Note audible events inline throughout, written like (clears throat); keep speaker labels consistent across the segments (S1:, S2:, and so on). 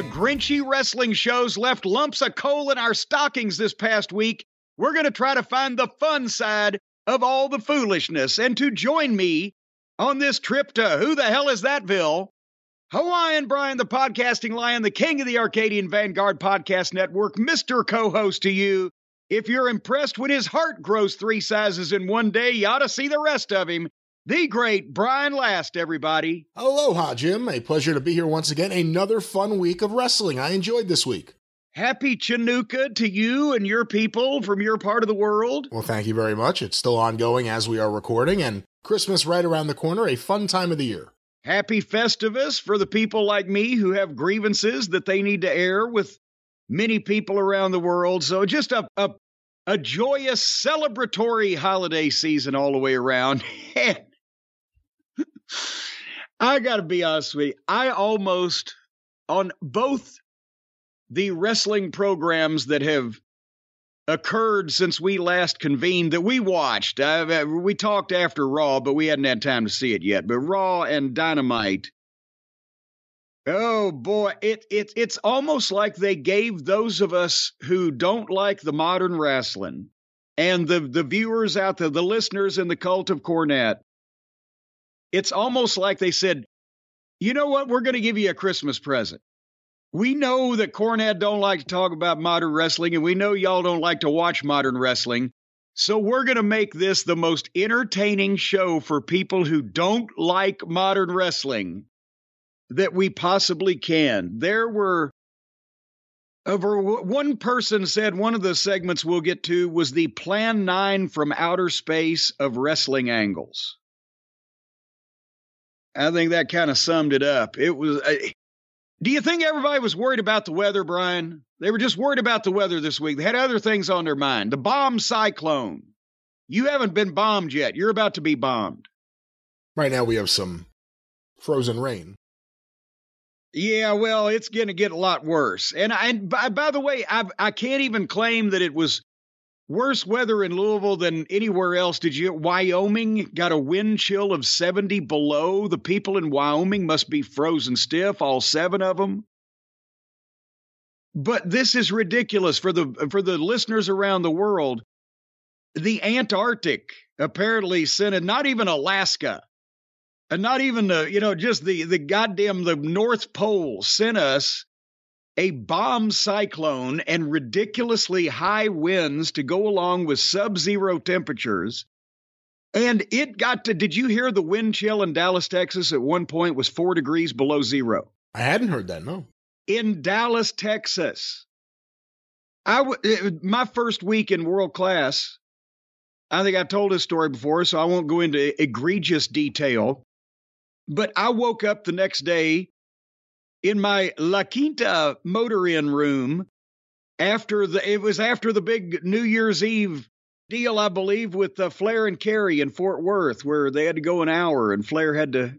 S1: the
S2: Grinchy wrestling shows left lumps of coal in our stockings this past week, we're going to try to find the fun side of all the foolishness. And to join me on this trip to Who the Hell is Thatville? Hawaiian Brian, the podcasting lion, the king of the Arcadian Vanguard Podcast Network, Mr. Co host to you. If you're impressed when his heart grows three sizes in one day, you ought to see the rest of him. The great Brian Last, everybody.
S3: Aloha, Jim. A pleasure to be here once again. Another fun week of wrestling. I enjoyed this week.
S2: Happy Chinooka to you and your people from your part of the world.
S3: Well, thank you very much. It's still ongoing as we are recording, and Christmas right around the corner, a fun time of the year.
S2: Happy Festivus for the people like me who have grievances that they need to air with many people around the world. So just a, a, a joyous celebratory holiday season all the way around. (laughs) I got to be honest with you. I almost, on both the wrestling programs that have occurred since we last convened that we watched, uh, we talked after Raw, but we hadn't had time to see it yet. But Raw and Dynamite. Oh boy, it it it's almost like they gave those of us who don't like the modern wrestling and the the viewers out there, the listeners in the cult of Cornette, it's almost like they said, you know what, we're going to give you a Christmas present. We know that Cornette don't like to talk about modern wrestling, and we know y'all don't like to watch modern wrestling. So we're going to make this the most entertaining show for people who don't like modern wrestling that we possibly can. There were over one person said one of the segments we'll get to was the Plan 9 from outer space of wrestling angles. I think that kind of summed it up. It was. Uh, do you think everybody was worried about the weather, Brian? They were just worried about the weather this week. They had other things on their mind. The bomb cyclone. You haven't been bombed yet. You're about to be bombed.
S3: Right now, we have some frozen rain.
S2: Yeah, well, it's going to get a lot worse. And I, and by, by the way, I I can't even claim that it was worse weather in Louisville than anywhere else. Did you? Wyoming got a wind chill of 70 below. The people in Wyoming must be frozen stiff, all seven of them. But this is ridiculous for the for the listeners around the world. The Antarctic apparently sent it, not even Alaska, and not even the, you know, just the the goddamn the North Pole sent us a bomb cyclone and ridiculously high winds to go along with sub-zero temperatures. And it got to did you hear the wind chill in Dallas, Texas at one point was 4 degrees below 0.
S3: I hadn't heard that, no.
S2: In Dallas, Texas. I w- my first week in world class, I think I told this story before, so I won't go into egregious detail. But I woke up the next day in my La Quinta motor inn room after the it was after the big New Year's Eve deal, I believe, with uh, Flair and Kerry in Fort Worth, where they had to go an hour and Flair had to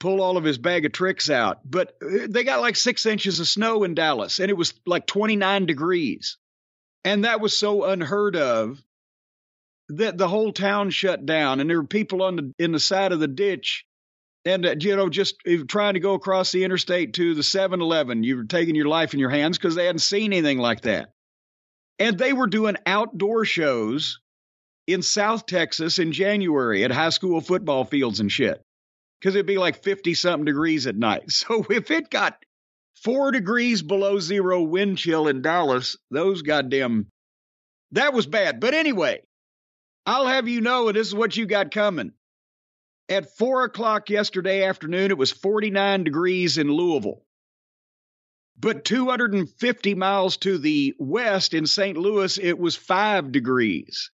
S2: pull all of his bag of tricks out. But uh, they got like six inches of snow in Dallas, and it was like 29 degrees. And that was so unheard of that the whole town shut down, and there were people on the in the side of the ditch and uh, you know just uh, trying to go across the interstate to the 7-eleven you were taking your life in your hands because they hadn't seen anything like that. And they were doing outdoor shows in south texas in january at high school football fields and shit because it'd be like 50 something degrees at night. (laughs) So if it got four degrees below zero wind chill in dallas those goddamn that was bad. But anyway i'll have you know and this is what you got coming at four o'clock yesterday afternoon, it was 49 degrees in Louisville. But 250 miles to the west in St. Louis, it was five degrees.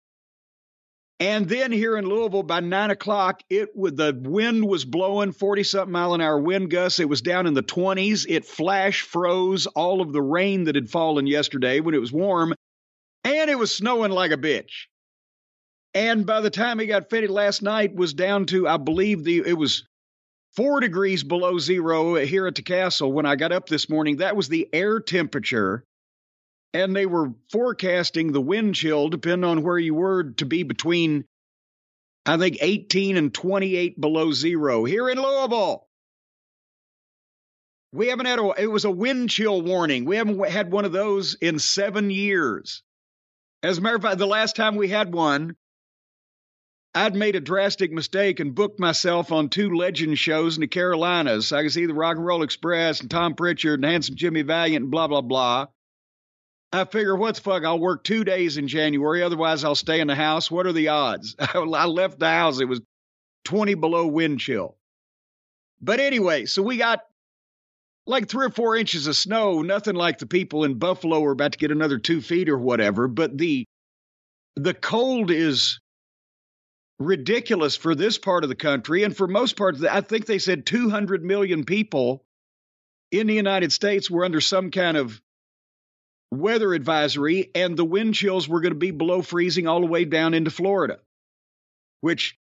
S2: And then here in Louisville by nine o'clock, it the wind was blowing 40 something mile an hour wind gusts. It was down in the 20s. It flash froze all of the rain that had fallen yesterday when it was warm, and it was snowing like a bitch. And by the time he got fitted last night, was down to I believe the it was four degrees below zero here at the castle when I got up this morning. That was the air temperature and they were forecasting the wind chill, depending on where you were, to be between, I think, 18 and 28 below zero here in Louisville. We haven't had a, it was a wind chill warning. We haven't had one of those in seven years. As a matter of fact, the last time we had one, I'd made a drastic mistake and booked myself on two legend shows in the Carolinas. I could see the Rock and Roll Express and Tom Prichard and Handsome Jimmy Valiant and blah, blah, blah. I figure, what the fuck? I'll work two days in January. Otherwise, I'll stay in the house. What are the odds? (laughs) I left the house. It was 20 below wind chill. But anyway, so we got like three or four inches of snow. Nothing like the people in Buffalo are about to get another two feet or whatever. But the the cold is ridiculous for this part of the country and for most parts. I think they said 200 million people in the United States were under some kind of weather advisory, and the wind chills were going to be below freezing all the way down into Florida, which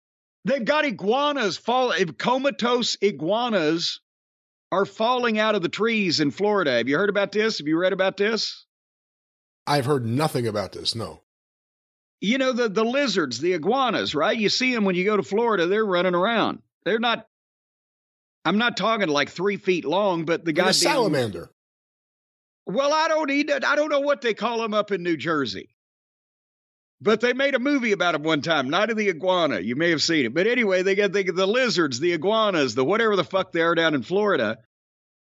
S2: they've got iguanas fall, comatose iguanas are falling out of the trees in Florida. Have you heard about this? Have you read about this?
S3: I've heard nothing about this. No.
S2: You know the the lizards, the iguanas, right? You see them when you go to Florida. They're running around. They're not. I'm not talking like three feet long, but the guy
S3: salamander.
S2: Well, I don't need. I don't know what they call them up in New Jersey. But they made a movie about them one time, Night of the Iguana. You may have seen it. But anyway, they get the, the lizards, the iguanas, the whatever the fuck they are down in Florida.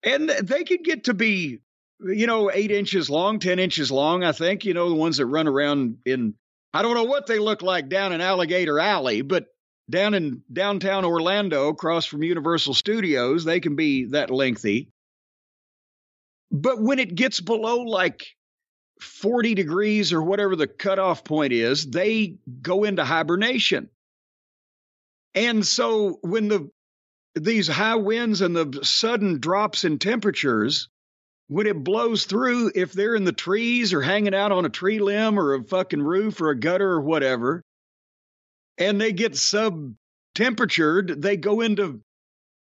S2: And they can get to be, you know, eight inches long, 10 inches long, I think. You know, the ones that run around in, I don't know what they look like down in Alligator Alley, but down in downtown Orlando, across from Universal Studios, they can be that lengthy. But when it gets below like 40 degrees or whatever the cutoff point is, they go into hibernation. And so when the these high winds and the sudden drops in temperatures, when it blows through, if they're in the trees or hanging out on a tree limb or a fucking roof or a gutter or whatever, and they get sub temperatured, they go into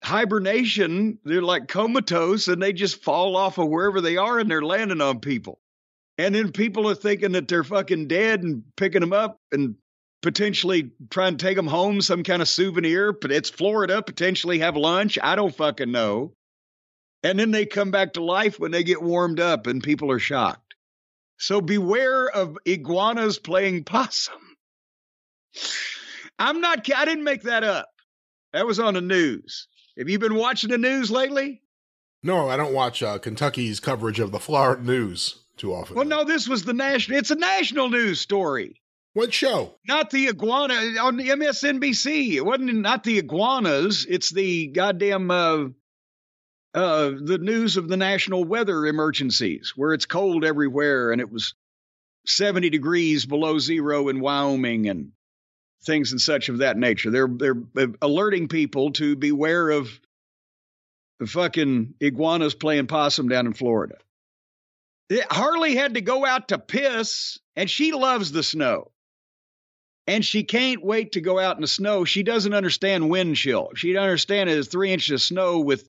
S2: hibernation. They're like comatose and they just fall off of wherever they are and they're landing on people. And then people are thinking that they're fucking dead and picking them up and potentially trying to take them home, some kind of souvenir. But it's Florida, potentially have lunch. I don't fucking know. And then they come back to life when they get warmed up and people are shocked. So beware of iguanas playing possum. I'm not, I didn't make that up. That was on the news. Have you been watching the news lately?
S3: No, I don't watch uh, Kentucky's coverage of the Florida news too often.
S2: Well, no, this was the national. It's a national news story.
S3: What show?
S2: Not the iguana on the MSNBC. It wasn't not the iguanas. It's the goddamn uh, uh, the news of the national weather emergencies, where it's cold everywhere, and it was seventy degrees below zero in Wyoming, and things and such of that nature. They're they're uh, alerting people to beware of the fucking iguanas playing possum down in Florida. Harley had to go out to piss, and she loves the snow. And she can't wait to go out in the snow. She doesn't understand wind chill. She doesn't understand it as three inches of snow with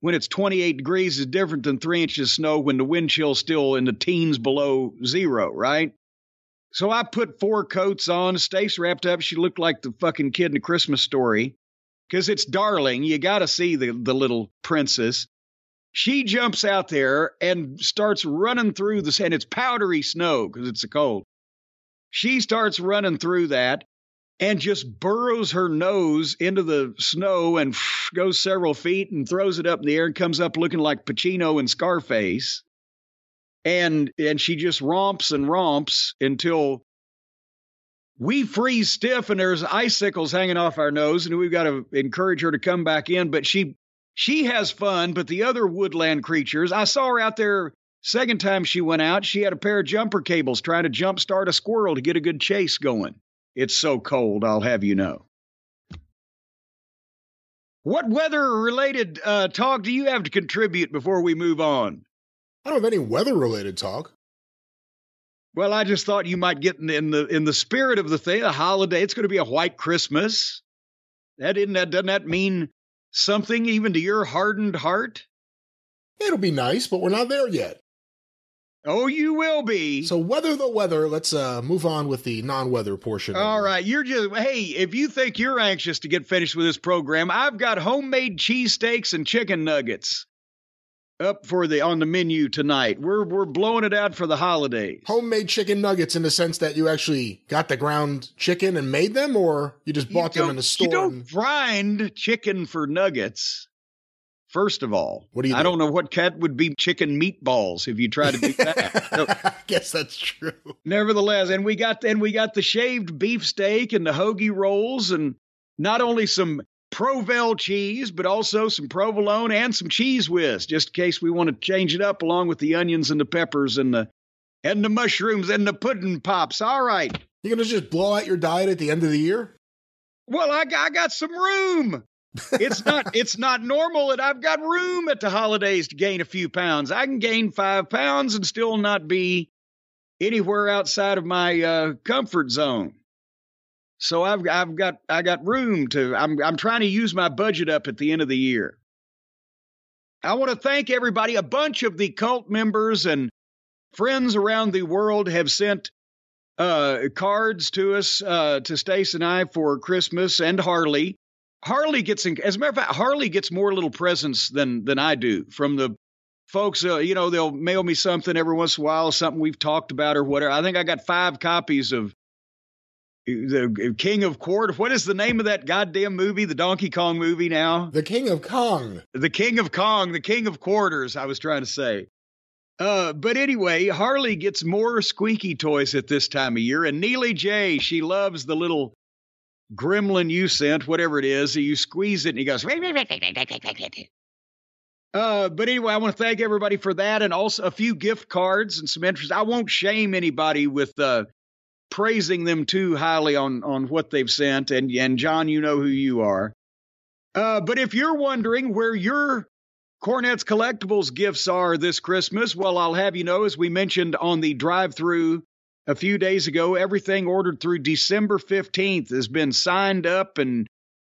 S2: when it's 28 degrees is different than three inches of snow when the wind chill's still in the teens below zero, right? So I put four coats on. Stace wrapped up. She looked like the fucking kid in the Christmas story. Because it's darling. You got to see the, the little princess. She jumps out there and starts running through the and it's powdery snow because it's a cold. She starts running through that and just burrows her nose into the snow and (sniffs) goes several feet and throws it up in the air and comes up looking like Pacino and Scarface. And and she just romps and romps until we freeze stiff and there's icicles hanging off our nose and we've got to encourage her to come back in. But she she has fun but the other woodland creatures i saw her out there second time she went out. She had a pair of jumper cables trying to jump start a squirrel to get a good chase going It's so cold, I'll have you know. What weather related uh, talk do you have to contribute before we move on?
S3: I don't have any weather related talk.
S2: Well, I just thought you might get in the, in the in the spirit of the thing, a holiday. It's going to be a white Christmas. That isn't that doesn't that mean something even to your hardened heart?
S3: It'll be nice, but we're not there yet.
S2: Oh, you will be.
S3: So weather the weather. Let's uh, move on with the non-weather portion.
S2: All right, you're just hey. If you think you're anxious to get finished with this program, I've got homemade cheesesteaks and chicken nuggets up for the on the menu tonight. We're we're blowing it out for the holidays.
S3: Homemade chicken nuggets in the sense that you actually got the ground chicken and made them, or you just bought
S2: you
S3: them in the store.
S2: You don't
S3: and-
S2: grind chicken for nuggets. First of all,
S3: What do you
S2: I
S3: do?
S2: don't know what cat would be chicken meatballs if you try to do that. (laughs) So,
S3: I guess that's true.
S2: nevertheless, and we got then we got the shaved beef steak and the hoagie rolls, and not only some Provel cheese, but also some provolone and some Cheez Whiz, just in case we want to change it up, along with the onions and the peppers and the and the mushrooms and the pudding pops. All right.
S3: You're gonna just blow out your diet at the end of the year?
S2: Well, I, I got some room. It's not it's not normal that I've got room at the holidays to gain a few pounds. I can gain five pounds and still not be anywhere outside of my uh, comfort zone. So I've I've got I got room to I'm I'm trying to use my budget up at the end of the year. I want to thank everybody. A bunch of the cult members and friends around the world have sent uh, cards to us, uh, to Stace and I for Christmas and Harley. Harley gets, in, as a matter of fact, Harley gets more little presents than than I do from the folks. Uh, you know, they'll mail me something every once in a while, something we've talked about or whatever. I think I got five copies of the King of Court. What is the name of that goddamn movie? The Donkey Kong movie now?
S3: The King of Kong.
S2: the King of Kong, the King of Quarters, I was trying to say. Uh, but anyway, Harley gets more squeaky toys at this time of year, and Neely J, she loves the little gremlin you sent, whatever it is. You squeeze it, and he goes. Uh, but anyway, I want to thank everybody for that, and also a few gift cards and some interest. I won't shame anybody with uh, praising them too highly on on what they've sent, and and John, you know who you are. Uh, but if you're wondering where your Cornette's Collectibles gifts are this Christmas, well, I'll have you know, as we mentioned on the drive through a few days ago, everything ordered through December 15th has been signed up and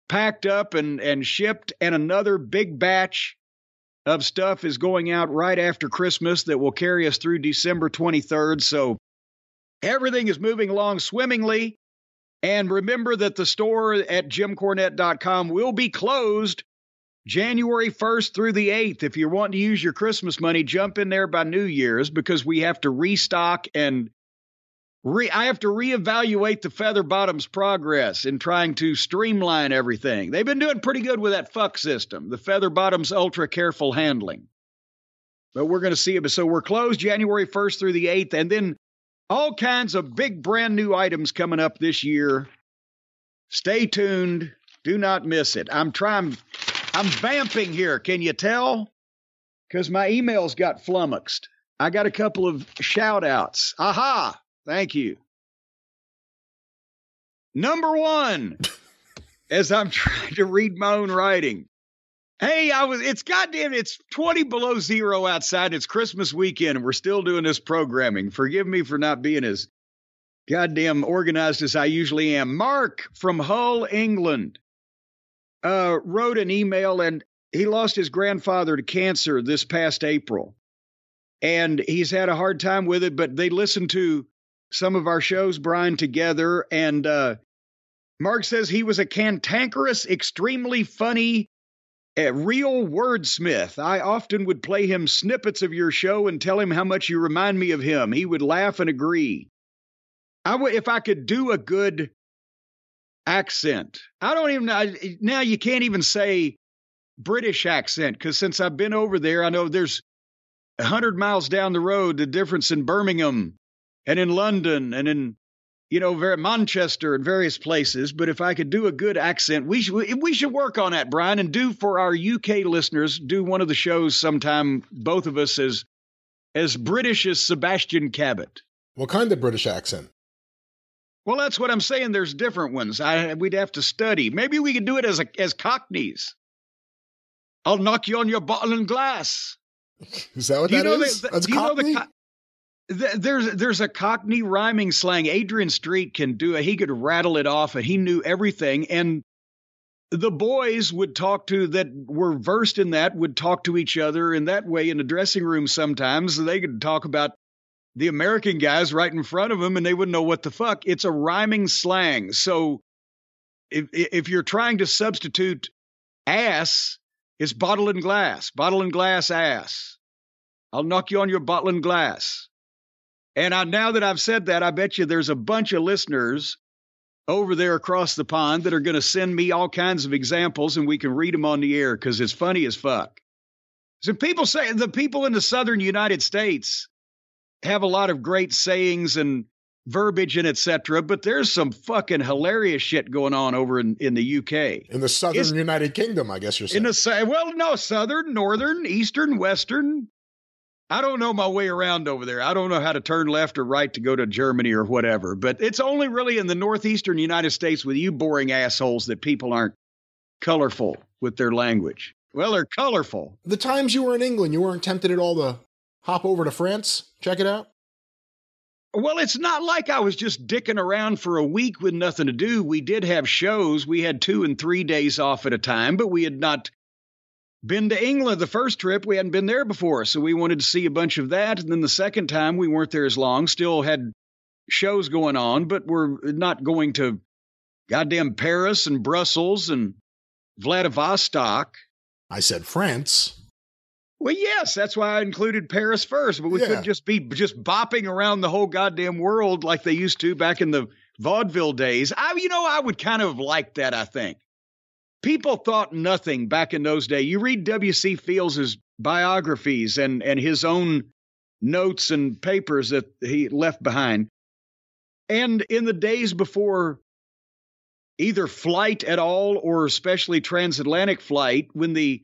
S2: packed up and, and shipped, and another big batch of stuff is going out right after Christmas that will carry us through December 23rd. So everything is moving along swimmingly. And remember that the store at jimcornette.com will be closed January 1st through the 8th. If you're wanting to use your Christmas money, jump in there by New Year's because we have to restock and re- I have to reevaluate the Feather Bottoms progress in trying to streamline everything. They've been doing pretty good with that fuck system, the Feather Bottoms ultra careful handling. But we're going to see it. So we're closed January 1st through the 8th, and then all kinds of big brand new items coming up this year. Stay tuned. Do not miss it. I'm trying, I'm vamping here. Can you tell? Because my emails got flummoxed. I got a couple of shout outs. Aha! Thank you. Number one, (laughs) as I'm trying to read my own writing. Hey, I was, it's goddamn, it's 20 below zero outside. It's Christmas weekend and we're still doing this programming. Forgive me for not being as goddamn organized as I usually am. Mark from Hull, England, uh, wrote an email and he lost his grandfather to cancer this past April. And he's had a hard time with it, but they listened to some of our shows, Brian, together. And uh, Mark says he was a cantankerous, extremely funny, a real wordsmith. I often would play him snippets of your show and tell him how much you remind me of him. He would laugh and agree. I would, if I could do a good accent. I don't even. Now you can't even say British accent because since I've been over there, I know there's a hundred miles down the road the difference in Birmingham and in London and in you know very Manchester and various places. But if I could do a good accent, we should we should work on that, Brian, and do for our UK listeners do one of the shows sometime. Both of us as as British as Sebastian Cabot.
S3: What kind of British accent?
S2: Well, that's what I'm saying. There's different ones. I we'd have to study. Maybe we could do it as a, as Cockneys. I'll knock you on your bottle and glass. (laughs)
S3: Is that what
S2: Do you know
S3: is?
S2: the-
S3: That's
S2: do you know the
S3: Cockney?
S2: Th- There's there's a Cockney rhyming slang. Adrian Street can do it. He could rattle it off, and he knew everything. And the boys would talk to that were versed in that would talk to each other in that way in the dressing room. Sometimes they could talk about the American guys right in front of them, and they wouldn't know what the fuck. It's a rhyming slang. So if if you're trying to substitute ass, it's bottle and glass, bottle and glass ass. I'll knock you on your bottle and glass. And I, now that I've said that, I bet you there's a bunch of listeners over there across the pond that are going to send me all kinds of examples and we can read them on the air because it's funny as fuck. So people say the people in the southern United States have a lot of great sayings and verbiage and etc. But there's some fucking hilarious shit going on over in, in the UK.
S3: In the Southern
S2: Is-
S3: United Kingdom, I guess you're saying.
S2: In the well, no, southern, northern, eastern, western. I don't know my way around over there. I don't know how to turn left or right to go to Germany or whatever. But it's only really in the northeastern United States with you boring assholes that people aren't colorful with their language. Well, they're colorful.
S3: the times you were in England, you weren't tempted at all to hop over to France, check it out?
S2: Well, it's not like I was just dicking around for a week with nothing to do. We did have shows. We had two and three days off at a time, but we had not been to England the first trip. We hadn't been there before. So we wanted to see a bunch of that. And then the second time, we weren't there as long, still had shows going on, but we're not going to goddamn Paris and Brussels and Vladivostok.
S3: I said France.
S2: Well, yes, that's why I included Paris first, but we
S3: Yeah.
S2: couldn't just be just bopping around the whole goddamn world like they used to back in the vaudeville days. I, you know, I would kind of like that. I think people thought nothing back in those days. You read W.C. Fields' biographies and and his own notes and papers that he left behind, and in the days before either flight at all or especially transatlantic flight, when the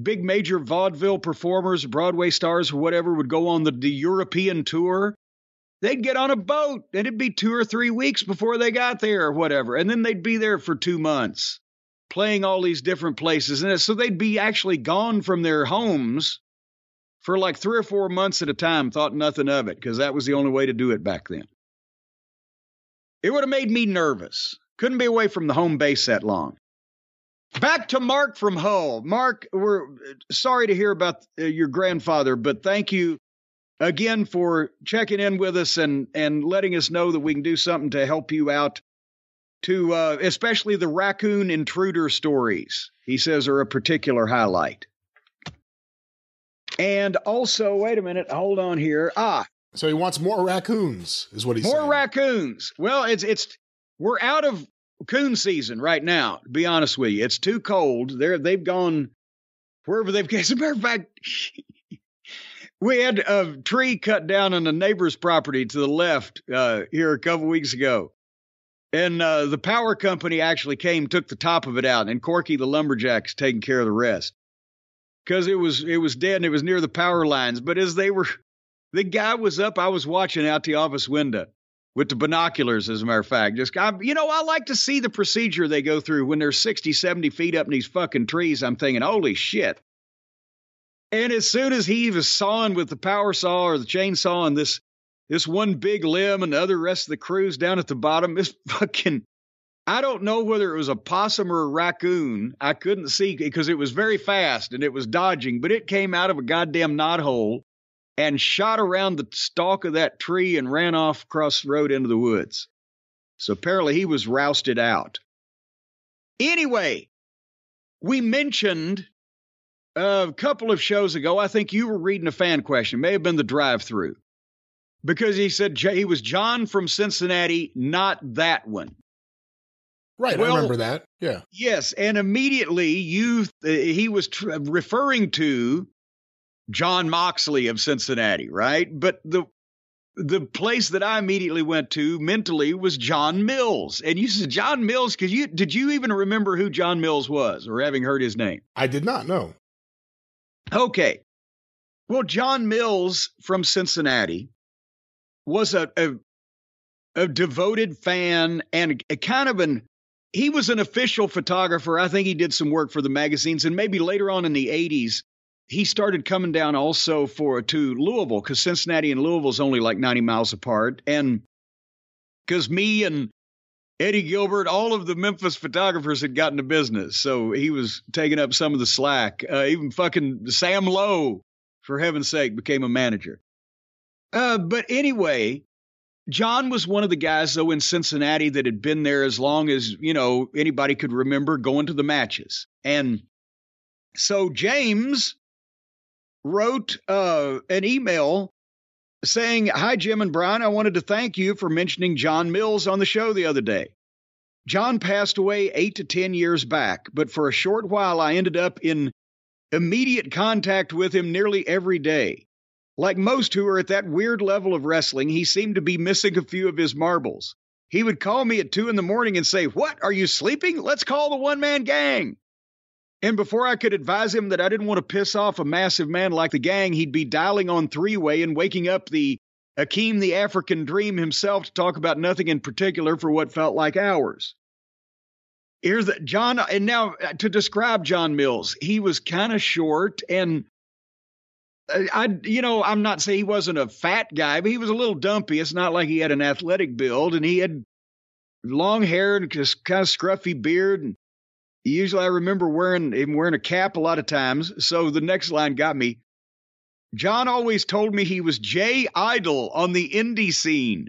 S2: big major vaudeville performers, Broadway stars, or whatever, would go on the, the European tour. They'd get on a boat and it'd be two or three weeks before they got there or whatever. And then they'd be there for two months playing all these different places. And so they'd be actually gone from their homes for like three or four months at a time, thought nothing of it because that was the only way to do it back then. It would have made me nervous. Couldn't be away from the home base that long. Back to Mark from Hull. Mark, we're sorry to hear about uh, your grandfather, but thank you again for checking in with us and and letting us know that we can do something to help you out. To uh, especially the raccoon intruder stories, he says are a particular highlight. And also, wait a minute, hold on here. Ah,
S3: So he wants more raccoons, is what he's
S2: more
S3: saying.
S2: raccoons. Well, it's it's we're out of coon season right now. To be honest with you, it's too cold. They're they've gone wherever they've. Gone. (laughs) As a matter of fact, (laughs) we had a tree cut down on a neighbor's property to the left uh, here a couple weeks ago, and uh, the power company actually came, took the top of it out, and Corky the lumberjack's taking care of the rest because it was it was dead and it was near the power lines. But as they were, the guy was up. I was watching out the office window with the binoculars, as a matter of fact. Just, I, you know, I like to see the procedure they go through when they're 60, 70 feet up in these fucking trees. I'm thinking, holy shit. And as soon as he was sawing with the power saw or the chainsaw and this this one big limb and the other rest of the crew's down at the bottom, this (laughs) fucking I don't know whether it was a possum or a raccoon. I couldn't see because it was very fast and it was dodging, but it came out of a goddamn knothole and shot around the stalk of that tree and ran off across the road into the woods. So apparently he was rousted out. Anyway, we mentioned a couple of shows ago, I think you were reading a fan question, may have been the drive through, because he said he was John from Cincinnati, not that one.
S3: Right,
S2: Well-
S3: I remember that. Yeah.
S2: Yes, and immediately you uh, he was tr- referring to Jon Moxley of Cincinnati, right? But the the place that I immediately went to mentally was John Mills, and you said John Mills because you did you even remember who John Mills was or having heard his name?
S3: I did not know.
S2: Okay, well John Mills from Cincinnati was a, a a devoted fan and a kind of an he was an official photographer. I think he did some work for the magazines and maybe later on in the 80s he started coming down also for to Louisville cuz Cincinnati and Louisville's only like 90 miles apart and cuz me and Eddie Gilbert, all of the Memphis photographers had gotten to business, so he was taking up some of the slack. Uh, even fucking Sam Lowe, for heaven's sake, became a manager. Uh, but anyway, John was one of the guys, though, in Cincinnati that had been there as long as, you know, anybody could remember going to the matches. And so James wrote uh, an email saying, Hi, Jim and Brian. I wanted to thank you for mentioning John Mills on the show the other day. John passed away eight to 10 years back, but for a short while, I ended up in immediate contact with him nearly every day. Like most who are at that weird level of wrestling, he seemed to be missing a few of his marbles. He would call me at two in the morning and say, What? Are you sleeping? Let's call the one man gang. And before I could advise him that I didn't want to piss off a massive man like the gang, he'd be dialing on three way and waking up the Akeem the African Dream himself to talk about nothing in particular for what felt like hours. Here's the John, and now uh, to describe John Mills, he was kind of short and I, you know, I'm not saying he wasn't a fat guy, but he was a little dumpy. It's not like he had an athletic build, and he had long hair and just kind of scruffy beard. And usually, I remember wearing him wearing a cap a lot of times. So the next line got me. John always told me he was Jay Idol on the indie scene,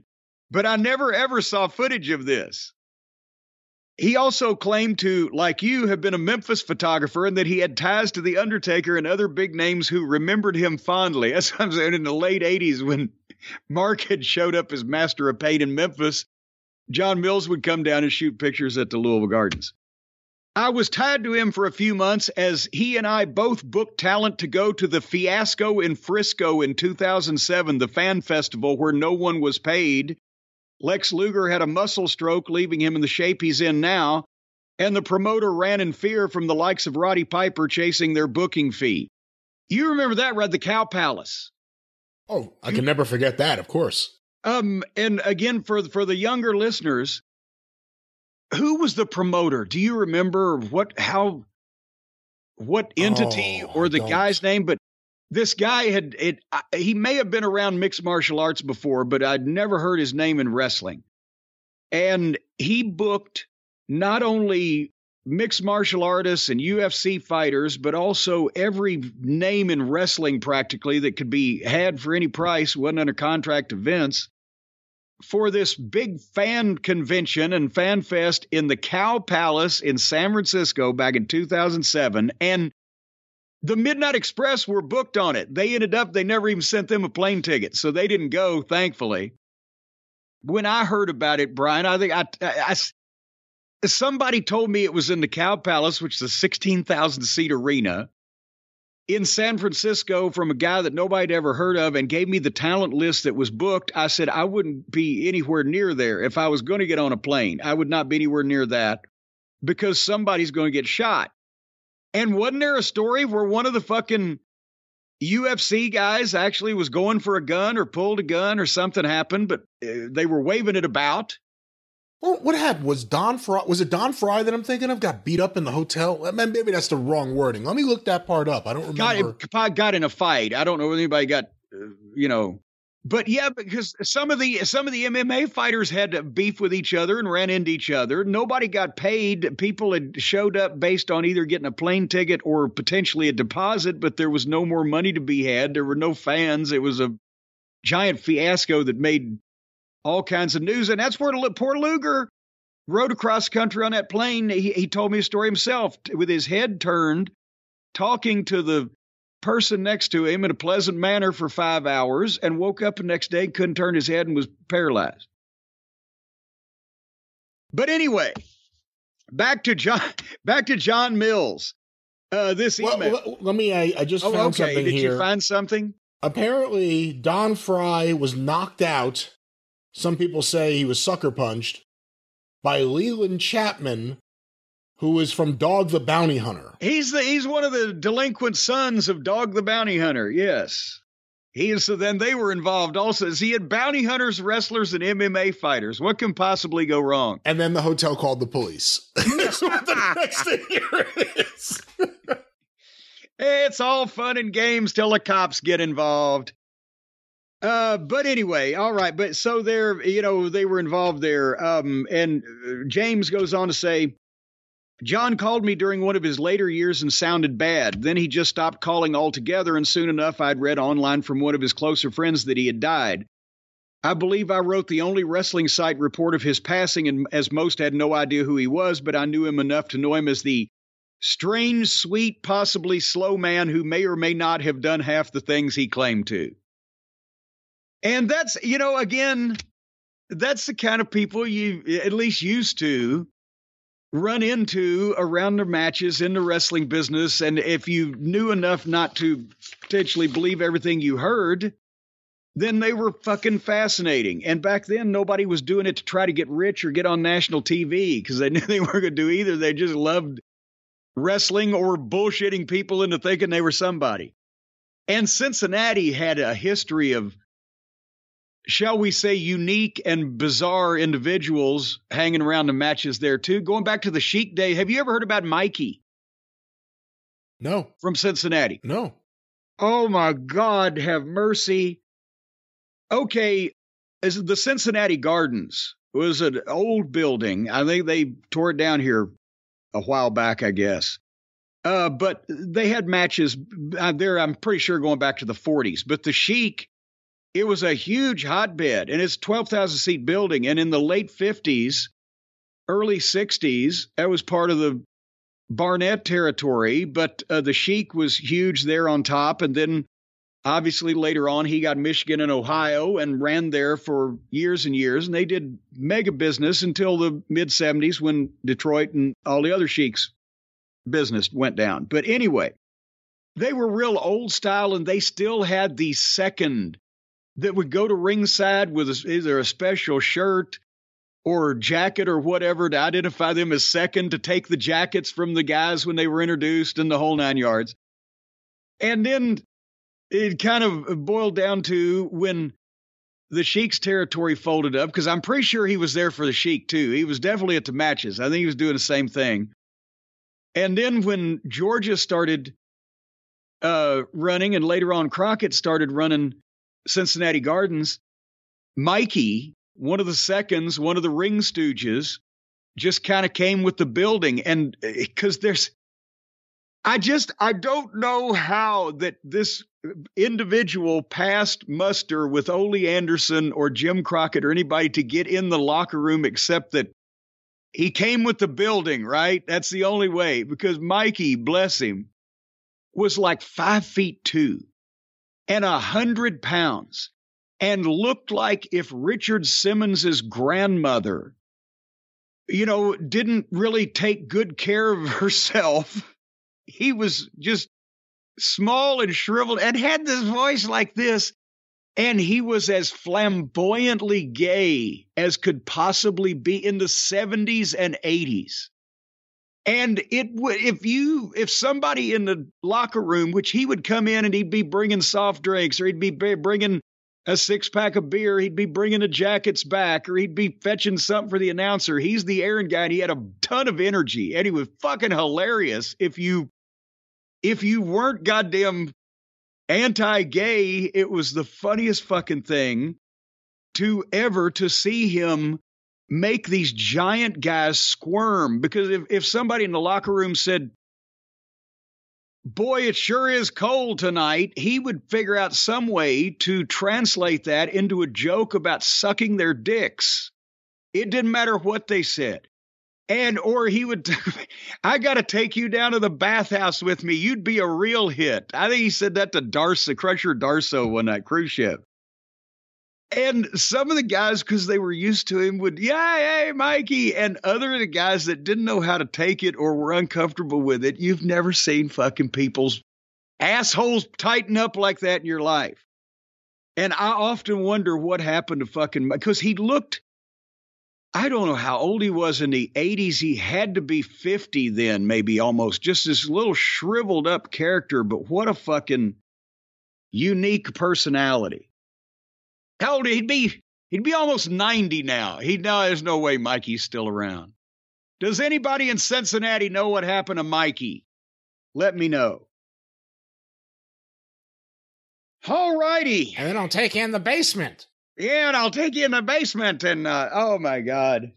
S2: but I never ever saw footage of this. He also claimed to, like you, have been a Memphis photographer and that he had ties to The Undertaker and other big names who remembered him fondly. (laughs) As I'm saying, in the late 80s, when Mark had showed up as Master of Pain in Memphis, John Mills would come down and shoot pictures at the Louisville Gardens. I was tied to him for a few months as he and I both booked talent to go to the Fiasco in Frisco in 2007, the fan festival where no one was paid Lex Luger had a muscle stroke, leaving him in the shape he's in now, and the promoter ran in fear from the likes of Roddy Piper chasing their booking fee. You remember that, Red, the Cow Palace.
S3: Oh, I can never forget that, of course.
S2: Um, and again, for for the younger listeners, who was the promoter? Do you remember what how what entity
S3: Oh,
S2: or the guy's name? But this guy had it. I- He may have been around mixed martial arts before, but I'd never heard his name in wrestling. And he booked not only mixed martial artists and UFC fighters, but also every name in wrestling practically that could be had for any price, wasn't under contract to for this big fan convention and fan fest in the Cow Palace in San Francisco back in 2007. And the Midnight Express were booked on it. They ended up, they never even sent them a plane ticket. So they didn't go, thankfully. When I heard about it, Brian, I think I, I- I- somebody told me it was in the Cow Palace, which is a 16,000 seat arena in San Francisco from a guy that nobody'd ever heard of and gave me the talent list that was booked. I said I wouldn't be anywhere near there if I was going to get on a plane. I would not be anywhere near that because somebody's going to get shot. And wasn't there a story where one of the fucking UFC guys actually was going for a gun or pulled a gun or something happened, but uh, they were waving it about?
S3: Well, what happened was Don Frye. Was it Don Frye that I'm thinking of? Got beat up in the hotel. Maybe that's the wrong wording. Let me look that part up. I don't remember.
S2: got, got in a fight. I don't know if anybody got, uh, you know, but yeah, because some of the some of the MMA fighters had beef with each other and ran into each other. Nobody got paid. People had showed up based on either getting a plane ticket or potentially a deposit, but there was no more money to be had. There were no fans. It was a giant fiasco that made all kinds of news, and that's where poor Luger rode across country on that plane. He, he told me a story himself with his head turned, talking to the person next to him in a pleasant manner for five hours, and woke up the next day, couldn't turn his head, and was paralyzed. But anyway, back to John. (laughs) Back to John Mills. Uh, this
S3: Well,
S2: email.
S3: let, let me. I, I just
S2: oh,
S3: found
S2: okay.
S3: something
S2: Did
S3: here.
S2: you find something?
S3: Apparently, Don Frye was knocked out. Some people say he was sucker punched by Leland Chapman, who is from Dog the Bounty Hunter.
S2: He's the he's one of the delinquent sons of Dog the Bounty Hunter. Yes. He is so then they were involved also. He had bounty hunters, wrestlers, and MMA fighters. What can possibly go wrong?
S3: And then the hotel called the police. (laughs) (laughs) That's what the next thing here is. (laughs)
S2: It's all fun and games till the cops get involved. Uh, but anyway, all right. But so they're, you know, they were involved there. Um, and uh, James goes on to say, John called me during one of his later years and sounded bad. Then he just stopped calling altogether, and soon enough I'd read online from one of his closer friends that he had died. I believe I wrote the only wrestling site report of his passing, and as most had no idea who he was, but I knew him enough to know him as the strange, sweet, possibly slow man who may or may not have done half the things he claimed to. And that's, you know, again, that's the kind of people you at least used to run into around their matches in the wrestling business. And if you knew enough not to potentially believe everything you heard, then they were fucking fascinating. And back then, nobody was doing it to try to get rich or get on national TV because they (laughs) knew they weren't going to do either. They just loved wrestling or bullshitting people into thinking they were somebody. And Cincinnati had a history of shall we say, unique and bizarre individuals hanging around the matches there too. Going back to the Sheik day, have you ever heard about Mikey
S3: No,
S2: from Cincinnati?
S3: no.
S2: Oh my God, have mercy. Okay, is the Cincinnati Gardens it was an old building. I think they tore it down here a while back, I guess. Uh, but they had matches uh, there. I'm pretty sure going back to the 40s. But the Sheik it was a huge hotbed and it's 12,000 seat building. And in the late 50s, early 60s, that was part of the Barnett territory, but uh, the Sheik was huge there on top. And then obviously later on, he got Michigan and Ohio and ran there for years and years. And they did mega business until the mid 70s when Detroit and all the other Sheiks business went down. But anyway, they were real old style and they still had the second that would go to ringside with either a special shirt or jacket or whatever to identify them as second, to take the jackets from the guys when they were introduced and the whole nine yards. And then it kind of boiled down to when the Sheik's territory folded up, because I'm pretty sure he was there for the Sheik too. He was definitely at the matches. I think he was doing the same thing. And then when Georgia started uh, running, and later on Crockett started running Cincinnati Gardens, Mikey, one of the seconds, one of the ring stooges, just kind of came with the building. And because eh, there's, I just, I don't know how that this individual passed muster with Ole Anderson or Jim Crockett or anybody to get in the locker room except that he came with the building, right? That's the only way because Mikey, bless him, was like five feet two and a hundred pounds and looked like if Richard Simmons's grandmother, you know, didn't really take good care of (laughs) herself. He was just small and shriveled and had this voice like this. And he was as flamboyantly gay as could possibly be in the 70s and 80s. And it would, if you, if somebody in the locker room, which he would come in and he'd be bringing soft drinks or he'd be bringing a six pack of beer, he'd be bringing the jackets back or he'd be fetching something for the announcer. He's the errand guy and he had a ton of energy and he was fucking hilarious. If you, if you weren't goddamn anti gay, it was the funniest fucking thing to ever to see him make these giant guys squirm because if, if somebody in the locker room said, Boy, it sure is cold tonight, he would figure out some way to translate that into a joke about sucking their dicks. It didn't matter what they said. And, or he would, (laughs) I got to take you down to the bathhouse with me. You'd be a real hit. I think he said that to Darsow, Crusher Darsow on that cruise ship. And some of the guys, because they were used to him, would, yeah, hey, Mikey. And other of the guys that didn't know how to take it or were uncomfortable with it, you've never seen fucking people's assholes tighten up like that in your life. And I often wonder what happened to fucking, because he looked, I don't know how old he was in the 80s. He had to be 50 then, maybe almost, just this little shriveled up character. But what a fucking unique personality. How old he'd be? He'd be almost 90 now. He no, there's no way Mikey's still around. Does anybody in Cincinnati know what happened to Mikey? Let me know. All righty.
S3: And then I'll take you in the basement.
S2: Yeah, and I'll take you in the basement and uh, oh my god.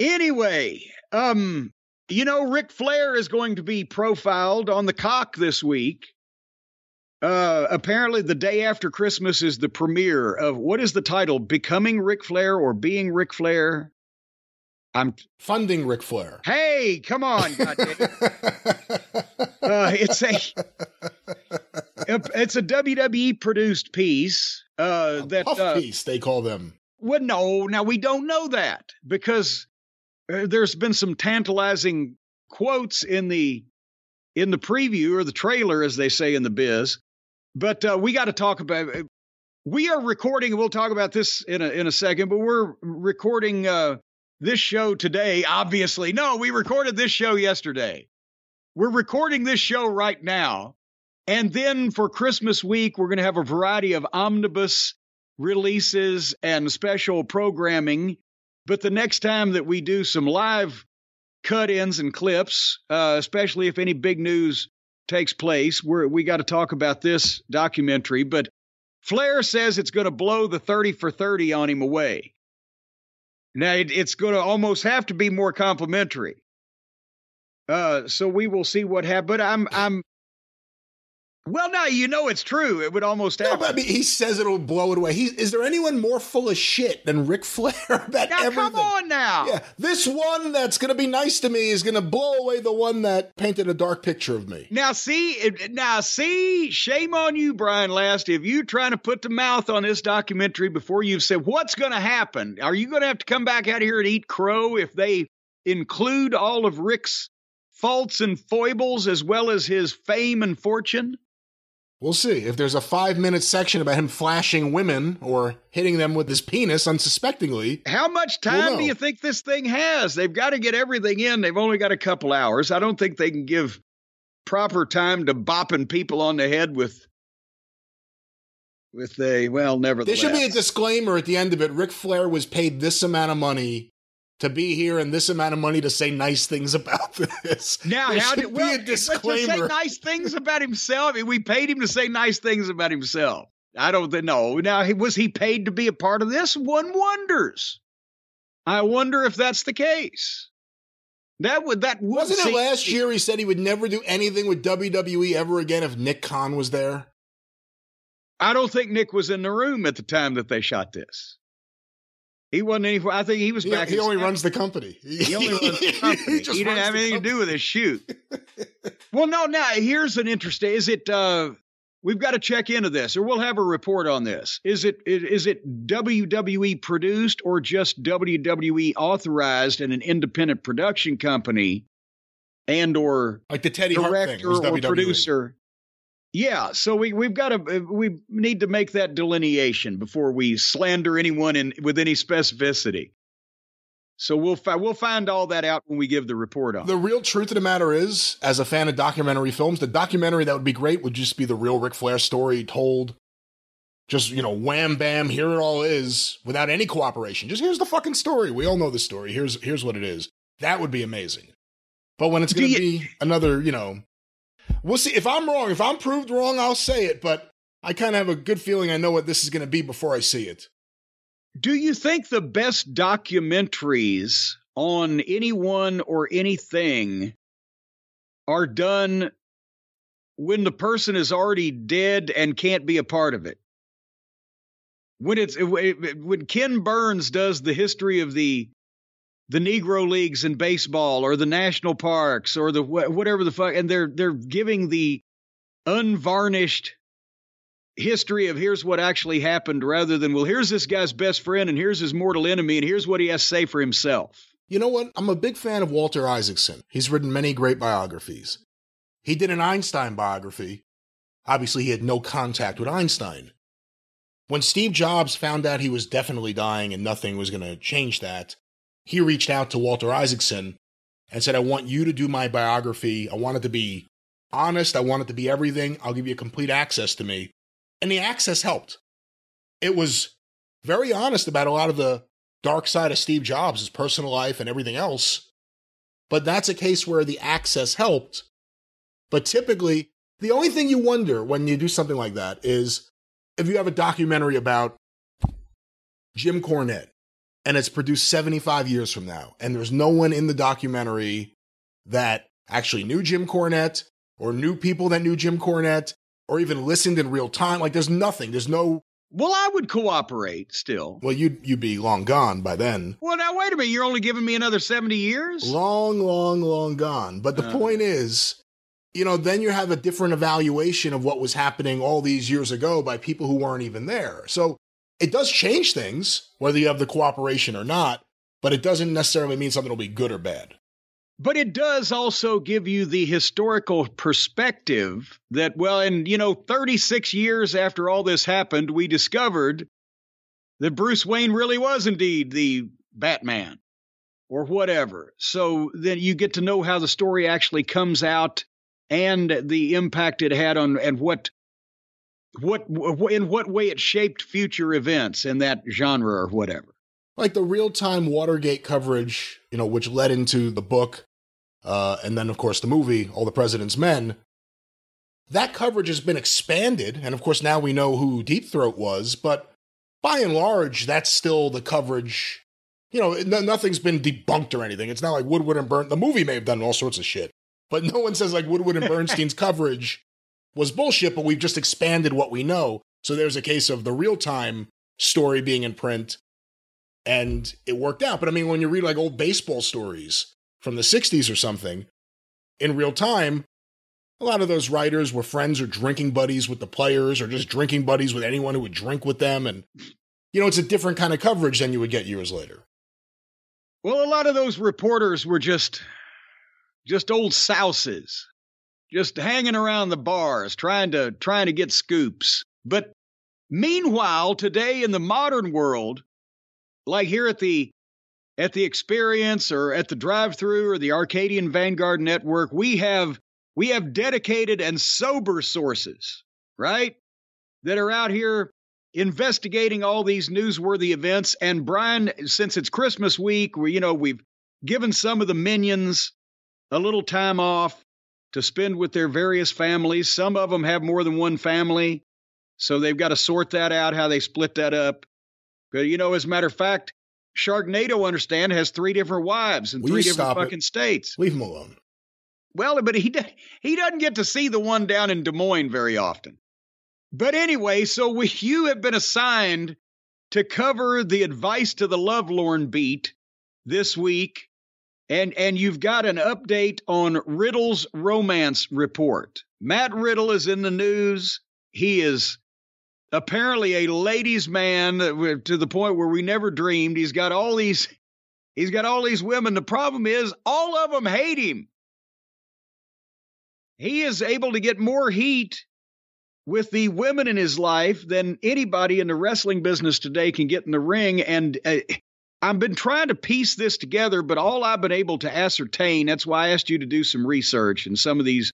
S2: Anyway, um, you know, Ric Flair is going to be profiled on Peacock this week. Uh, apparently, the day after Christmas is the premiere of what is the title? Becoming Ric Flair or Being Ric Flair? I'm
S3: funding Ric Flair.
S2: Hey, come on, (laughs) uh, it's a it's a WWE produced piece uh,
S3: A
S2: that
S3: puff
S2: uh,
S3: piece, they call them.
S2: well, no, now we don't know that because uh, there's been some tantalizing quotes in the in the preview or the trailer, as they say in the biz. But uh, we got to talk about. We are recording, we'll talk about this in a in a second. But we're recording uh, this show today. Obviously, no, we recorded this show yesterday. We're recording this show right now, and then for Christmas week, we're going to have a variety of omnibus releases and special programming. But the next time that we do some live cut ins and clips, uh, especially if any big news takes place, we're, we got to talk about this documentary. But Flair says it's going to blow the 30 for 30 on him away. Now, it, it's going to almost have to be more complimentary. Uh, so we will see what happens. But I'm, I'm, well, now you know it's true. It would almost
S3: No,
S2: happen.
S3: but I mean, he says it'll blow it away. He, is there anyone more full of shit than Ric Flair (laughs) about
S2: now,
S3: everything?
S2: come on now.
S3: Yeah, this one that's going to be nice to me is going to blow away the one that painted a dark picture of me.
S2: Now see, now see, shame on you, Brian Last, if you're trying to put the mouth on this documentary before you've said what's going to happen. Are you going to have to come back out here and eat crow if they include all of Rick's faults and foibles as well as his fame and fortune?
S3: We'll see. If there's a five minute section about him flashing women or hitting them with his penis unsuspectingly,
S2: How much
S3: Well,
S2: time
S3: no.
S2: do you think this thing has? They've got to get everything in. They've only got a couple hours. I don't think they can give proper time to bopping people on the head with with a well,
S3: there should be a disclaimer at the end of it. Ric Flair was paid this amount of money to be here and this amount of money to say nice things about (laughs) this.
S2: Now,
S3: there
S2: how did
S3: be
S2: well,
S3: a
S2: say nice things about himself? We paid him to say nice things about himself. I don't know. Now, was he paid to be a part of this? One wonders. I wonder if that's the case. That would that would
S3: Wasn't it last year he said he would never do anything with WWE ever again if Nick Khan was there?
S2: I don't think Nick was in the room at the time that they shot this. He wasn't any. I think he was
S3: He,
S2: back.
S3: he
S2: in
S3: only runs the company. (laughs)
S2: He only runs the company. he,
S3: just
S2: didn't have anything
S3: company.
S2: to do with his shoot. (laughs) well, no. Now here's an interesting. Is it? uh We've got to check into this, or we'll have a report on this. Is it? Is it WWE produced or just WWE authorized and an independent production company, and or
S3: Like the Teddy.
S2: Director or
S3: WWE.
S2: producer? Yeah, so we we've got to uh, we need to make that delineation before we slander anyone in with any specificity. So we'll fi- we'll find all that out when we give the report on.
S3: The real truth of the matter is, as a fan of documentary films, the documentary that would be great would just be the real Ric Flair story told. Just, you know, wham bam, here it all is, without any cooperation. Just here's the fucking story. We all know the story. Here's here's what it is. That would be amazing. But when it's gonna be another, you know We'll see. If I'm wrong, if I'm proved wrong, I'll say it, but I kind of have a good feeling I know what this is gonna be before I see it.
S2: Do you think the best documentaries on anyone or anything are done when the person is already dead and can't be a part of it? When it's when Ken Burns does the history of the the Negro leagues in baseball or the national parks or the whatever the fuck, and they're they're giving the unvarnished history of here's what actually happened rather than well here's this guy's best friend and here's his mortal enemy and here's what he has to say for himself
S3: You know what? I'm a big fan of Walter Isaacson. He's written many great biographies. He did an Einstein biography. Obviously, he had no contact with Einstein. When Steve Jobs found out he was definitely dying and nothing was going to change that, he reached out to Walter Isaacson and said, I want you to do my biography. I want it to be honest. I want it to be everything. I'll give you complete access to me. And the access helped. It was very honest about a lot of the dark side of Steve Jobs, his personal life and everything else. But that's a case where the access helped. But typically, the only thing you wonder when you do something like that is if you have a documentary about Jim Cornette and it's produced 75 years from now, and there's no one in the documentary that actually knew Jim Cornette or knew people that knew Jim Cornette or even listened in real time. Like there's nothing. There's no
S2: Well, I would cooperate still.
S3: well, you'd you'd be long gone by then.
S2: Well, now wait a minute. You're only giving me another 70 years?
S3: Long, long, long gone. But the
S2: Uh.
S3: point is, you know, then you have a different evaluation of what was happening all these years ago by people who weren't even there. So it does change things, whether you have the cooperation or not, but it doesn't necessarily mean something will be good or bad.
S2: But it does also give you the historical perspective that, well, and you know, 36 years after all this happened, we discovered that Bruce Wayne really was indeed the Batman or whatever. So then you get to know how the story actually comes out and the impact it had on and what what in what way it shaped future events in that genre or whatever.
S3: Like the real time Watergate coverage, you know, which led into the book, uh, and then, of course, the movie, All the President's Men. That coverage has been expanded, and of course, now we know who Deep Throat was, but by and large, that's still the coverage. You know, no, nothing's been debunked or anything. It's not like Woodward and Bern. The movie may have done all sorts of shit, but no one says like Woodward and (laughs) Bernstein's coverage was bullshit, but we've just expanded what we know. So there's a case of the real time story being in print, and it worked out. But I mean, when you read like old baseball stories from the 60s or something in real time, a lot of those writers were friends or drinking buddies with the players or just drinking buddies with anyone who would drink with them. And, you know, it's a different kind of coverage than you would get years later.
S2: Well, a lot of those reporters were just just old souses, just hanging around the bars trying to trying to get scoops. But meanwhile, today in the modern world, like here at the at the experience or at the drive-through or the Arcadian Vanguard network, we have we have dedicated and sober sources, right? That are out here investigating all these newsworthy events. And Brian, since it's Christmas week, we you know we've given some of the minions a little time off to spend with their various families. Some of them have more than one family, so they've got to sort that out how they split that up. But you know, as a matter of fact, Sharknado, understand, has three different wives in
S3: Will
S2: three different
S3: stop it?
S2: fucking states.
S3: Leave them alone.
S2: Well, but he he doesn't get to see the one down in Des Moines very often. But anyway, so (laughs) we, you have been assigned to cover the advice to the lovelorn beat this week, and and you've got an update on Riddle's romance report. Matt Riddle is in the news. He is apparently a ladies' man uh, to the point where we never dreamed. He's got all these. He's got all these women. The problem is, all of them hate him he is able to get more heat with the women in his life than anybody in the wrestling business today can get in the ring. And uh, I've been trying to piece this together, but all I've been able to ascertain that's why I asked you to do some research and some of these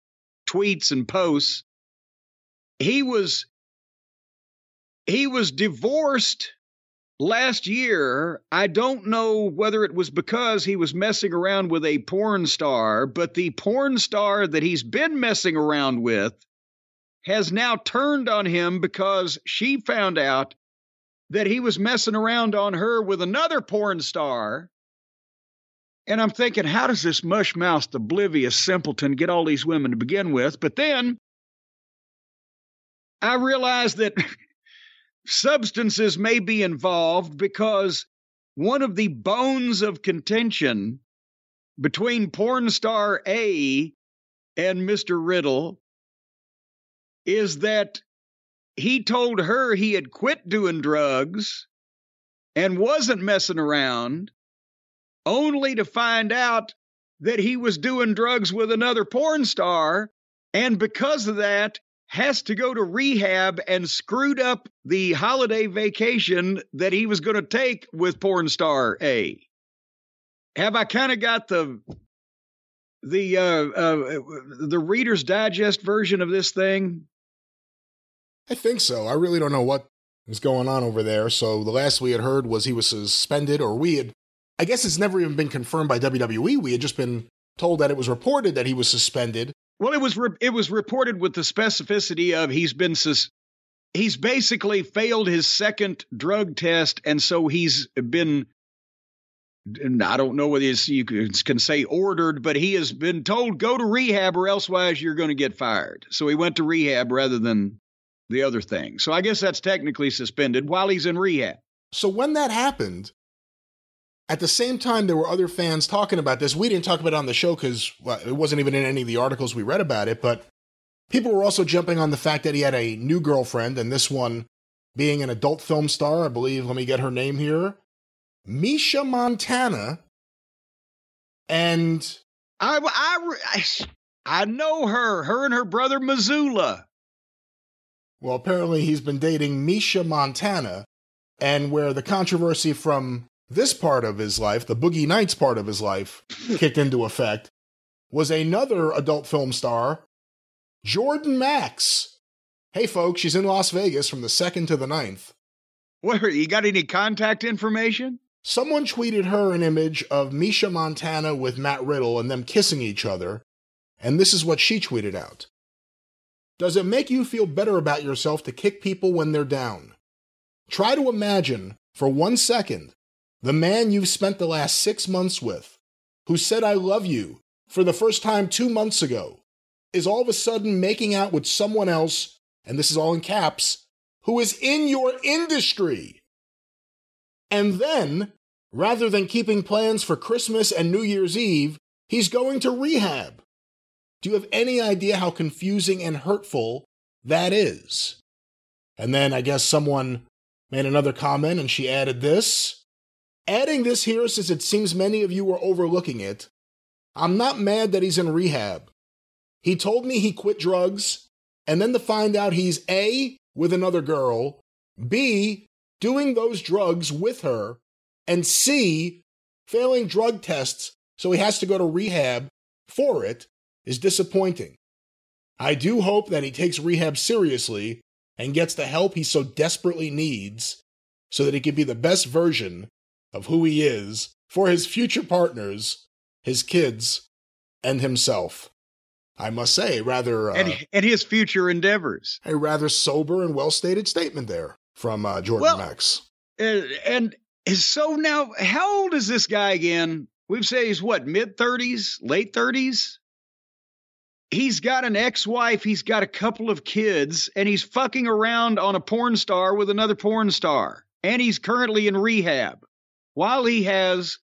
S2: tweets and posts. He was he was divorced last year. I don't know whether it was because he was messing around with a porn star, but the porn star that he's been messing around with has now turned on him because she found out that he was messing around on her with another porn star. And I'm thinking, how does this mush mouthed, oblivious simpleton get all these women to begin with? But then I realized that (laughs) substances may be involved because one of the bones of contention between porn star A and Mr. Riddle is that he told her he had quit doing drugs and wasn't messing around, only to find out that he was doing drugs with another porn star. And because of that, has to go to rehab and screwed up the holiday vacation that he was going to take with porn star A. Have I kind of got the the uh, uh, the Reader's Digest version of this thing?
S3: I think so. I really don't know what is going on over there. So the last we had heard was he was suspended, or we had, I guess it's never even been confirmed by WWE. We had just been told that it was reported that he was suspended.
S2: Well, it was re- it was reported with the specificity of he's been sus- he's basically failed his second drug test, and so he's been. I don't know whether you can say ordered, but he has been told go to rehab or elsewise you're going to get fired. So he went to rehab rather than the other thing. So I guess that's technically suspended while he's in rehab.
S3: So when that happened, at the same time, there were other fans talking about this. We didn't talk about it on the show because well, it wasn't even in any of the articles we read about it, but people were also jumping on the fact that he had a new girlfriend, and this one being an adult film star, I believe, let me get her name here Misha Montana. And
S2: I, I, I know her, her and her brother Missoula.
S3: Well, apparently he's been dating Misha Montana, and where the controversy from this part of his life, the Boogie Nights part of his life, (laughs) kicked into effect, was another adult film star, Jordan Max. Hey, folks, she's in Las Vegas from the 2nd to the 9th.
S2: What, you got any contact information?
S3: Someone tweeted her an image of Misha Montana with Matt Riddle and them kissing each other, and this is what she tweeted out. Does it make you feel better about yourself to kick people when they're down? Try to imagine, for one second, the man you've spent the last six months with, who said, I love you, for the first time two months ago, is all of a sudden making out with someone else, and this is all in caps, who is in your industry. And then, rather than keeping plans for Christmas and New Year's Eve, he's going to rehab. Do you have any idea how confusing and hurtful that is? And then I guess someone made another comment and she added this. Adding this here since it seems many of you are overlooking it. I'm not mad that he's in rehab. He told me he quit drugs, and then to find out he's A, with another girl, B, doing those drugs with her, and C, failing drug tests, so he has to go to rehab for it, is disappointing. I do hope that he takes rehab seriously and gets the help he so desperately needs so that he can be the best version of who he is for his future partners, his kids, and himself. I must say, rather uh,
S2: and, and his future endeavors.
S3: A rather sober and well stated statement there from uh, Jordan well, Max.
S2: And, and so now, how old is this guy again? We've said he's what, mid 30s, late 30s? He's got an ex-wife, he's got a couple of kids, and he's fucking around on a porn star with another porn star. And he's currently in rehab while he has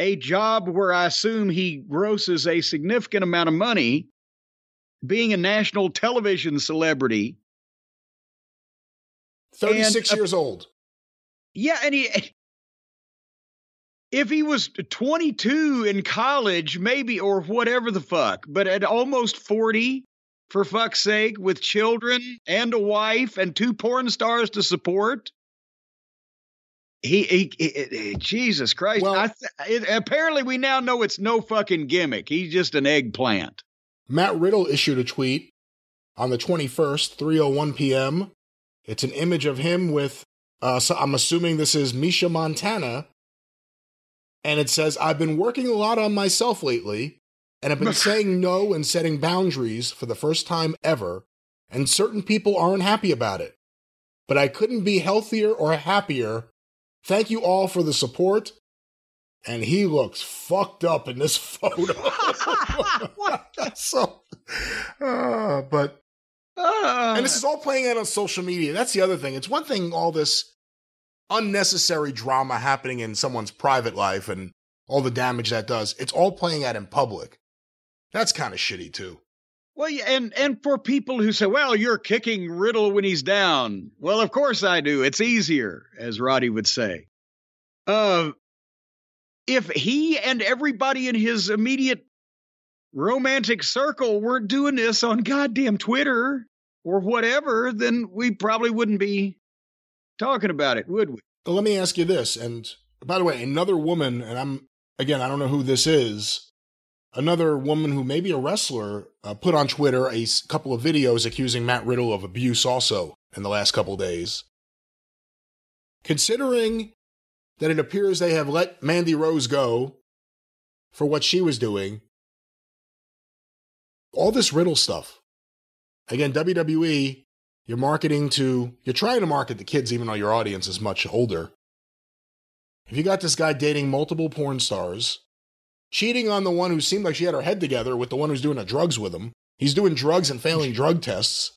S2: a job where I assume he grosses a significant amount of money being a national television celebrity.
S3: 36 and, years uh, old.
S2: Yeah, and he if he was 22 in college, maybe, or whatever the fuck, but at almost 40, for fuck's sake, with children and a wife and two porn stars to support. He, he, he, he Jesus Christ. Well, th- it, apparently, we now know it's no fucking gimmick. He's just an eggplant.
S3: Matt Riddle issued a tweet on the 21st, 3:01 p.m. It's an image of him with, uh, so I'm assuming this is Misha Montana, and it says, I've been working a lot on myself lately, and I've been (laughs) saying no and setting boundaries for the first time ever, and certain people aren't happy about it. But I couldn't be healthier or happier. Thank you all for the support. And he looks fucked up in this (laughs) photo. (laughs) so, uh, but, uh, and this is all playing out on social media. That's the other thing. It's one thing, all this unnecessary drama happening in someone's private life and all the damage that does. It's all playing out in public. That's kind of shitty too.
S2: Well, and and for people who say, "Well, you're kicking Riddle when he's down," well, of course I do. It's easier, as Roddy would say. Uh, if he and everybody in his immediate romantic circle weren't doing this on goddamn Twitter or whatever, then we probably wouldn't be talking about it, would we?
S3: But let me ask you this. And by the way, another woman, and I'm, again, I don't know who this is, another woman who may be a wrestler uh, put on Twitter a couple of videos accusing Matt Riddle of abuse also in the last couple days. Considering that it appears they have let Mandy Rose go for what she was doing, all this Riddle stuff. Again, WWE, you're marketing to, you're trying to market to kids even though your audience is much older. If you got this guy dating multiple porn stars, cheating on the one who seemed like she had her head together with the one who's doing the drugs with him, he's doing drugs and failing drug tests.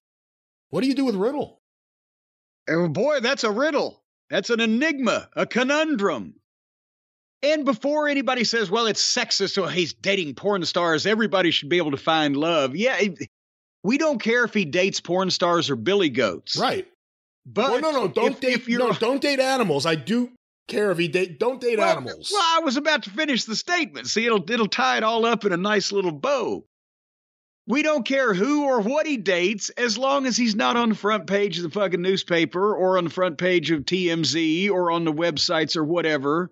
S3: What do you do with Riddle?
S2: Oh boy, that's a riddle. That's an enigma, a conundrum. And before anybody says, well, it's sexist, so he's dating porn stars, everybody should be able to find love. Yeah, we don't care if he dates porn stars or billy goats.
S3: Right.
S2: But
S3: well, no, no, don't
S2: if,
S3: date.
S2: if
S3: no, don't date animals. I do care if he date. Don't date
S2: well,
S3: animals.
S2: Well, I was about to finish the statement. See, it'll it'll tie it all up in a nice little bow. We don't care who or what he dates as long as he's not on the front page of the fucking newspaper or on the front page of TMZ or on the websites or whatever.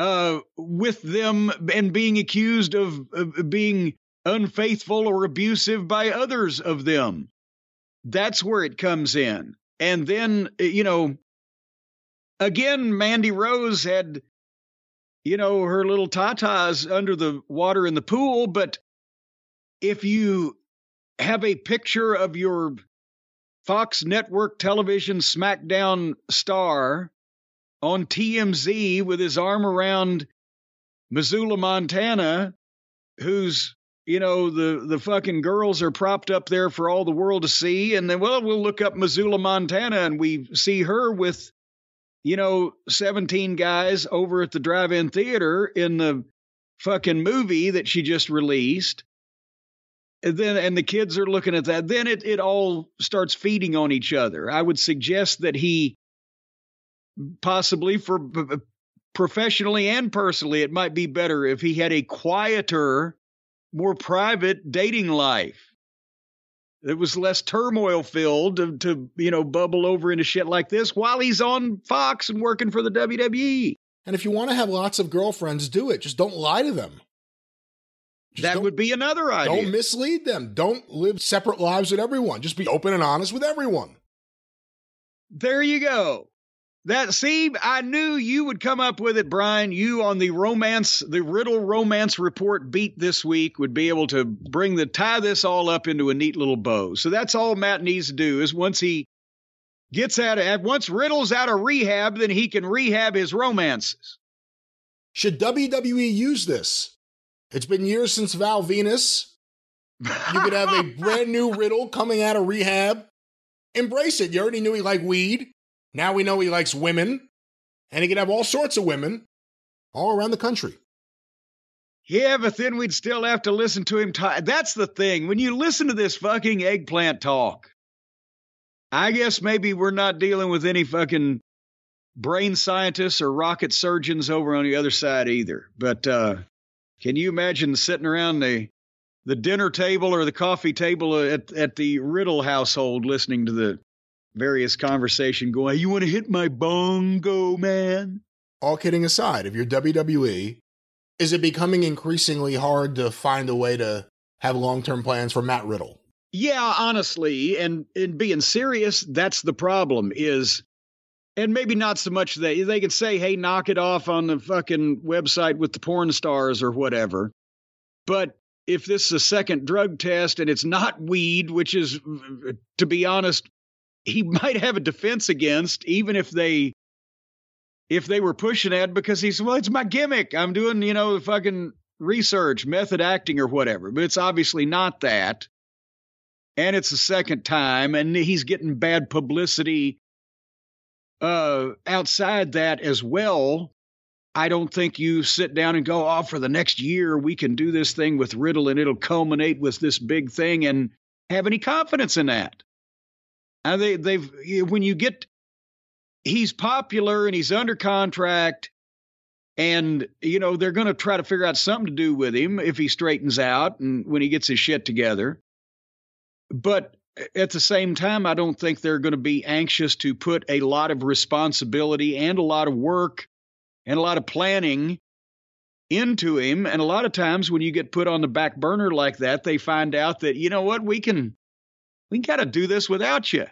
S2: Uh, with them and being accused of, of being unfaithful or abusive by others of them. That's where it comes in. And then, you know, again, Mandy Rose had, you know, her little tatas under the water in the pool. But if you have a picture of your Fox Network television SmackDown star on TMZ with his arm around Missoula, Montana, who's you know the the fucking girls are propped up there for all the world to see. And then well we'll look up Missoula Montana and we see her with you know 17 guys over at the drive-in theater in the fucking movie that she just released. And then and the kids are looking at that. Then it it all starts feeding on each other. I would suggest that he possibly for professionally and personally it might be better if he had a quieter more private dating life. It was less turmoil filled to, to, you know, bubble over into shit like this while he's on Fox and working for the WWE.
S3: and if you want to have lots of girlfriends, do it. Just don't lie to them. Just
S2: that would be another idea.
S3: Don't mislead them. Don't live separate lives with everyone. Just be open and honest with everyone.
S2: there you go. That see, I knew you would come up with it, Brian. You on the romance, the riddle romance report beat this week would be able to bring the tie this all up into a neat little bow. So that's all Matt needs to do is once he gets out of once Riddle's out of rehab, then he can rehab his romances.
S3: Should WWE use this? It's been years since Val Venis. You could have a (laughs) brand new Riddle coming out of rehab. Embrace it. You already knew he liked weed. Now we know he likes women. And he could have all sorts of women all around the country.
S2: Yeah, but then we'd still have to listen to him talk. That's the thing. When you listen to this fucking eggplant talk, I guess maybe we're not dealing with any fucking brain scientists or rocket surgeons over on the other side either. But uh, can you imagine sitting around the the dinner table or the coffee table at at the Riddle household listening to the various conversation going, "You want to hit my bongo, man?"
S3: All kidding aside, if you're WWE, is it becoming increasingly hard to find a way to have long term plans for Matt Riddle?
S2: Yeah, honestly, and and being serious, that's the problem is and maybe not so much they they could say, "Hey, knock it off on the fucking website with the porn stars or whatever." But if this is a second drug test and it's not weed, which is to be honest, he (laughs) might have a defense against even if they if they were pushing that because he's well, it's my gimmick. I'm doing, you know, the fucking research, method acting or whatever. But it's obviously not that and it's the second time and he's getting bad publicity uh outside that as well i don't think you sit down and go oh for the next year we can do this thing with riddle and it'll culminate with this big thing and have any confidence in that and they they've when you get he's popular and he's under contract and you know they're going to try to figure out something to do with him if he straightens out and when he gets his shit together but at the same time, I don't think they're going to be anxious to put a lot of responsibility and a lot of work and a lot of planning into him. And a lot of times when you get put on the back burner like that, they find out that, you know what, we can we got to do this without you.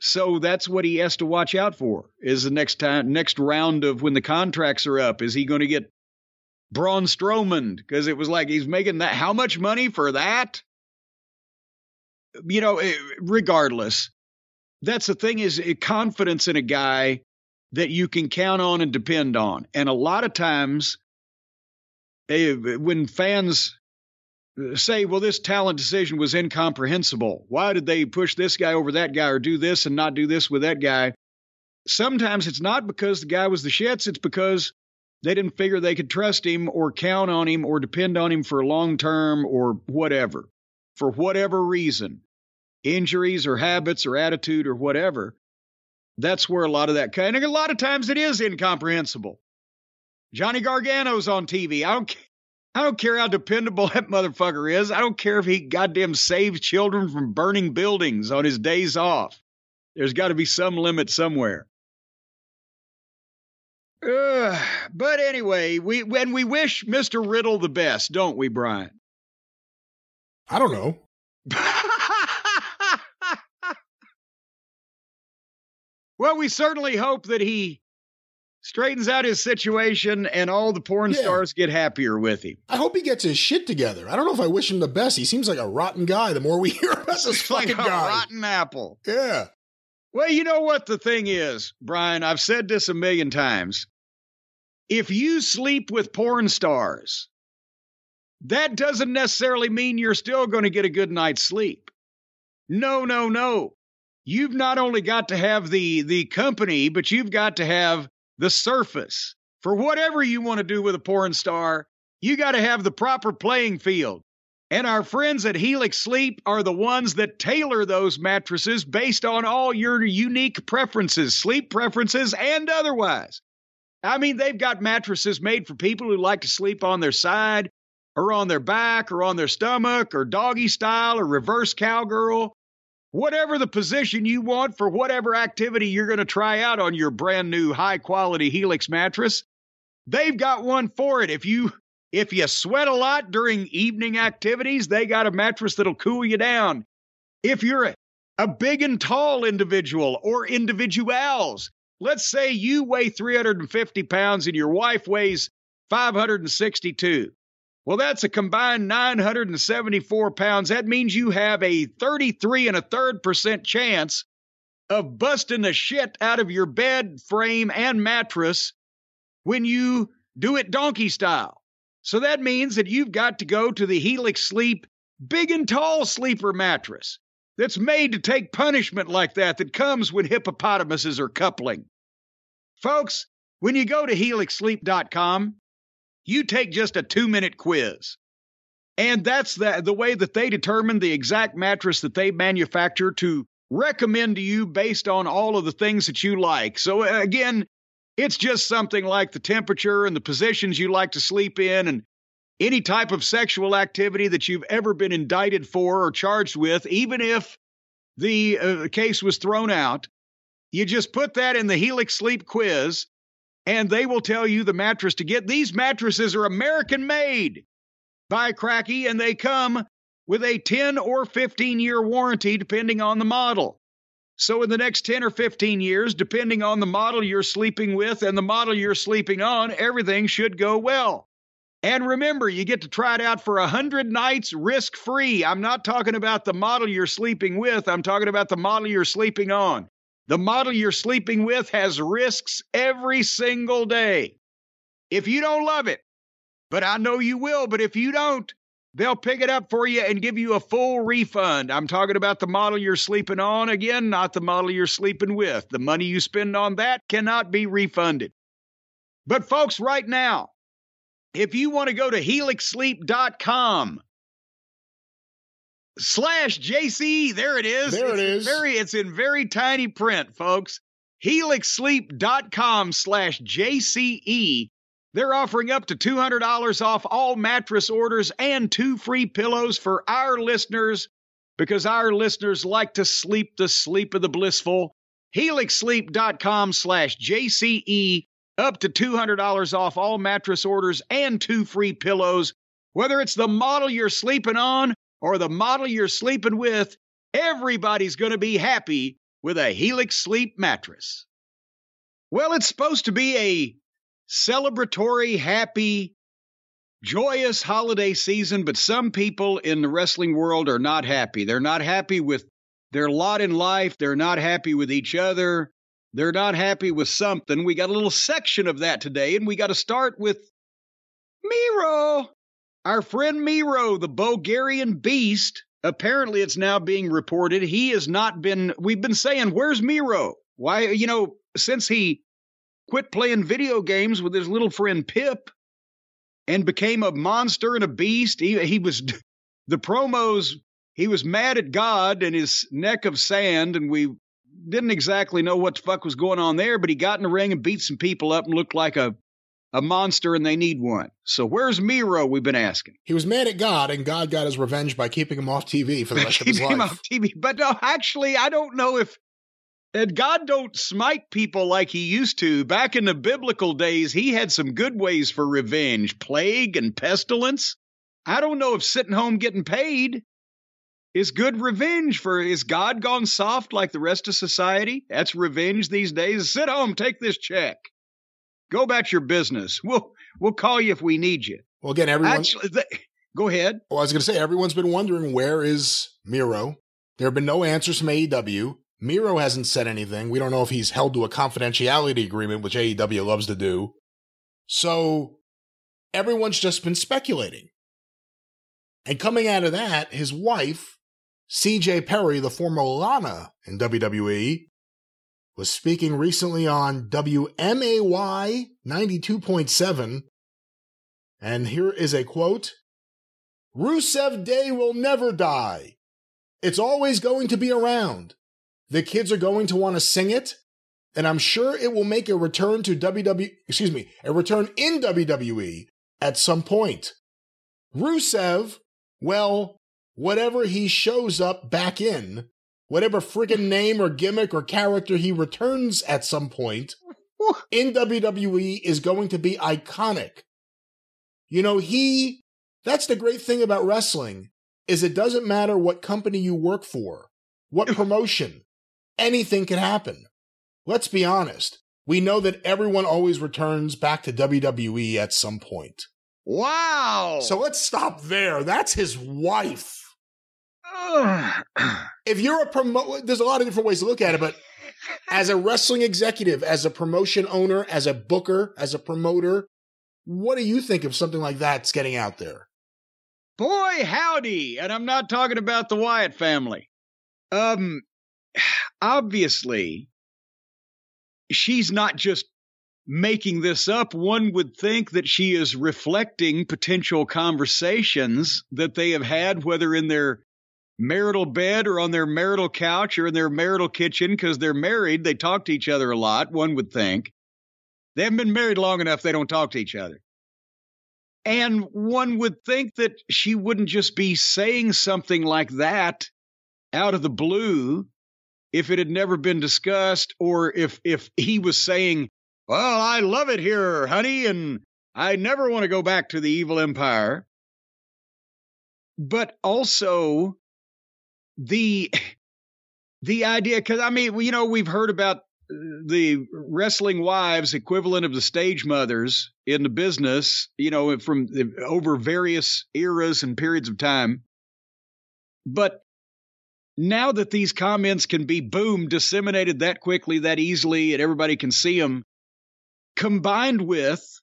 S2: So that's what he has to watch out for is the next time next round of when the contracts are up. Is he going to get Braun Strowman? Because it was like he's making that how much money for that? You know, eh, regardless, that's the thing is eh, confidence in a guy that you can count on and depend on. And a lot of times, eh, when fans say, well, this talent decision was incomprehensible. Why did they push this guy over that guy or do this and not do this with that guy? Sometimes it's not because the guy was the shits, it's because they didn't figure they could trust him or count on him or depend on him for long term or whatever, for whatever reason, injuries or habits or attitude or whatever. That's where a lot of that kind of a lot of times it is incomprehensible. Johnny Gargano's on TV. I don't (laughs) I don't care how dependable (laughs) that motherfucker is. I don't care if he goddamn saves children from burning buildings on his days off. There's got to be some limit somewhere. Uh, but anyway, we when we wish Mr. Riddle the best, don't we, Brian?
S3: I don't know. (laughs)
S2: well, we certainly hope that he straightens out his situation and all the porn
S3: Yeah.
S2: stars get happier with him.
S3: I hope he gets his shit together. I don't know if I wish him the best. He seems like a rotten guy the more we (laughs) hear about this
S2: It's like
S3: fucking
S2: a
S3: guy.
S2: rotten apple.
S3: Yeah.
S2: Well, you know what the thing is, Brian? I've said this a million times. If you sleep with porn stars, that doesn't necessarily mean you're still going to get a good night's sleep. No, no, no. You've not only got to have the the company, but you've got to have the surface. For whatever you want to do with a porn star, you got to have the proper playing field. And our friends at Helix Sleep are the ones that tailor those mattresses based on all your unique preferences, sleep preferences, and otherwise. I mean, they've got mattresses made for people who like to sleep on their side, or on their back, or on their stomach, or doggy style, or reverse cowgirl. Whatever the position you want for whatever activity you're going to try out on your brand new high quality Helix mattress, they've got one for it. If you if you sweat a lot during evening activities, they got a mattress that'll cool you down. If you're a, a big and tall individual or individuals, let's say you weigh 350 pounds and your wife weighs 562. Well, that's a combined 974 pounds. That means you have a 33 and a third percent chance of busting the shit out of your bed frame and mattress when you do it donkey style. So that means that you've got to go to the Helix Sleep big and tall sleeper mattress that's made to take punishment like that, that comes when hippopotamuses are coupling. Folks, when you go to helixsleep.com, you take just a two minute quiz. And that's the, the way that they determine the exact mattress that they manufacture to recommend to you based on all of the things that you like. So, uh, again, it's just something like the temperature and the positions you like to sleep in and any type of sexual activity that you've ever been indicted for or charged with, even if the uh, case was thrown out. You just put that in the Helix Sleep quiz, and they will tell you the mattress to get. These mattresses are American made by Cracky, and they come with a 10 or 15 year warranty, depending on the model. So, in the next 10 or 15 years, depending on the model you're sleeping with and the model you're sleeping on, everything should go well. And remember, you get to try it out for 100 nights risk free. I'm not talking about the model you're sleeping with, I'm talking about the model you're sleeping on. The model you're sleeping with has risks every single day. If you don't love it, but I know you will, but if you don't, they'll pick it up for you and give you a full refund. I'm talking about the model you're sleeping on. Again, not the model you're sleeping with. The money you spend on that cannot be refunded. But, folks, right now, if you want to go to helixsleep.com slash JC, there it is.
S3: There
S2: it's
S3: it is.
S2: Very, it's in very tiny print, folks. Helixsleep.com slash JCE. They're offering up to $200 off all mattress orders and two free pillows for our listeners because our listeners like to sleep the sleep of the blissful. Helixsleep.com slash JCE up to $200 off all mattress orders and two free pillows. Whether it's the model you're sleeping on or the model you're sleeping with, everybody's going to be happy with a Helix Sleep mattress. Well, it's supposed to be a celebratory, happy, joyous holiday season, but some people in the wrestling world are not happy. They're not happy with their lot in life, they're not happy with each other, they're not happy with something. We got a little section of that today, and we got to start with Miro. Our friend Miro, the Bulgarian beast. Apparently, it's now being reported he has not been. We've been saying, Where's Miro? Why, you know, since he quit playing video games with his little friend Pip and became a monster and a beast, he, he was. (laughs) The promos, he was mad at God and his neck of sand, and we didn't exactly know what the fuck was going on there, but he got in the ring and beat some people up and looked like a a monster and they need one. So where's Miro? We've been asking.
S3: He was mad at God, and God got his revenge by keeping him off TV for the rest of his
S2: Keeping him off TV. But no, actually, I don't know if and God don't smite people like he used to. Back in the biblical days, he had some good ways for revenge, plague and pestilence. I don't know if sitting home getting paid is good revenge for is God gone soft like the rest of society? That's revenge these days. Sit home, take this check. Go about your business. We'll we'll call you if we need you.
S3: Well, again, everyone.
S2: Actually, go ahead.
S3: well, I was going to say everyone's been wondering where is Miro. There have been no answers from AEW. Miro hasn't said anything. We don't know if he's held to a confidentiality agreement, which AEW loves to do. So everyone's just been speculating. And coming out of that, his wife, CJ Perry, the former Lana in WWE, was speaking recently on WMAY 92.7. And here is a quote Rusev Day will never die. It's always going to be around. The kids are going to want to sing it, and I'm sure it will make a return to WWE, excuse me, a return in WWE at some point. Rusev, well, whatever he shows up back in, whatever friggin' name or gimmick or character he returns at some point (laughs) in WWE is going to be iconic. You know, he, that's the great thing about wrestling, is it doesn't matter what company you work for, what (laughs) promotion, anything can happen. Let's be honest. We know that everyone always returns back to WWE at some point.
S2: Wow.
S3: So let's stop there. That's his wife. (sighs) If you're a promo, there's a lot of different ways to look at it, but as a wrestling executive, as a promotion owner, as a booker, as a promoter, what do you think of something like that's getting out there?
S2: boy howdy, and I'm not talking about the Wyatt family. Um, (sighs) obviously, she's not just making this up. One would think that she is reflecting potential conversations that they have had, whether in their marital bed or on their marital couch or in their marital kitchen, because they're married. They talk to each other a lot, one would think. They haven't been married long enough, they don't talk to each other. And one would think that she wouldn't just be saying something like that out of the blue if it had never been discussed or if if he was saying, "Well, I love it here, honey, and I never want to go back to the evil empire." But also the (laughs) the idea cuz I mean, you know, we've heard about uh, the wrestling wives equivalent of the stage mothers in the business, you know, from over various eras and periods of time. But now that these comments can be boom disseminated that quickly, that easily, and everybody can see them, combined with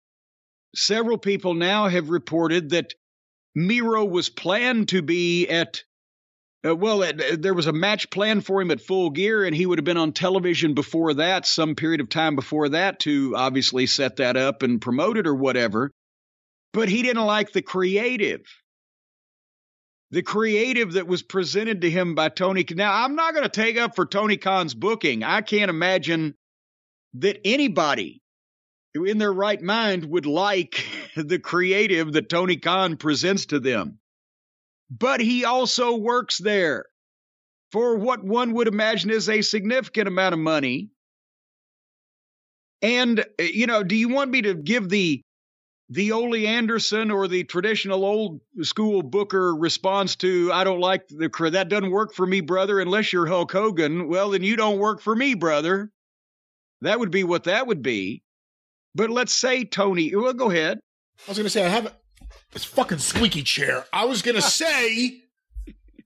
S2: several people now have reported that Miro was planned to be at uh, well, uh, there was a match planned for him at Full Gear, and he would have been on television before that, some period of time before that, to obviously set that up and promote it or whatever. But he didn't like the creative. The creative that was presented to him by Tony. Now, I'm not going to take up for Tony Khan's booking. I can't imagine that anybody in their right mind would like (laughs) the creative that Tony Khan presents to them but he also works there for what one would imagine is a significant amount of money. And you know, do you want me to give the the Ole Anderson or the traditional old school Booker response to I don't like the that doesn't work for me, brother, unless you're Hulk Hogan. Well, then you don't work for me, brother. That would be what that would be. But let's say Tony. Well, go ahead.
S3: I was gonna say I have this fucking squeaky chair. I was gonna (laughs) say.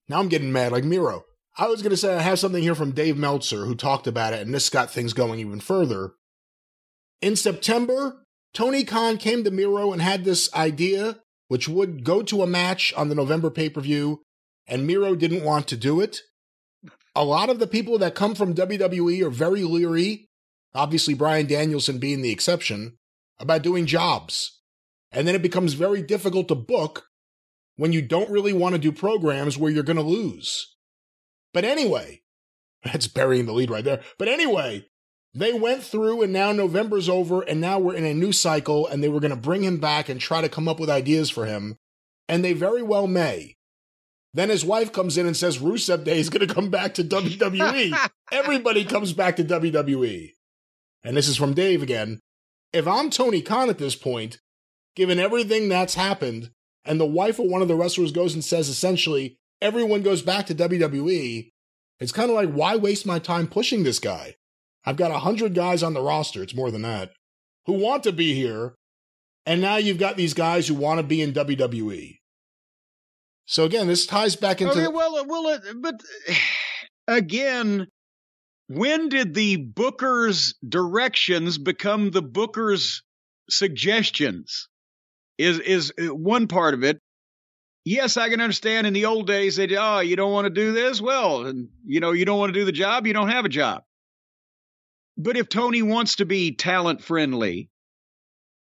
S3: now I'm getting mad like Miro. I was gonna say I have something here from Dave Meltzer who talked about it, and this got things going even further. In September, Tony Khan came to Miro and had this idea, which would go to a match on the November pay per view, and Miro didn't want to do it. A lot of the people that come from WWE are very leery, obviously, Bryan Danielson being the exception, about doing jobs. And then it becomes very difficult to book when you don't really want to do programs where you're going to lose. But anyway, (laughs) that's burying the lead right there. But anyway, they went through and now November's over and now we're in a new cycle and they were going to bring him back and try to come up with ideas for him. And they very well may. Then his wife comes in and says Rusev Day is going to come back to WWE. (laughs) Everybody comes back to WWE. And this is from Dave again. If I'm Tony Khan at this point, given everything that's happened, and the wife of one of the wrestlers goes and says essentially everyone goes back to WWE, it's kind of like, why waste my time pushing this guy? I've got a hundred guys on the roster. It's more than that who want to be here. And now you've got these guys who want to be in WWE. So again, this ties back into.
S2: Okay, well, uh, well, uh, but (sighs) again, when did the Booker's directions become the Booker's suggestions? Is is uh, one part of it. Yes, I can understand. In the old days, they oh, you don't want to do this. Well, and you know, you don't want to do the job. You don't have a job. But if Tony wants to be talent friendly,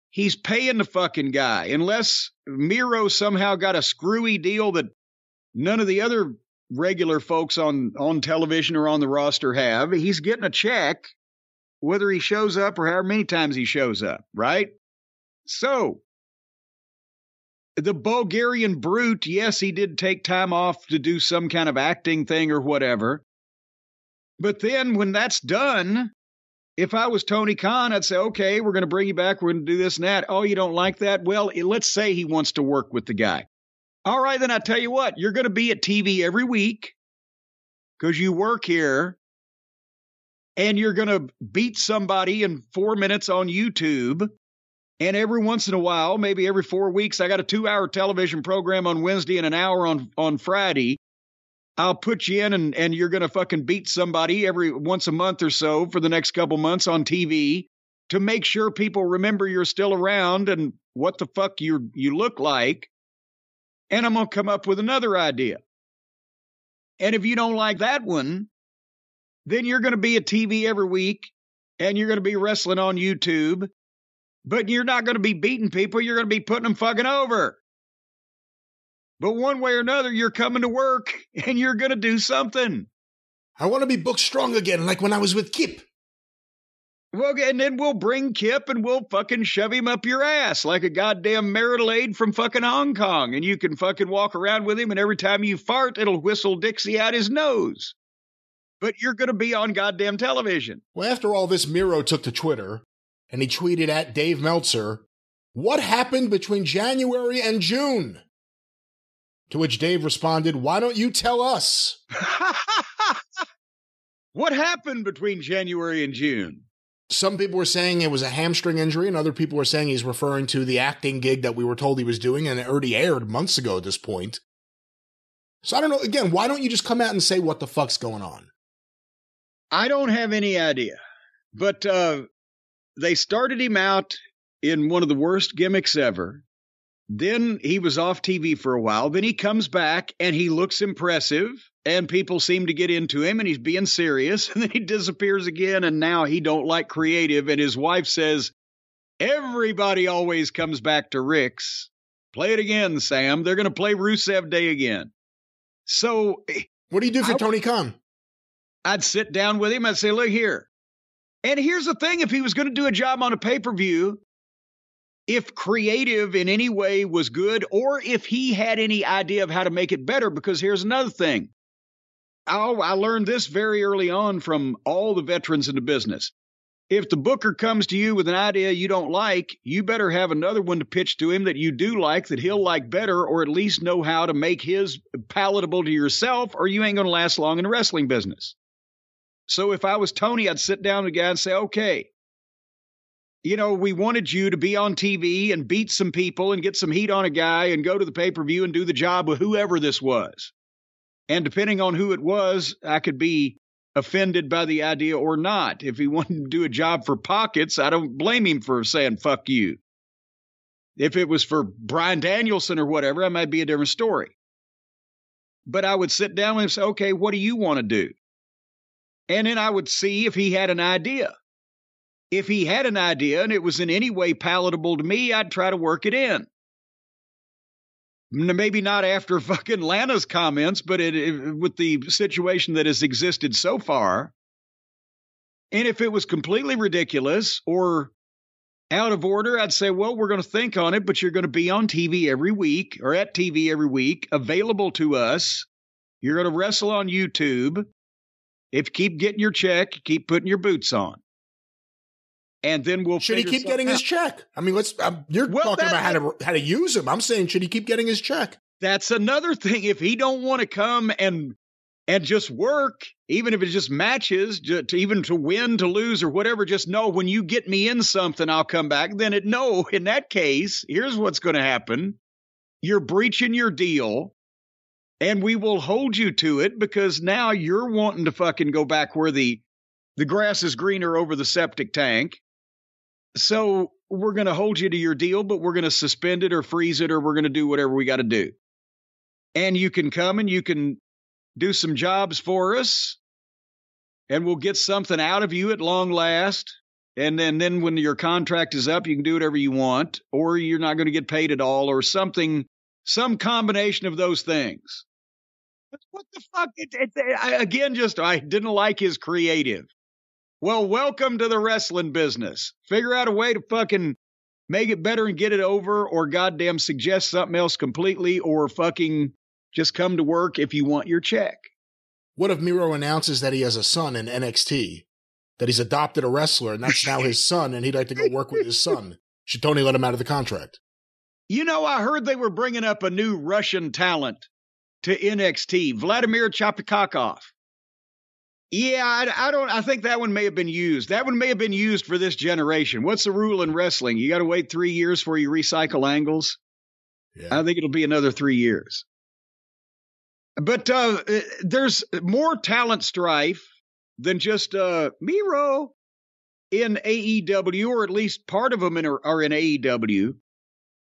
S2: he's paying the fucking guy. Unless Miro somehow got a screwy deal that none of the other regular folks on on television or on the roster have, he's getting a check whether he shows up or however many times he shows up, right? So, the Bulgarian brute, yes, he did take time off to do some kind of acting thing or whatever. But then when that's done, if I was Tony Khan, I'd say, okay, we're going to bring you back. We're going to do this and that. Oh, you don't like that? Well, let's say he wants to work with the guy. All right, then I tell you what, you're going to be at TV every week because you work here and you're going to beat somebody in four minutes on YouTube. And every once in a while, maybe every four weeks, I got a two hour television program on Wednesday and an hour on, on Friday. I'll put you in and, and you're going to fucking beat somebody every once a month or so for the next couple months on TV to make sure people remember you're still around and what the fuck you you look like. And I'm going to come up with another idea. And if you don't like that one, then you're going to be at TV every week and you're going to be wrestling on YouTube, but you're not going to be beating people. You're going to be putting them fucking over. But one way or another, you're coming to work (laughs) and you're going to do something.
S3: I want to be booked strong again, like when I was with Kip.
S2: Well, and then we'll bring Kip and we'll fucking shove him up your ass like a goddamn marital aid from fucking Hong Kong. And you can fucking walk around with him, and every time you fart, it'll whistle Dixie out his nose. But you're going to be on goddamn television.
S3: Well, after all this, Miro took to Twitter and he tweeted at Dave Meltzer, What happened between January and June? To which Dave responded, Why don't you tell us? (laughs)
S2: what happened between January and June?
S3: Some people were saying it was a hamstring injury, and other people were saying he's referring to the acting gig that we were told he was doing, and it already aired months ago at this point. So I don't know. Again, why don't you just come out and say what the fuck's going on?
S2: I don't have any idea. But uh, they started him out in one of the worst gimmicks ever. Then he was off TV for a while. Then he comes back and he looks impressive, and people seem to get into him, and he's being serious. (laughs) And then he disappears again, and now he don't like creative. And his wife says, "Everybody always comes back to Rick's. Play it again, Sam. They're going to play Rusev Day again." So, eh,
S3: what do you do for I, Tony Khan?
S2: I'd sit down with him. I'd say, "Look here." And here's the thing: if he was going to do a job on a pay per view, if creative in any way was good or if he had any idea of how to make it better. Because here's another thing I, I learned this very early on from all the veterans in the business. if the booker comes to you with an idea you don't like, you better have another one to pitch to him that you do like, that he'll like better, or at least know how to make his palatable to yourself, or you ain't going to last long in the wrestling business. So if I was Tony, I'd sit down with the guy and say, okay, you know, we wanted you to be on TV and beat some people and get some heat on a guy and go to the pay per view and do the job with whoever this was. And depending on who it was, I could be offended by the idea or not. If he (laughs) wanted to do a job for pockets, I don't blame him for saying fuck you. If it was for Bryan Danielson or whatever, that might be a different story. But I would sit down with him and say, okay, what do you want to do? And then I would see if he had an idea. If he had an idea and it was in any way palatable to me, I'd try to work it in maybe not after (laughs) fucking Lana's comments, but it, it, with the situation that has existed so far. And if it was completely ridiculous or out of order, I'd say, well, we're going to think on it, but you're going to be on TV every week or at TV every week, available to us. You're going to wrestle on YouTube. If you keep getting your check, you keep putting your boots on and then we'll
S3: should he keep getting out. his check? I mean, let's. Um, you're well, talking about how to how to use him. I'm saying should he keep getting his check?
S2: That's another thing. If he don't want to come and and just work, even if it just matches, to, to, even to win, to lose, or whatever, just know when you get me in something, I'll come back. Then it no. In that case, here's what's going to happen: you're breaching your deal. And we will hold you to it because now you're wanting to fucking go back where the the grass is greener over the septic tank so we're going to hold you to your deal, but we're going to suspend it or freeze it or we're going to do whatever we got to do. And you can come and you can do some jobs for us and we'll get something out of you at long last. And then, then when your contract is up, you can do whatever you want, or you're not going to get paid at all, or something, some combination of those things. What the fuck? It, it, I, again, just I didn't like his creative. Well, welcome to the wrestling business. Figure out a way to fucking make it better and get it over, or goddamn suggest something else completely, or fucking just come to work if you want your check.
S3: What if Miro announces that he has a son in NXT, that he's adopted a wrestler, and that's now his (laughs) son, and he'd like to go work with his son? Should Tony let him out of the contract?
S2: You know, I heard they were bringing up a new Russian talent to NXT, Vladimir Chapikakov. Yeah, I, I, don't. I think that one may have been used. That one may have been used for this generation. What's the rule in wrestling? You got to wait three years before you recycle angles. Yeah. I think it'll be another three years. But uh, uh there's more talent strife than just uh, Miro in AEW, or at least part of them in, are in AEW.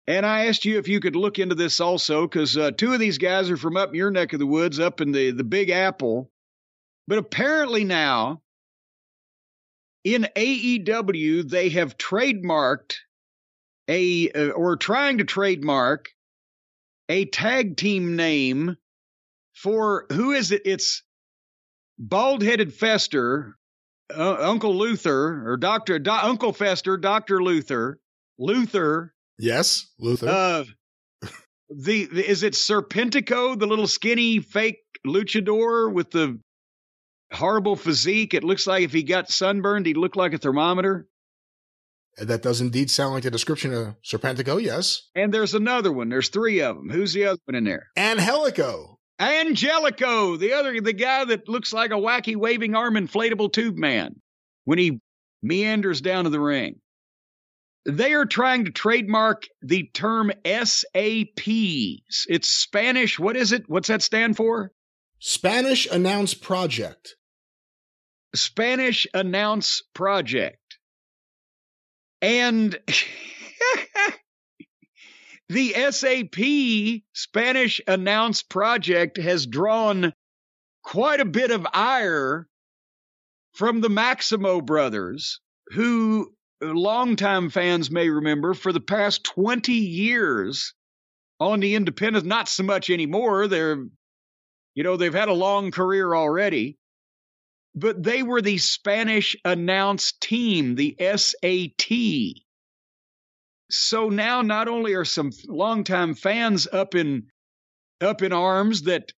S2: And I asked you if you could look into this also, because uh, two of these guys are from up your neck of the woods, up in the, the Big Apple. But apparently now, in AEW, they have trademarked a, uh, or trying to trademark a tag team name for who is it? It's bald headed Fester, uh, Uncle Luther, or Doctor Do, Uncle Fester, Doctor Luther, Luther.
S3: Yes, Luther. Uh,
S2: the, the is it Serpentico, the little skinny fake luchador with the horrible physique. It looks like if he got sunburned, he'd look like a thermometer.
S3: That does indeed sound like the description of Serpentico, yes.
S2: And there's another one. There's three of them. Who's the other one in there?
S3: Angelico.
S2: Angelico, the other, the guy that looks like a wacky waving arm inflatable tube man when he meanders down to the ring. They are trying to trademark the term SAPs. It's Spanish. What is it? What's that stand for?
S3: Spanish Announce Project.
S2: Spanish Announce Project. And (laughs) the SAP Spanish Announce Project has drawn quite a bit of ire from the Maximo brothers, who longtime fans may remember for the past 20 years on the independent, not so much anymore. They're, you know, they've had a long career already but they were the Spanish announced team, the SAT. So now not only are some longtime fans up in up in arms that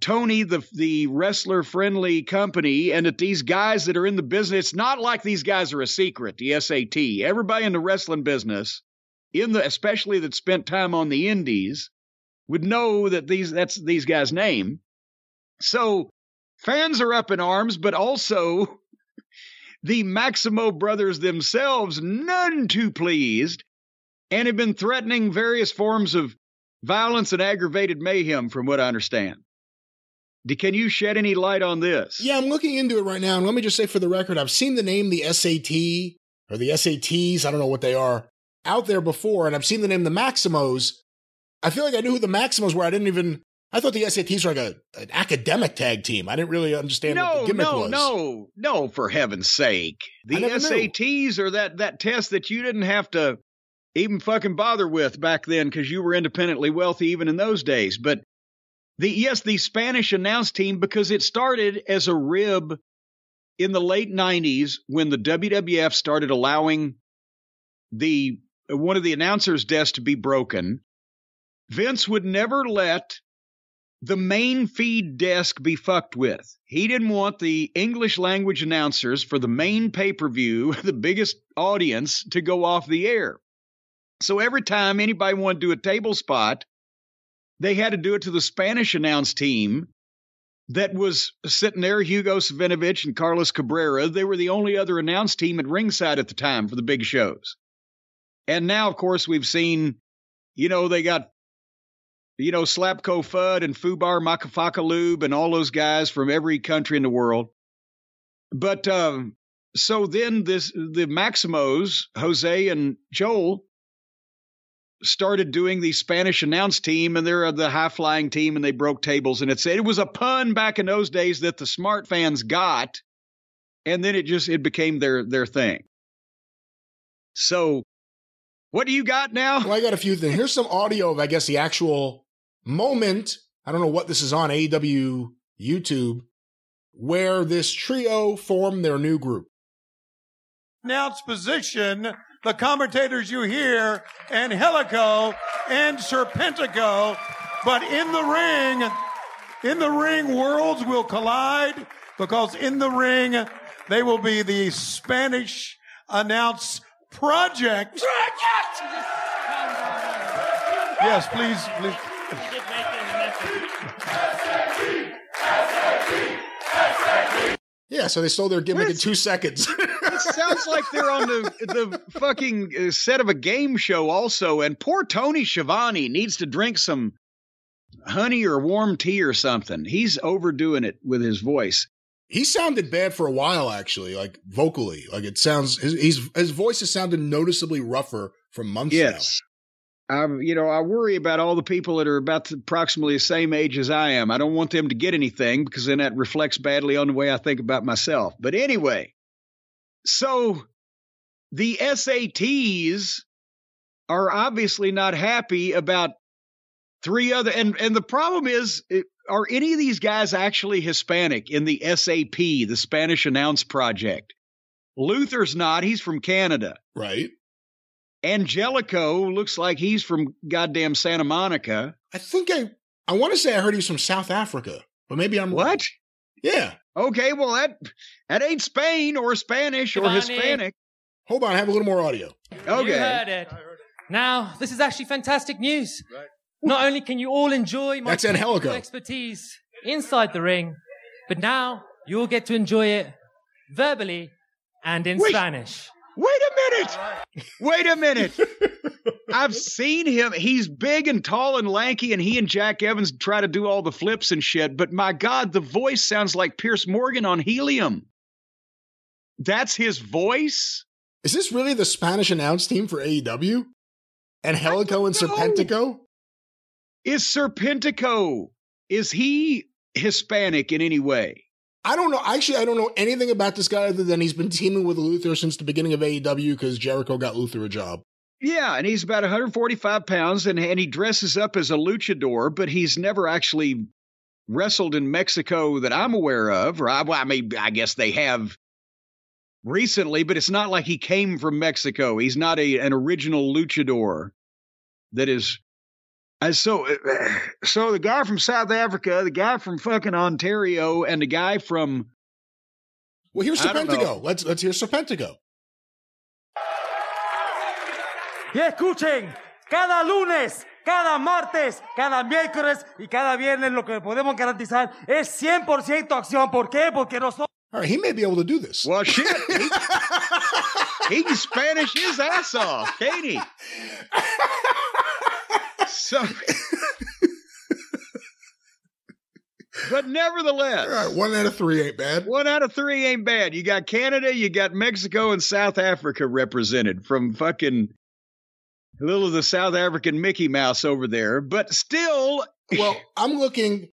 S2: Tony, the the wrestler friendly company, and that these guys that are in the business, it's not like these guys are a secret. The SAT, everybody in the wrestling business, in the especially that spent time on the Indies, would know that these that's these guys' name. So fans are up in arms, but also (laughs) the Maximo brothers themselves, none too pleased, and have been threatening various forms of violence and aggravated mayhem, from what I understand. Can you shed any light on this?
S3: Yeah, I'm looking into it right now. And let me just say for the record, I've seen the name the SAT or the SATs, I don't know what they are, out there before. And I've seen the name the Maximos. I feel like I knew who the Maximos were. I didn't even, I thought the SATs were like a, an academic tag team. I didn't really understand
S2: no,
S3: what the gimmick
S2: no,
S3: was.
S2: No, no, for heaven's sake. The SATs are that, that test that you didn't have to even fucking bother with back then because you were independently wealthy even in those days. But the yes, the Spanish announce team because it started as a rib in the late 90s when the WWF started allowing the one of the announcers' desks to be broken. Vince would never let the main feed desk be fucked with. He didn't want the English language announcers for the main pay per view, (laughs) the biggest audience, to go off the air. So every time anybody wanted to do a table spot, they had to do it to the Spanish announced team that was sitting there, Hugo Savinovich and Carlos Cabrera. They were the only other announced team at ringside at the time for the big shows. And now, of course, we've seen, you know, they got, you know, Slapko Fudd and Fubar Makafakalube and all those guys from every country in the world. But um, so then this the Maximos, Jose and Joel, started doing the Spanish announce team, and they're the high flying team, and they broke tables. And it's it was a pun back in those days that the smart fans got, and then it just it became their their thing. So, what do you got now?
S3: Well, I got a few things. Here's some audio of I guess the actual moment. I don't know what this is on AEW YouTube, where this trio formed their new group.
S4: Announce position the commentators you hear, Angelico and Serpentico. But in the ring, in the ring, worlds will collide because in the ring, they will be the Spanish announce project. Project! Yes, please, please.
S3: Yeah, so they stole their gimmick in two seconds. (laughs)
S2: it sounds like they're on the the fucking uh, set of a game show also. And poor Tony Schiavone needs to drink some honey or warm tea or something. He's overdoing it with his voice.
S3: He sounded bad for a while, actually, like vocally. Like it sounds his his, his voice has sounded noticeably rougher for months now.
S2: yes. I, you know, I worry about all the people that are about approximately the same age as I am. I don't want them to get anything because then that reflects badly on the way I think about myself. But anyway, so the SATs are obviously not happy about three other and and the problem is are any of these guys actually Hispanic in the SAP, the Spanish Announce Project? Luther's not, he's from Canada.
S3: Right.
S2: Angelico looks like he's from goddamn Santa Monica.
S3: I think I I want to say I heard he's from South Africa, but maybe I'm
S2: what?
S3: Yeah.
S2: Okay, well that that ain't Spain or Spanish or Hispanic.
S3: Hold on, I have a little more audio.
S2: Okay.
S5: You heard it. Now, this is actually fantastic news. Not only can you all enjoy my
S3: That's Angelico.
S5: expertise inside the ring, but now you'll get to enjoy it verbally and in
S2: Wait.
S5: Spanish.
S2: Wait a minute. Wait a minute. (laughs) I've seen him. He's big and tall and lanky, and he and Jack Evans try to do all the flips and shit. But my God, the voice sounds like Piers Morgan on helium. That's his voice?
S3: Is this really the Spanish announce team for AEW? And Helico and Serpentico?
S2: Is Serpentico, is he Hispanic in any way?
S3: I don't know. Actually, I don't know anything about this guy other than he's been teaming with Luther since the beginning of AEW because Jericho got Luther a job.
S2: Yeah, and he's about 145 pounds, and, and he dresses up as a luchador, but he's never actually wrestled in Mexico that I'm aware of. Or I, well, I mean, I guess they have recently, but it's not like he came from Mexico. He's not a an original luchador that is Uh, so, uh, (sighs) so the guy from South Africa, the guy from fucking Ontario, and the guy from
S3: Well, here's
S2: I don't
S3: Serpentico.
S2: know.
S3: Let's let's hear Serpentico.
S6: Y escuchen, cada lunes, cada martes, cada miércoles y cada viernes lo que podemos garantizar es 100% acción. ¿Por qué? Porque nosotros...
S3: All right, he may be able to do this.
S2: well, shit, he, (laughs) he can Spanish his ass off, can't he? So, (laughs) but nevertheless,
S3: All right, one out of three ain't bad.
S2: One out of three ain't bad. You got Canada, you got Mexico, and South Africa represented from fucking a little of the South African Mickey Mouse over there. But still,
S3: Well, (laughs) I'm looking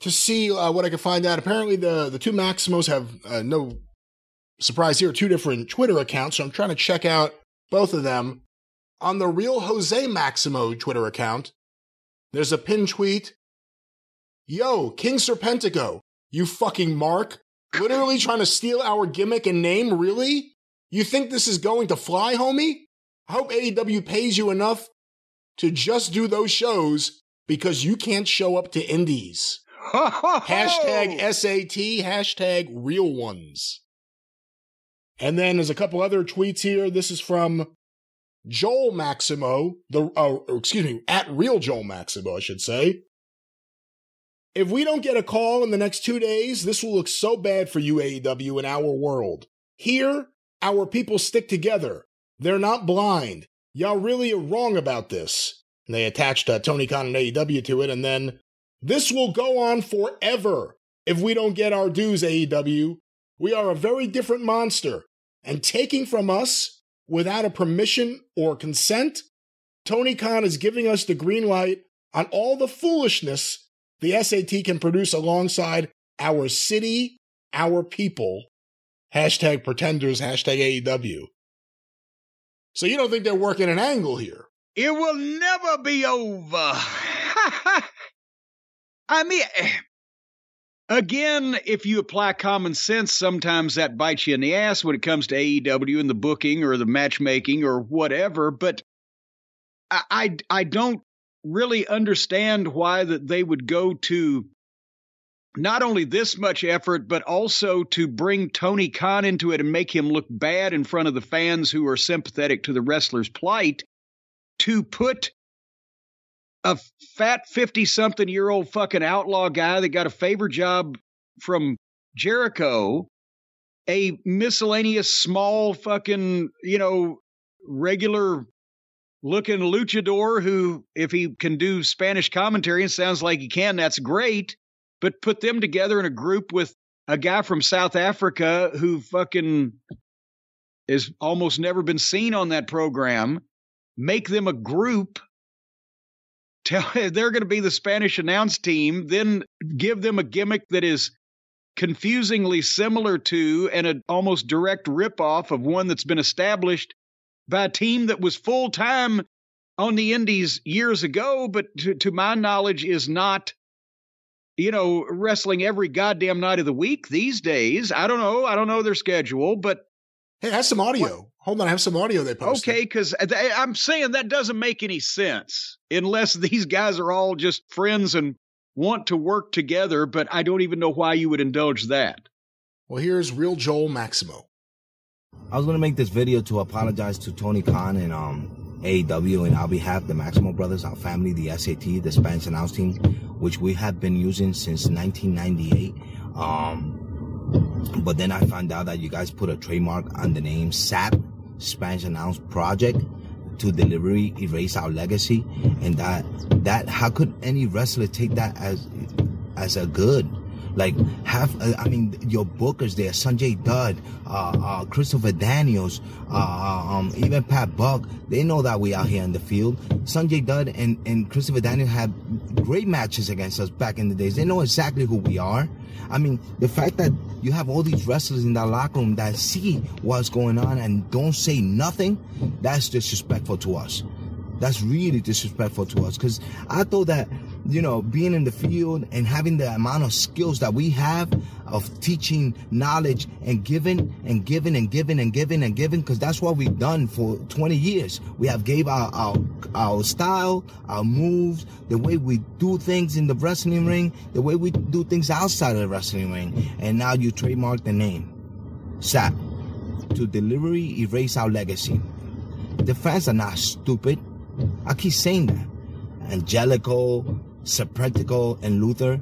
S3: to see uh, what I can find out. Apparently, the the two Maximos have uh, no surprise here, two different Twitter accounts. So I'm trying to check out both of them. On the real Jose Maximo Twitter account, there's a pin tweet. Yo, King Serpentico, you fucking mark. Literally trying to steal our gimmick and name, really? You think this is going to fly, homie? I hope AEW pays you enough to just do those shows because you can't show up to indies. Hashtag SAT, hashtag real ones. And then there's a couple other tweets here. This is from Joel Maximo, the uh, excuse me, at real Joel Maximo, I should say. If we don't get a call in the next two days, this will look so bad for you, AEW, in our world. Here, our people stick together. They're not blind. Y'all really are wrong about this. And they attached uh, Tony Khan and AEW to it, and then this will go on forever if we don't get our dues, AEW. We are a very different monster, and taking from us without a permission or consent, Tony Khan is giving us the green light on all the foolishness the SAT can produce alongside our city, our people. Hashtag pretenders, hashtag AEW. So you don't think they're working an angle here?
S2: it will never be over. (laughs) I mean, eh, again, if you apply common sense, sometimes that bites you in the ass when it comes to AEW and the booking or the matchmaking or whatever. But I, I, I don't really understand why that they would go to not only this much effort, but also to bring Tony Khan into it and make him look bad in front of the fans who are sympathetic to the wrestler's plight, to put a fat 50 something year old fucking outlaw guy that got a favor job from Jericho, a miscellaneous small fucking, you know, regular looking luchador who, if he can do Spanish commentary and sounds like he can, that's great. But put them together in a group with a guy from South Africa who fucking has almost never been seen on that program. Make them a group. Tell (laughs) they're going to be the Spanish announce team. Then give them a gimmick that is confusingly similar to and an almost direct ripoff of one that's been established by a team that was full time on the Indies years ago, but to, to my knowledge is not, you know, wrestling every goddamn night of the week these days. I don't know. I don't know their schedule, but
S3: Hey, have some audio. Hold on, I have some audio they posted.
S2: okay, because I'm saying that doesn't make any sense unless (laughs) these guys are all just friends and want to work together. But I don't even know why you would indulge that.
S3: Well, here's real Joel Maximo.
S7: I was gonna make this video to apologize to Tony Khan and um AEW and our behalf, the Maximo Brothers, our family, the SAT, the Spanish announce team, which we have been using since 1998. Um, but then I found out that you guys put a trademark on the name SAP, Spanish Announced Project, to deliberately erase our legacy, and that that how could any wrestler take that as as a good? Like have uh, I mean your bookers there, Sanjay Dutt, uh, uh, Christopher Daniels, uh, um, even Pat Buck, they know that we out here in the field. Sanjay Dutt and, and Christopher Daniels had great matches against us back in the days. They know exactly who we are. I mean, the fact that you have all these wrestlers in that locker room that see what's going on and don't say nothing, that's disrespectful to us. That's really disrespectful to us. Cause I thought that you know, being in the field and having the amount of skills that we have of teaching knowledge and giving and giving and giving and giving and giving, because that's what we've done for 20 years. We have gave our, our, our style, our moves, the way we do things in the wrestling ring, the way we do things outside of the wrestling ring. And now you trademark the name. SAP. To deliberately erase our legacy. The fans are not stupid. I keep saying that. Angelico, Serpentico, and Luther.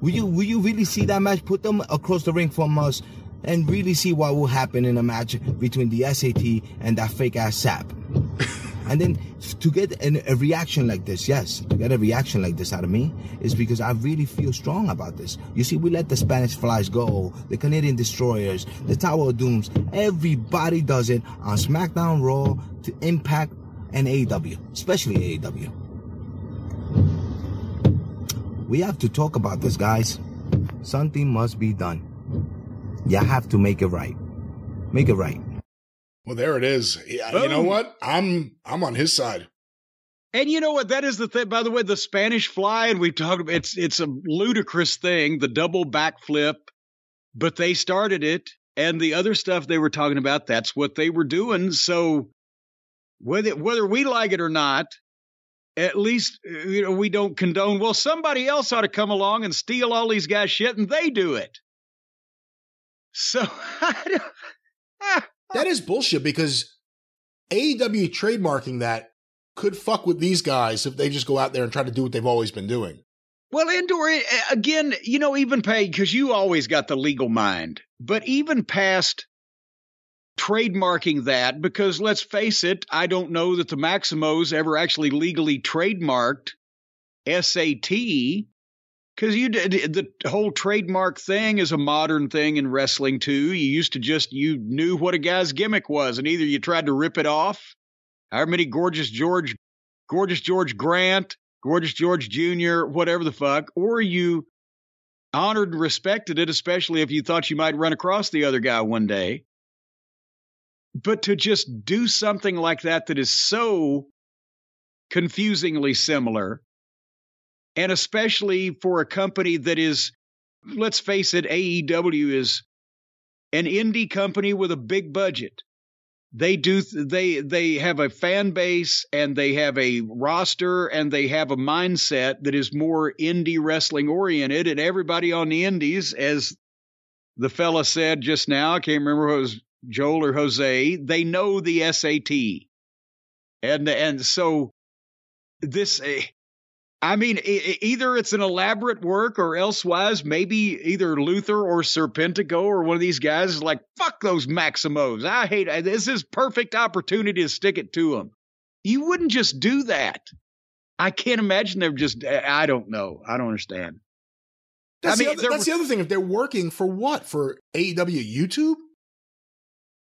S7: Will you will you really see that match? Put them across the ring from us and really see what will happen in a match between the SAT and that fake ass sap. (laughs) and then to get an, a reaction like this, yes, to get a reaction like this out of me is because I really feel strong about this. You see, we let the Spanish flies go, the Canadian destroyers, the Tower of Dooms. Everybody does it on SmackDown, Raw, to Impact, and AEW, especially AEW. We have to talk about this, guys. Something must be done. You have to make it right. Make it right.
S3: Well, there it is. Yeah, you know what? I'm I'm on his side.
S2: And you know what? That is the thing. By the way, the Spanish fly, and we talked about it's it's a ludicrous thing, the double backflip, but they started it, and the other stuff they were talking about, that's what they were doing. So whether whether we like it or not, at least uh, you know we don't condone. Well, somebody else ought to come along and steal all these guys' shit, and they do it. So (laughs) I don't- ah,
S3: That is bullshit because AEW trademarking that could fuck with these guys if they just go out there and try to do what they've always been doing.
S2: Well, Endor, eh, again, you know, even pay because you always got the legal mind, but even past trademarking that, because let's face it, I don't know that the Maximos ever actually legally trademarked SAT. Because you did the whole trademark thing is a modern thing in wrestling too. You used to just you knew what a guy's gimmick was, and either you tried to rip it off, however many gorgeous George, gorgeous George Grant, Gorgeous George Jr., whatever the fuck, or you honored and respected it, especially if you thought you might run across the other guy one day. But to just do something like that that is so confusingly similar, and especially for a company that is, let's face it, AEW is an indie company with a big budget. They do they they have a fan base and they have a roster and they have a mindset that is more indie wrestling oriented and everybody on the indies as the fella said just now i can't remember it was joel or jose they know the sat and and so this eh, I mean, either it's an elaborate work or elsewise, maybe either Luther or Serpentico or one of these guys is like, fuck those Maximos. I hate this is perfect opportunity to stick it to them. You wouldn't just do that. I can't imagine they're just, I don't know. I don't understand.
S3: That's,
S2: I mean,
S3: the, other, that's the other thing. If they're working for what? For AEW YouTube?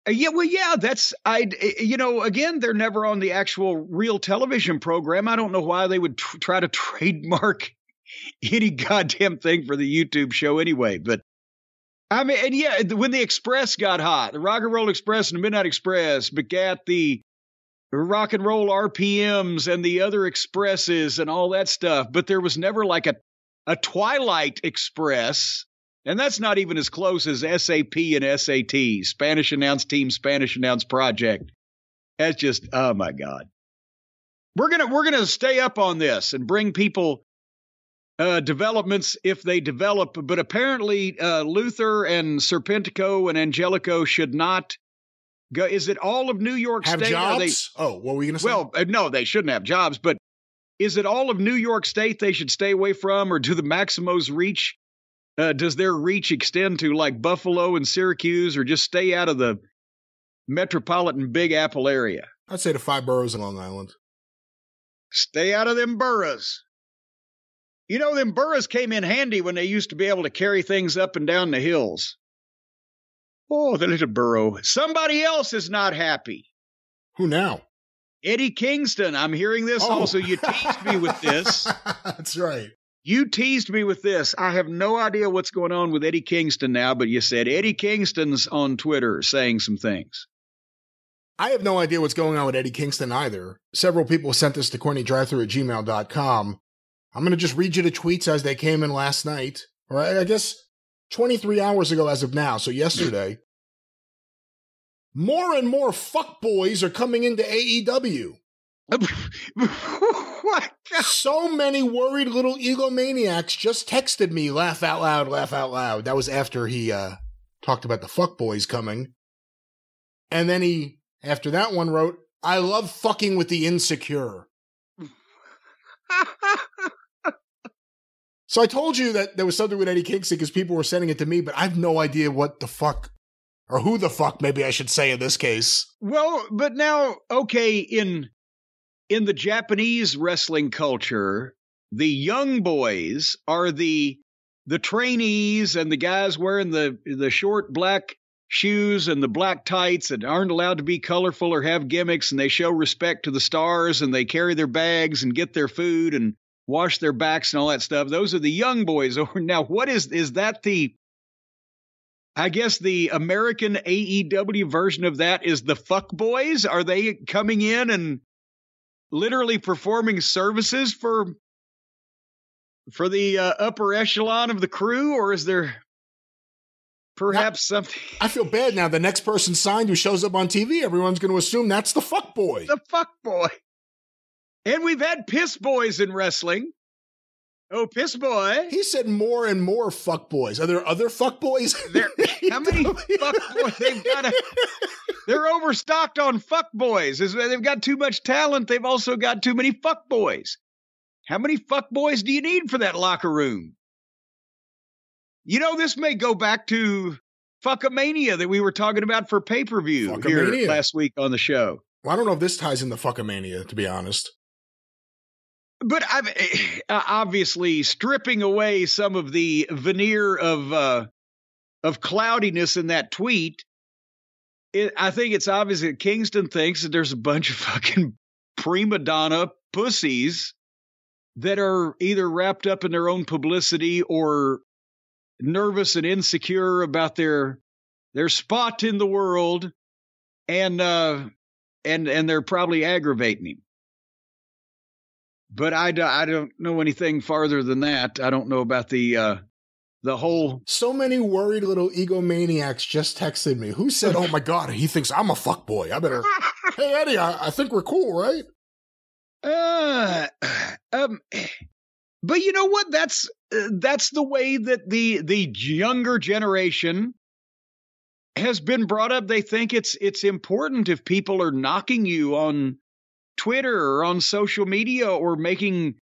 S2: Uh, Yeah, well, yeah, that's I. You know, again, they're never on the actual real television program. I don't know why they would tr- try to (laughs) trademark any goddamn thing for the YouTube show anyway. But I mean, and yeah, when the Express got hot, the Rock and Roll Express and the Midnight Express begat the rock and roll RPMs and the other expresses and all that stuff. But there was never like a a Twilight Express and that's not even as close as SAP and SAT, Spanish announced team, Spanish announced project. That's just oh my god. We're gonna we're gonna stay up on this and bring people uh, developments if they develop. But apparently, uh, Luther and Serpentico and Angelico should not go. Is it all of New York
S3: Have
S2: State? Are they-
S3: jobs? oh, what were you going to say?
S2: well, uh, no, they shouldn't have jobs, but is it all of New York State they should stay away from, or do the Maximos reach? Uh, does their reach extend to like Buffalo and Syracuse, or just stay out of the metropolitan Big Apple area?
S3: I'd say the five boroughs in Long Island.
S2: Stay out of them boroughs. You know, them boroughs came in handy when they used to be able to carry things up and down the hills. Oh, the little borough. Somebody else is not happy.
S3: Who now?
S2: Eddie Kingston. I'm hearing this
S3: Oh.
S2: also. You teased me with this. (laughs)
S3: That's right.
S2: You teased me with this. I have no idea what's going on with Eddie Kingston now, but you said Eddie Kingston's on Twitter saying some things.
S3: I have no idea what's going on with Eddie Kingston either. Several people sent this to cornydrivethrough at gmail.com. I'm going to just read you the tweets as they came in last night, or I guess 23 hours ago as of now, so yesterday. more and more fuckboys are coming into AEW. (laughs)
S2: what?
S3: So many worried little egomaniacs just texted me, laugh out loud, laugh out loud. That was after he uh, talked about the fuck boys coming. And then he, after that one, wrote, I love fucking with the insecure. (laughs) So I told you that there was something with Eddie Kingston because people were sending it to me, but I have no idea what the fuck, or who the fuck, maybe I should say in this case.
S2: Well, but now, okay, in in the Japanese wrestling culture, the young boys are the the trainees and the guys wearing the the short black shoes and the black tights and aren't allowed to be colorful or have gimmicks and they show respect to the stars and they carry their bags and get their food and wash their backs and all that stuff. Those are the young boys. (laughs) Now, what is is that the I guess the American AEW version of that is the fuck boys. Are they coming in and literally performing services for for the uh, upper echelon of the crew, or is there perhaps something
S3: I feel bad now. The next person signed who shows up on TV, everyone's going to assume that's the fuck boy.
S2: the fuck boy? And we've had piss boys in wrestling. Oh, piss boy!
S3: He said more and more fuck boys. Are there other fuck boys? (laughs)
S2: There, how many (laughs) fuck boys they've got? A, they're overstocked on fuck boys. They've got too much talent. They've also got too many fuck boys. How many fuck boys do you need for that locker room? You know, this may go back to fuckamania that we were talking about for pay per view here last week on the show.
S3: Well, I don't know if this ties in into fuckamania, to be honest.
S2: But I'm uh, obviously stripping away some of the veneer of uh, of cloudiness in that tweet. It, I think it's obvious that Kingston thinks that there's a bunch of fucking prima donna pussies that are either wrapped up in their own publicity or nervous and insecure about their their spot in the world, and uh, and and they're probably aggravating him but I, do, I don't know anything farther than that. I don't know about the uh, the whole.
S3: So many worried little egomaniacs just texted me. Who said, "Oh my god, he thinks I'm a fuck boy"? I better. (laughs) hey Eddie, I, I think we're cool, right?
S2: Uh, um, but you know what? That's uh, that's the way that the the younger generation has been brought up. They think it's it's important if people are knocking you on Twitter or on social media or making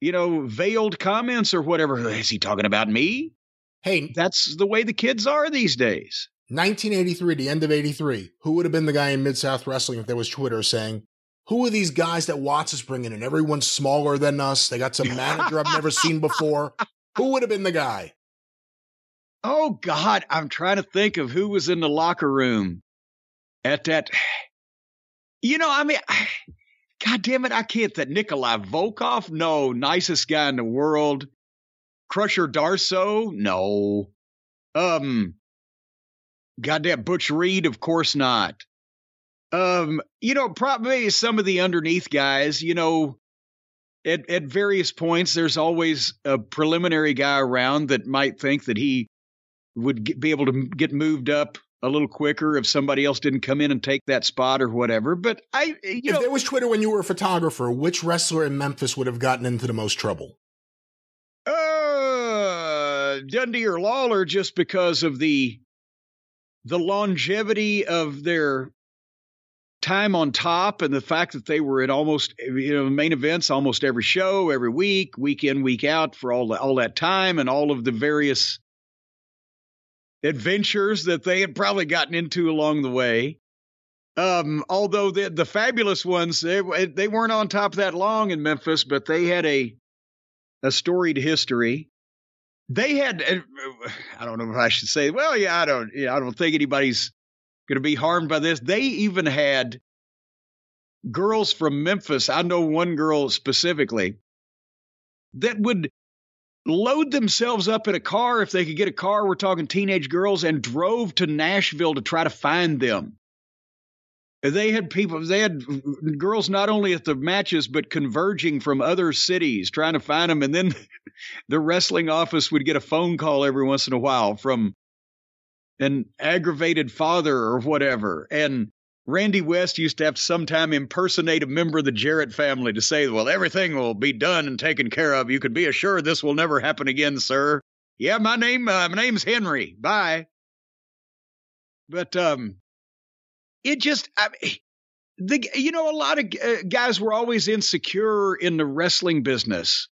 S2: you know veiled comments or whatever. Is he talking about me?
S3: Hey,
S2: That's the way the kids are these days.
S3: 1983, the end of 83. Who would have been the guy in Mid South Wrestling if there was Twitter saying, Who are these guys that Watts is bringing in? Everyone's smaller than us. They got some manager I've never seen before. Who would have been the guy?
S2: Oh God, I'm trying to think of who was in the locker room at that. (sighs) You know, I mean, God damn it, I can't. That Nikolai Volkov, no, nicest guy in the world. Crusher Darsow, no. Um, goddamn Butch Reed, of course not. Um, you know, probably some of the underneath guys. You know, at at various points, there's always a preliminary guy around that might think that he would get, be able to get moved up a little quicker if somebody else didn't come in and take that spot or whatever. But I, you
S3: if
S2: know,
S3: there was Twitter when you were a photographer, which wrestler in Memphis would have gotten into the most trouble?
S2: uh, Dundee or Lawler, just because of the the longevity of their time on top and the fact that they were at almost you know main events almost every show every week week in week out for all the, all that time and all of the various adventures that they had probably gotten into along the way. Um although the the fabulous ones they they weren't on top that long in Memphis but they had a a storied history. They had i don't know if i should say well yeah i don't yeah, i don't think anybody's going to be harmed by this. They even had girls from memphis. I know one girl specifically that would load themselves up in a car if they could get a car we're talking teenage girls and drove to nashville to try to find them They had people, they had girls not only at the matches, but converging from other cities trying to find them. And then (laughs) the wrestling office would get a phone call every once in a while from an aggravated father or whatever. And Randy West used to have to sometime impersonate a member of the Jarrett family to say, Well, everything will be done and taken care of. You can be assured this will never happen again, sir. Yeah, my name, uh, my name's Henry. Bye. But um, it just, I mean, the you know, a lot of uh, guys were always insecure in the wrestling business.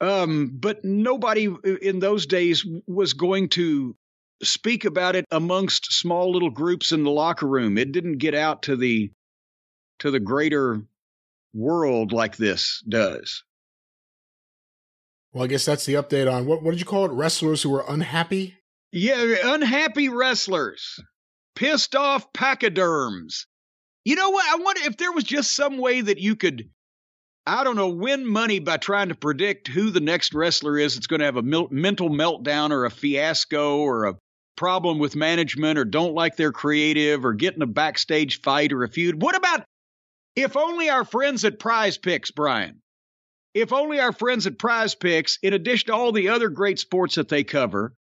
S2: Um, but nobody in those days was going to speak about it amongst small little groups in the locker room. It didn't get out to the to the greater world like this does.
S3: Well, I guess that's the update on what what did you call it? Wrestlers who were unhappy?
S2: Yeah, unhappy wrestlers, pissed off pachyderms. You know what? I wonder if there was just some way that you could, I don't know, win money by trying to predict who the next wrestler is that's going to have a mil- mental meltdown or a fiasco or a problem with management or don't like their creative or get in a backstage fight or a feud. What about if only our friends at Prize Picks, Brian? If only our friends at Prize Picks, in addition to all the other great sports that they cover,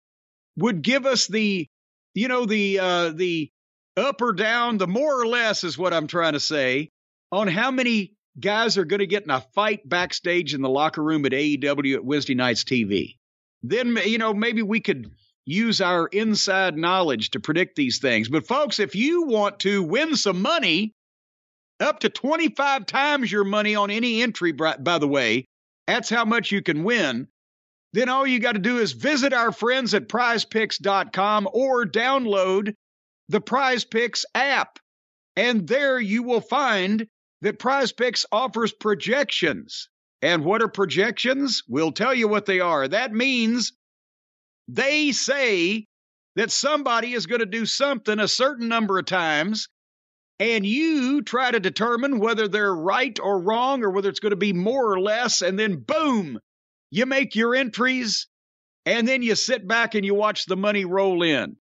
S2: would give us the, you know, the uh, the up or down, the more or less is what I'm trying to say, on how many guys are going to get in a fight backstage in the locker room at AEW at Wednesday Nights TV. Then, you know, maybe we could use our inside knowledge to predict these things. But, folks, if you want to win some money, up to 25 times your money on any entry, by the way, that's how much you can win. Then all you got to do is visit our friends at prizepicks.com or download the prizepicks app. And there you will find that prizepicks offers projections. And what are projections? We'll tell you what they are. That means they say that somebody is going to do something a certain number of times, and you try to determine whether they're right or wrong or whether it's going to be more or less, and then boom, you make your entries, and then you sit back and you watch the money roll in.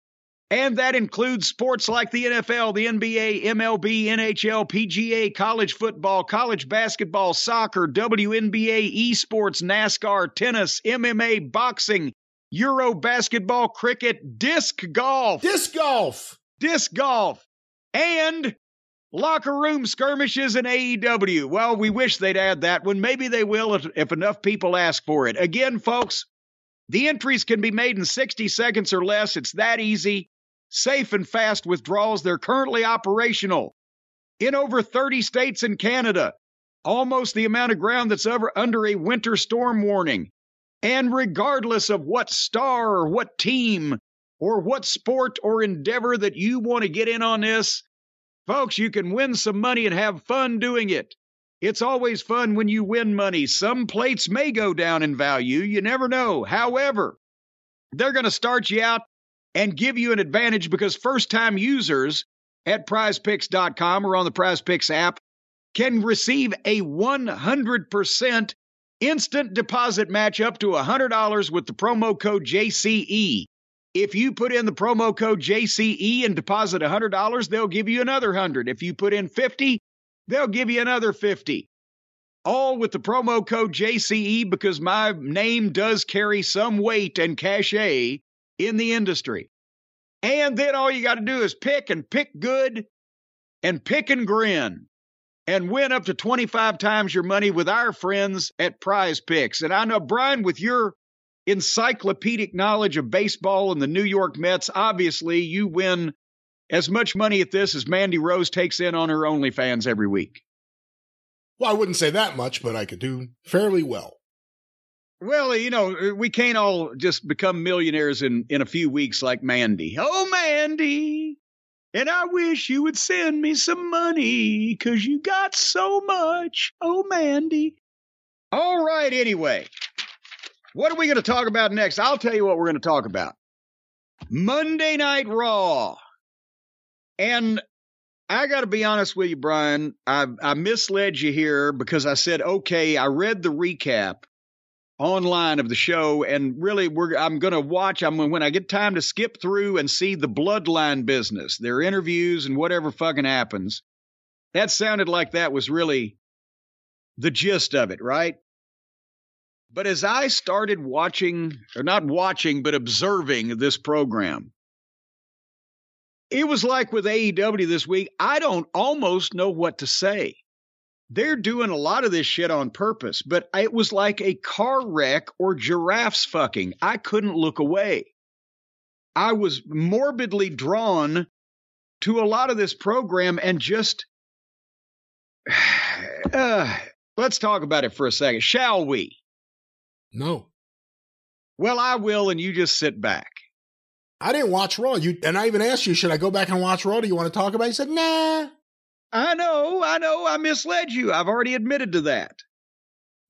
S2: And that includes sports like the NFL, the NBA, MLB, NHL, PGA, college football, college basketball, soccer, WNBA, esports, NASCAR, tennis, MMA, boxing, Euro basketball, cricket, disc golf.
S3: Disc golf.
S2: Disc golf. And locker room skirmishes in AEW. Well, we wish they'd add that one. Maybe they will if, if enough people ask for it. Again, folks, the entries can be made in 60 seconds or less. It's that easy. Safe and fast withdrawals. They're currently operational in over 30 states and Canada. Almost the amount of ground that's ever under a winter storm warning. And regardless of what star or what team or what sport or endeavor that you want to get in on this, folks, you can win some money and have fun doing it. It's always fun when you win money. Some plates may go down in value. You never know. However, they're going to start you out and give you an advantage because first time users at prizepicks.com or on the prizepicks app can receive a 100% instant deposit match up to $100 with the promo code JCE. If you put in the promo code JCE and deposit $100, they'll give you another 100. If you put in 50, they'll give you another 50. All with the promo code JCE because my name does carry some weight and cachet in the industry. And then all you got to do is pick and pick good and pick and grin and win up to 25 times your money with our friends at Prize Picks. And I know, Brian, with your encyclopedic knowledge of baseball and the New York Mets, obviously you win as much money at this as Mandy Rose takes in on her OnlyFans every week.
S3: Well, I wouldn't say that much, but I could do fairly well.
S2: Well, you know, we can't all just become millionaires in, in a few weeks like Mandy. Oh, Mandy, and I wish you would send me some money because you got so much. Oh, Mandy. All right, anyway. What are we going to talk about next? I'll tell you what we're going to talk about Monday Night Raw. And I got to be honest with you, Brian. I, I misled you here because I said, okay, I read the recap online of the show, and really, we're I'm going to watch. I'm when I get time to skip through and see the bloodline business, their interviews, and whatever fucking happens. That sounded like that was really the gist of it, right? But as I started watching, or not watching, but observing this program, it was like with AEW this week, I don't almost know what to say. They're doing a lot of this shit on purpose, but it was like a car wreck or giraffes fucking. I couldn't look away. I was morbidly drawn to a lot of this program and just. (sighs) Uh, let's talk about it for a second, shall we?
S3: No.
S2: Well, I will, and you just sit back.
S3: I didn't watch Raw. You and I even asked you, should I go back and watch Raw? Do you want to talk about it? You said, nah.
S2: I know, I know, I misled you. I've already admitted to that.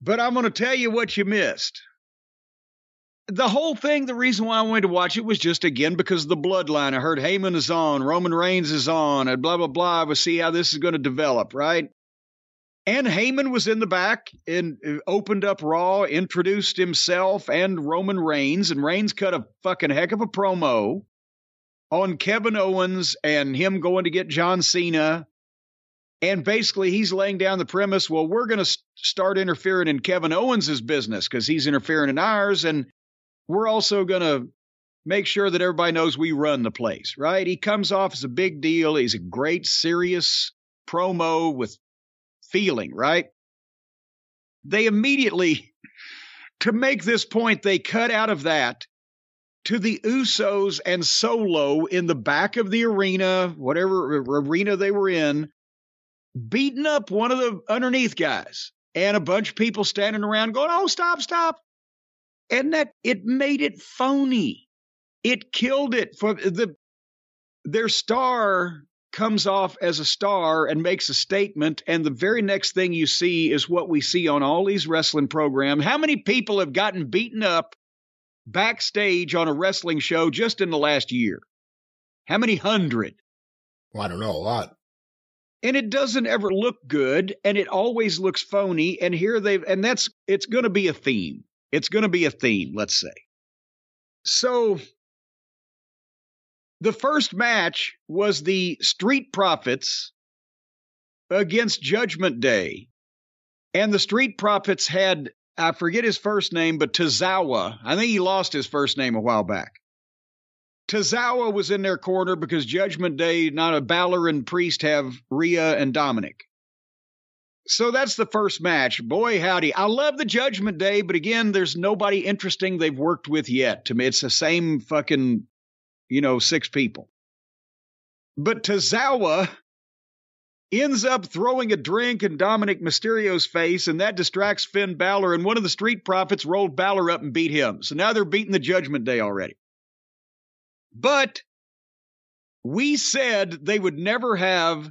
S2: But I'm going to tell you what you missed. The whole thing, the reason why I wanted to watch it was just again because of the bloodline. I heard Heyman is on, Roman Reigns is on, and blah, blah, blah. We'll see how this is going to develop, right? And Heyman was in the back and uh, opened up Raw, introduced himself and Roman Reigns, and Reigns cut a fucking heck of a promo on Kevin Owens and him going to get John Cena and basically, he's laying down the premise well, we're going to start interfering in Kevin Owens' business because he's interfering in ours. And we're also going to make sure that everybody knows we run the place, right? He comes off as a big deal. He's a great, serious promo with feeling, right? They immediately, (laughs) to make this point, they cut out of that to the Usos and Solo in the back of the arena, whatever arena they were in, beating up one of the underneath guys and a bunch of people standing around going, oh, stop, stop. And that it made it phony. It killed it for the their star comes off as a star and makes a statement and the very next thing you see is what we see on all these wrestling programs how many people have gotten beaten up backstage on a wrestling show just in the last year how many hundred
S3: well, i don't know a lot
S2: and it doesn't ever look good and it always looks phony and here they've and that's it's going to be a theme. It's going to be a theme let's say. So the first match was the street profits against judgment day. And the street profits had i forget his first name but tozawa i think he lost his first name a while back Tozawa was in their corner because Judgment Day, not a Balor and Priest have Rhea and Dominic. So that's the first match. Boy, howdy. I love the Judgment Day, but again, there's nobody interesting they've worked with yet. To me, it's the same fucking, you know, six people. But Tozawa ends up throwing a drink in Dominic Mysterio's face, and that distracts Finn Balor, and one of the Street Profits rolled Balor up and beat him. So now they're beating the Judgment Day already. But we said they would never have,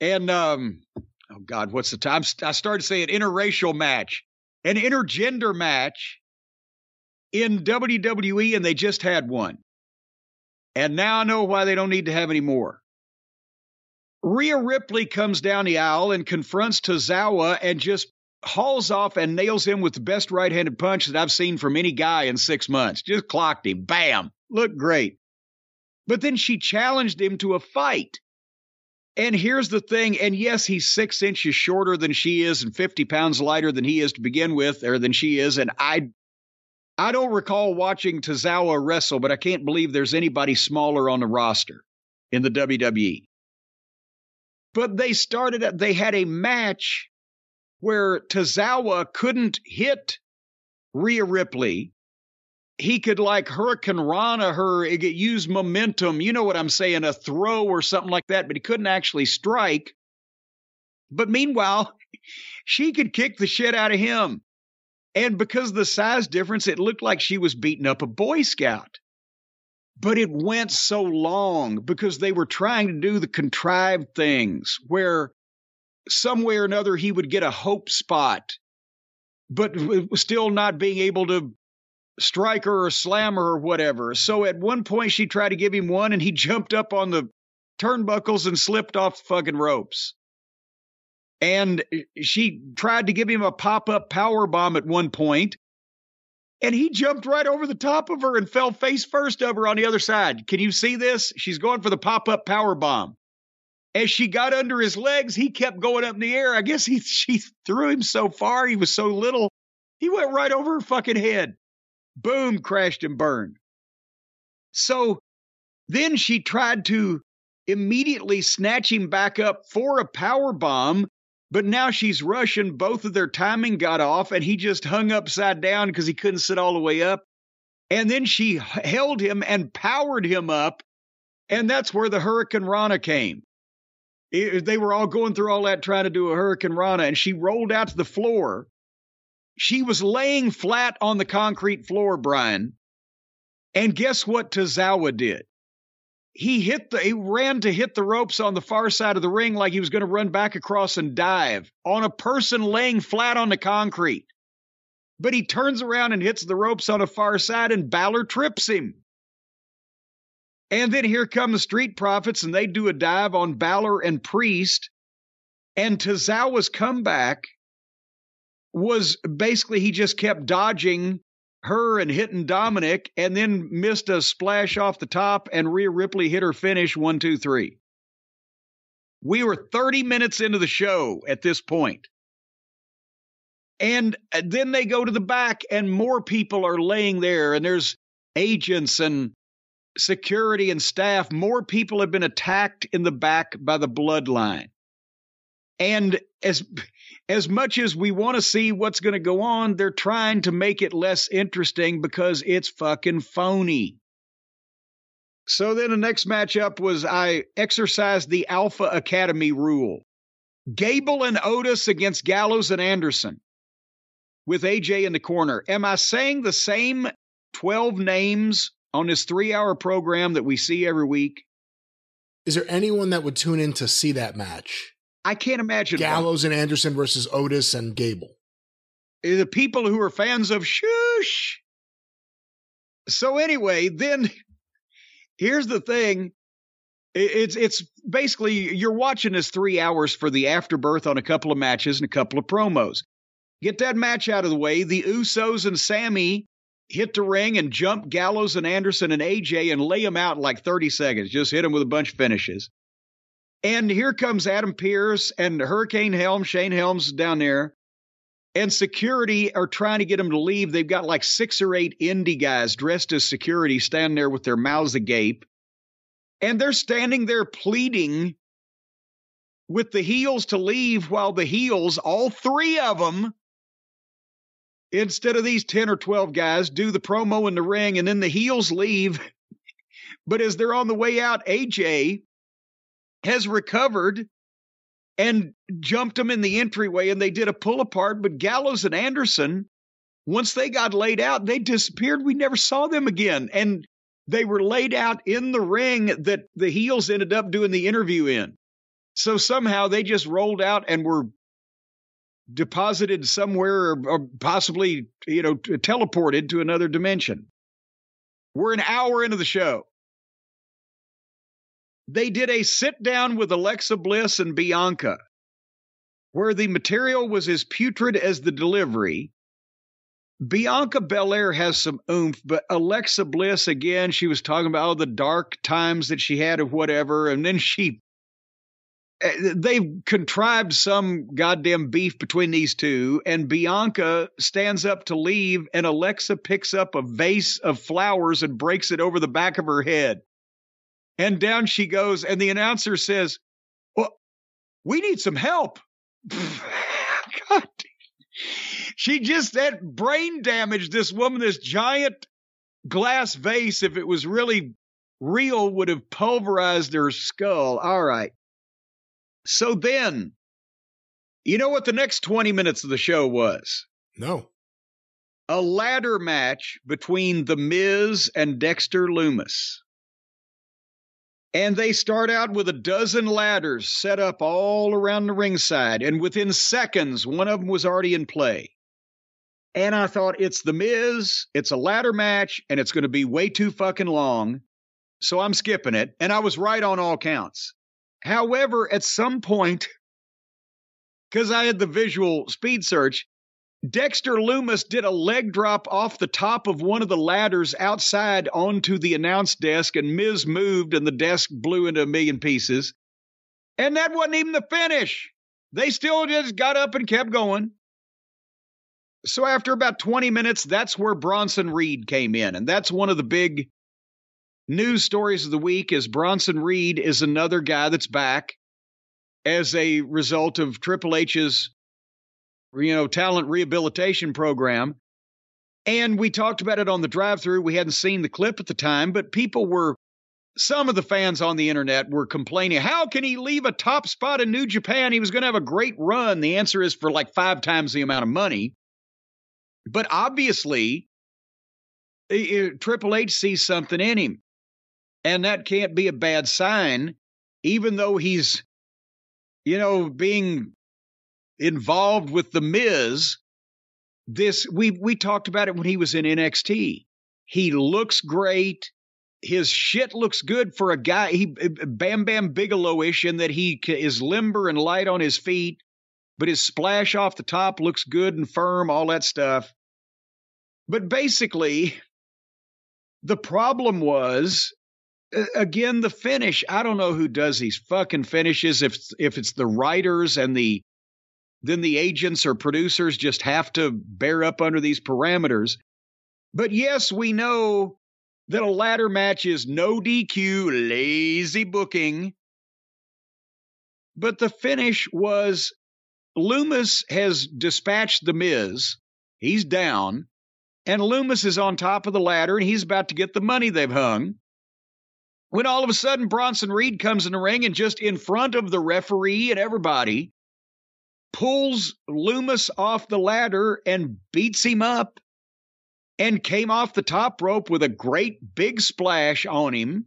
S2: and um, oh God, what's the time? I started saying interracial match, an intergender match in WWE, and they just had one. And now I know why they don't need to have any more. Rhea Ripley comes down the aisle and confronts Tozawa and just hauls off and nails him with the best right handed punch that I've seen from any guy in six months. Just clocked him. Bam looked great. But then she challenged him to a fight. And here's the thing, and yes, he's six inches shorter than she is and 50 pounds lighter than he is to begin with, or than she is. And I I don't recall watching Tozawa wrestle, but I can't believe there's anybody smaller on the roster in the WWE. But they started, they had a match where Tozawa couldn't hit Rhea Ripley he could like Hurricane Rana her, use momentum, you know what I'm saying, a throw or something like that, but he couldn't actually strike. But meanwhile, (laughs) she could kick the shit out of him. And because of the size difference, it looked like she was beating up a Boy Scout. But it went so long because they were trying to do the contrived things where some way or another he would get a hope spot, but still not being able to striker or slammer or whatever. So at one point she tried to give him one and he (laughs) jumped up on the turnbuckles and slipped off fucking ropes. And uh, she tried to give him a pop up power bomb at one point, and he jumped right over the top of her and fell face first over on the other side. Can you see this? She's going for the pop up power bomb. As she got under his legs, he kept going up in the air. I guess he (laughs) she threw him so far, he was so little, he went right over her fucking head. Boom, crashed and burned. So then she tried to immediately snatch him back up for a power bomb, but now she's rushing. Both of their timing got off, and he just hung upside down because he couldn't sit all the way up. And then she held him and powered him up, and that's where the Hurricane Rana came. It- they were all going through all that trying to do a Hurricane Rana, and she rolled out to the floor. She was laying flat on the concrete floor, Brian. And guess what Tozawa did? He hit the he ran to hit the ropes on the far side of the ring like he was going to run back across and dive on a person laying flat on the concrete. But he turns around and hits the ropes on the far side and Balor trips him. And then here come the Street Profits and they do a dive on Balor and Priest. And Tozawa's comeback was basically he just kept dodging her and hitting Dominic and then missed a splash off the top and Rhea Ripley hit her finish one, two, three. We were 30 minutes into the show at this point. And uh, then they go to the back and more people are laying there and there's agents and security and staff. More people have been attacked in the back by the bloodline. And as as much as we want to see what's going to go on, they're trying to make it less interesting because it's fucking phony. So then the next matchup was I exercised the Alpha Academy rule. Gable and Otis against Gallows and Anderson with AJ in the corner. Am I saying the same 12 names on this three hour program that we see every week?
S3: Is there anyone that would tune in to see that match?
S2: I can't imagine.
S3: Gallows and Anderson versus Otis and Gable.
S2: Eh, the people who are fans of shush. So anyway, then (laughs) here's the thing. It's it's basically you're watching this three hours for the afterbirth on a couple of matches and a couple of promos. Get that match out of the way. The Usos and Sami hit the ring and jump Gallows and Anderson and AJ and lay them out in like 30 seconds. Just hit them with a bunch of finishes. And here comes Adam Pearce and Hurricane Helm, Shane Helms down there and security are trying to get them to leave. They've got like six or eight indie guys dressed as security standing there with their mouths agape. And they're standing there pleading with the heels to leave while the heels, all three of them, instead of these 10 or 12 guys, do the promo in the ring and then the heels leave. (laughs) But as they're on the way out, AJ has recovered and jumped them in the entryway and they did a pull apart. But Gallows and Anderson, once they got laid out, they disappeared. We never saw them again. And they were laid out in the ring that the heels ended up doing the interview in. So somehow they just rolled out and were deposited somewhere or, or possibly, you know, teleported to another dimension. We're an hour into the show. They did a sit down with Alexa Bliss and Bianca, where the material was as putrid as the delivery. Bianca Belair has some oomph, but Alexa Bliss, again, she was talking about all the dark times that she had or whatever, and then she eh, they've contrived some goddamn beef between these two, and Bianca stands up to leave, and Alexa picks up a vase of flowers and breaks it over the back of her head. And down she goes, and the announcer says, Well, we need some help. (laughs) God. She just that brain damaged this woman, this giant glass vase, if it was really real, would have pulverized her skull. All right. So then, you know what the next 20 minutes of the show was?
S3: No.
S2: A ladder match between The Miz and Dexter Lumis. And they start out with a dozen ladders set up all around the ringside. And within seconds, one of them was already in play. And I thought, it's The Miz, it's a ladder match, and it's going to be way too fucking long. So I'm skipping it. And I was right on all counts. However, at some point, because I had the visual speed search. Dexter Lumis did a leg drop off the top of one of the ladders outside onto the announce desk, and Miz moved, and the desk blew into a million pieces. And that wasn't even the finish. They still just got up and kept going. So after about 20 minutes, that's where Bronson Reed came in. And that's one of the big news stories of the week is Bronson Reed is another guy that's back as a result of Triple H's you know talent rehabilitation program. And we talked about it on the drive through. We hadn't seen the clip at the time, but people were some of the fans on the internet were complaining, how can he leave a top spot in New Japan? He was going to have a great run. The answer is for like five times the amount of money. But obviously, Triple H sees something in him. And that can't be a bad sign, even though he's, you know, being involved with the Miz. This we we talked about it when he was in NXT. He looks great. His shit looks good for a guy. He Bam Bam Bigelow-ish in that he is limber and light on his feet, but his splash off the top looks good and firm. All that stuff. But basically, the problem was again the finish. I don't know who does these fucking finishes. If if it's the writers and the then the agents or producers just have to bear up under these parameters. But yes, we know that a ladder match is no DQ, lazy booking. But the finish was Lumis has dispatched The Miz. He's down. And Lumis is on top of the ladder and he's about to get the money they've hung. When all of a sudden Bronson Reed comes in the ring and just in front of the referee and everybody pulls Lumis off the ladder and beats him up and came off the top rope with a great big splash on him.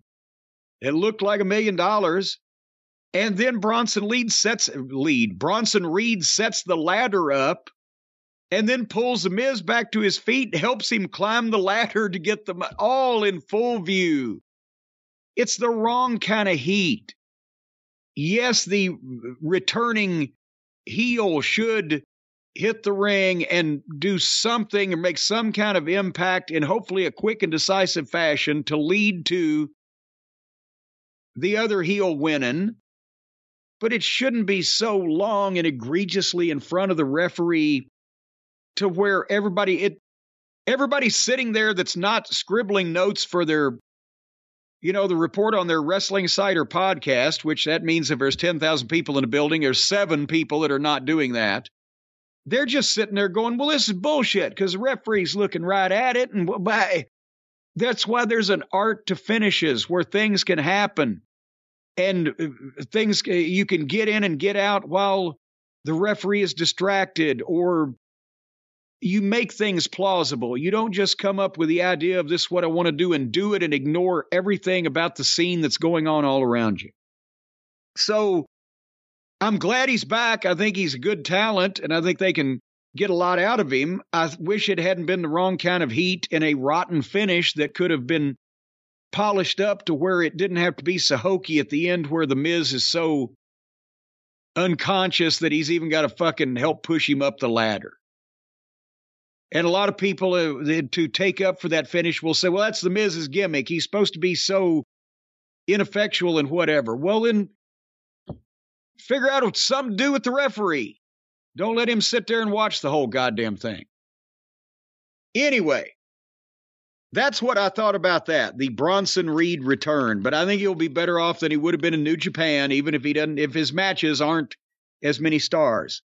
S2: It looked like a million dollars. And then Bronson lead sets lead. Bronson Reed sets the ladder up and then pulls the Miz back to his feet, helps him climb the ladder to get them all in full view. It's the wrong kind of heat. Yes, the returning heel should hit the ring and do something or make some kind of impact in hopefully a quick and decisive fashion to lead to the other heel winning. But it shouldn't be so long and egregiously in front of the referee to where everybody it everybody's sitting there that's not scribbling notes for their you know, the report on their Wrestling Cider podcast, which that means if there's 10,000 people in a building, there's seven people that are not doing that. They're just sitting there going, well, this is bullshit because the referee's looking right at it. And that's why there's an art to finishes where things can happen and uh, things uh, you can get in and get out while the referee is distracted or you make things plausible. You don't just come up with the idea of this is what I want to do and do it and ignore everything about the scene that's going on all around you. So I'm glad he's back. I think he's a good talent and I think they can get a lot out of him. I wish it hadn't been the wrong kind of heat and a rotten finish that could have been polished up to where it didn't have to be so hokey at the end where the Miz is so unconscious that he's even got to fucking help push him up the ladder. And a lot of people uh, to take up for that finish will say, well, that's the Miz's gimmick. He's supposed to be so ineffectual and whatever. Well, then figure out something to do with the referee. Don't let him sit there and watch the whole goddamn thing. Anyway, that's what I thought about that. The Bronson Reed return, but I think he'll be better off than he would have been in New Japan, even if he doesn't, if his matches aren't as many stars.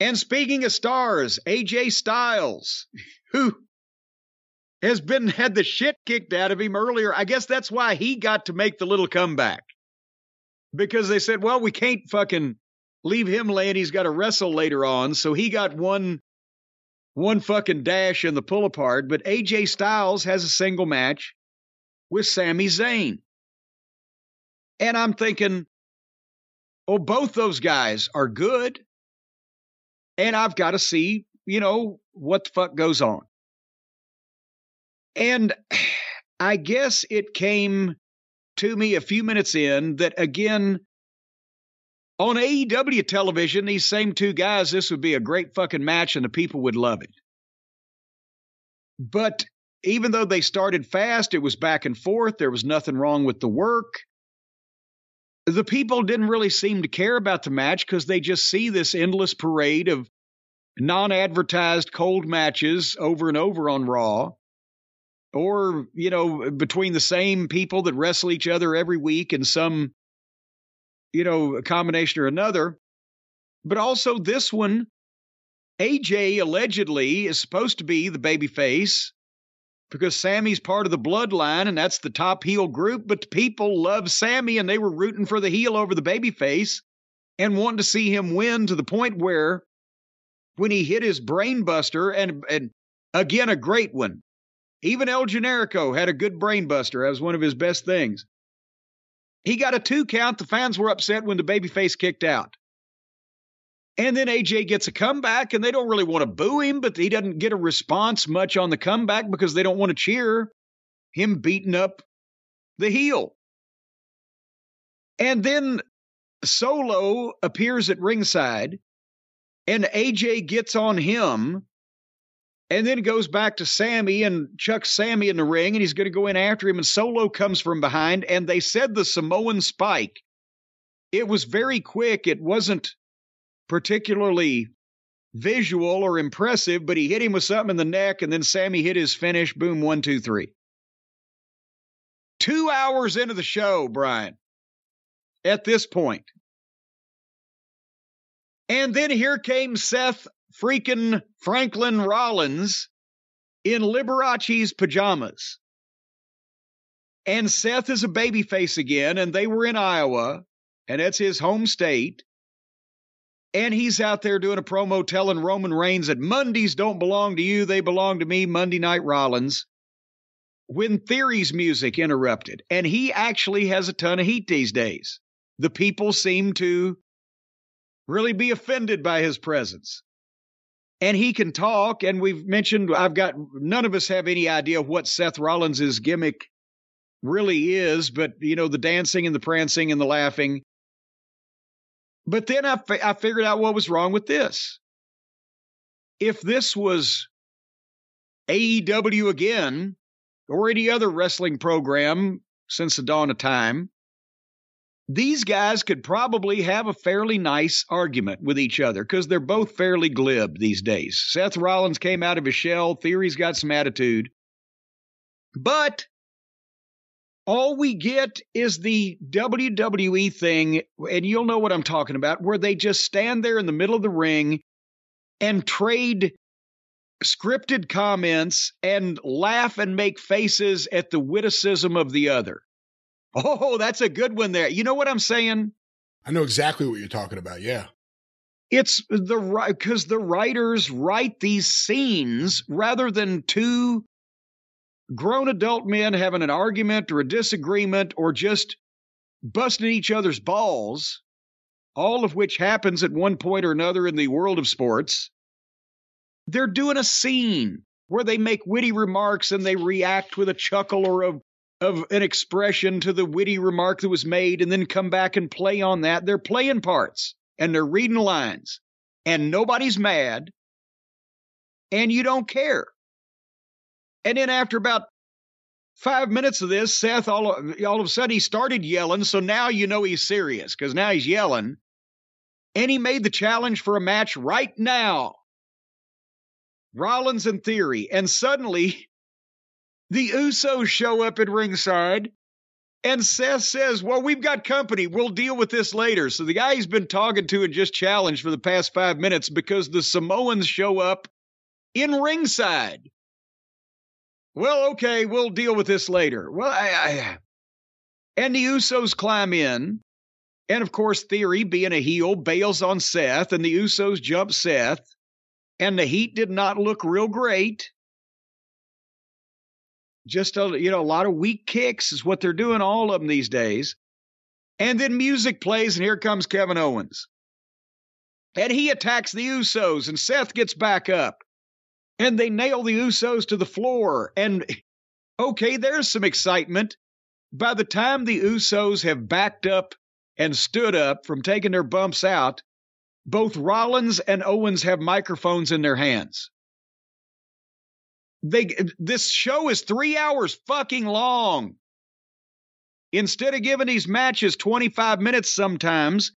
S2: And speaking of stars, AJ Styles, who has been had the shit kicked out of him earlier. I guess that's why he got to make the little comeback. Because they said, well, we can't fucking leave him laying. He's got to wrestle later on. So he got one one fucking dash in the pull apart. But AJ Styles has a single match with Sami Zayn. And I'm thinking, oh, both those guys are good and I've got to see, you know, what the fuck goes on. And I guess it came to me a few minutes in that again, On AEW television, these same two guys, this would be a great fucking match and the people would love it. But even though they started fast, it was back and forth. There was nothing wrong with the work. The people didn't really seem to care about the match because they just see this endless parade of non advertised cold matches over and over on Raw. Or, you know, between the same people that wrestle each other every week in some, you know, combination or another. But also this one, AJ allegedly is supposed to be the baby face because Sami's part of the bloodline and that's the top heel group, but the people love Sami and they were rooting for the heel over the baby face and wanting to see him win to the point where when he hit his brainbuster and and again a great one. Even El Generico had a good brainbuster as one of his best things. He got a two count. The fans were upset when the babyface kicked out. And then AJ gets a comeback, and they don't really want to boo him, but he doesn't get a response much on the comeback because they don't want to cheer him beating up the heel. And then Solo appears at ringside, and AJ gets on him, and then goes back to Sami and chucks Sami in the ring, and he's going to go in after him, and Solo comes from behind, and they said the Samoan spike. It was very quick. It wasn't particularly visual or impressive, but he hit him with something in the neck, and then Sami hit his finish. Boom, one, two, three. Two hours into the show, Brian, at this point. And then here came Seth freaking Franklin Rollins in Liberace's pajamas. And Seth is a babyface again, and they were in Iowa, and it's his home state. And he's out there doing a promo telling Roman Reigns that Mondays don't belong to you, they belong to me, Monday Night Rollins. When Theory's music interrupted, and he actually has a ton of heat these days. The people seem to really be offended by his presence. And he can talk, and we've mentioned, I've got, none of us have any idea what Seth Rollins' gimmick really is, but, you know, the dancing and the prancing and the laughing. But then I, I figured out what was wrong with this. If this was AEW again, or any other wrestling program since the dawn of time, these guys could probably have a fairly nice argument with each other because they're both fairly glib these days. Seth Rollins came out of his shell, Theory's got some attitude. But all we get is the WWE thing, and you'll know what I'm talking about, where they just stand there in the middle of the ring and trade scripted comments and laugh and make faces at the witticism of the other. Oh, that's a good one there. You know what I'm saying?
S3: I know exactly what you're talking about. Yeah.
S2: It's the right because the writers write these scenes rather than two grown adult men having an argument or a disagreement or just busting each other's balls, all of which happens at one point or another in the world of sports. They're doing a scene where they make witty remarks and they react with a chuckle or a of an expression to the witty remark that was made and then come back and play on that. They're playing parts and they're reading lines and nobody's mad and you don't care. And then after about five minutes of this, Seth all, all of a sudden he started yelling. So now you know he's serious because now he's yelling. And he made the challenge for a match right now. Rollins and Theory. And suddenly the Usos show up at ringside, and Seth says, Well, we've got company. We'll deal with this later. So the guy he's been talking to and just challenged for the past five minutes because the Samoans show up in ringside. Well, okay, we'll deal with this later. Well, I, I, and the Usos climb in. And of course, Theory, being a heel, bails on Seth, and the Usos jump Seth. And the heat did not look real great just a you know a lot of weak kicks is what they're doing all of them these days and then music plays and here comes kevin owens and he attacks the usos and seth gets back up and they nail the usos to the floor and okay there's some excitement by the time the usos have backed up and stood up from taking their bumps out, both Rollins and Owens have microphones in their hands. They this show is 3 hours fucking long. Instead of giving these matches 25 minutes sometimes,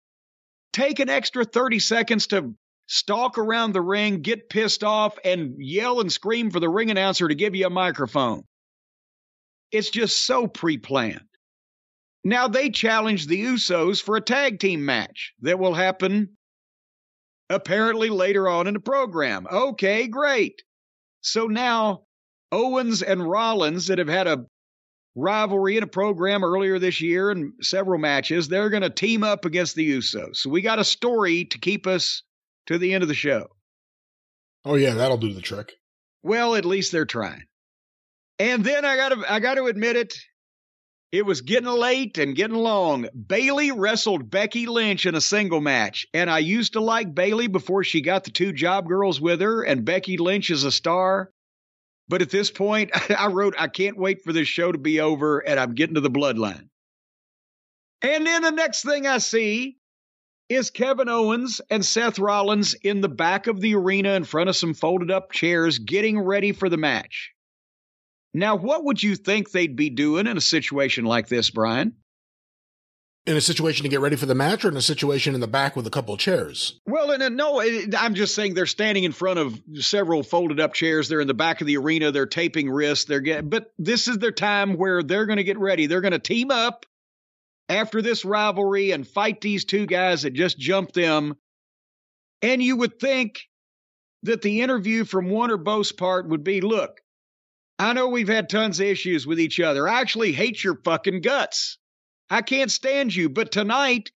S2: take an extra 30 seconds to stalk around the ring, get pissed off, and yell and scream for the ring announcer to give you a microphone. It's just so pre planned. Now they challenge the Usos for a tag team match that will happen apparently later on in the program. Okay, great. So now Owens and Rollins, that have had a rivalry in a program earlier this year and several matches, they're going to team up against the Usos. So we got a story to keep us to the end of the show.
S3: Oh yeah, that'll do the trick.
S2: Well, at least they're trying. And then I got to I got to admit it, it was getting late and getting long. Bayley wrestled Becky Lynch in a single match, and I used to like Bayley before she got the two job girls with her, and Becky Lynch is a star. But at this point, (laughs) I wrote, I can't wait for this show to be over, and I'm getting to the bloodline. And then the next thing I see is Kevin Owens and Seth Rollins in the back of the arena in front of some folded up chairs getting ready for the match. Now, what would you think they'd be doing in a situation like this, Brian?
S3: In a situation to get ready for the match, or in a situation in the back with a couple of chairs?
S2: Well, and no, I'm just saying they're standing in front of several folded up chairs. They're in the back of the arena. They're taping wrists. They're getting, but this is their time where they're going to get ready. They're going to team up after this rivalry and fight these two guys that just jumped them. And you would think that the interview from one or both's part would be look, I know we've had tons of issues with each other. I actually hate your fucking guts. I can't stand you, but tonight,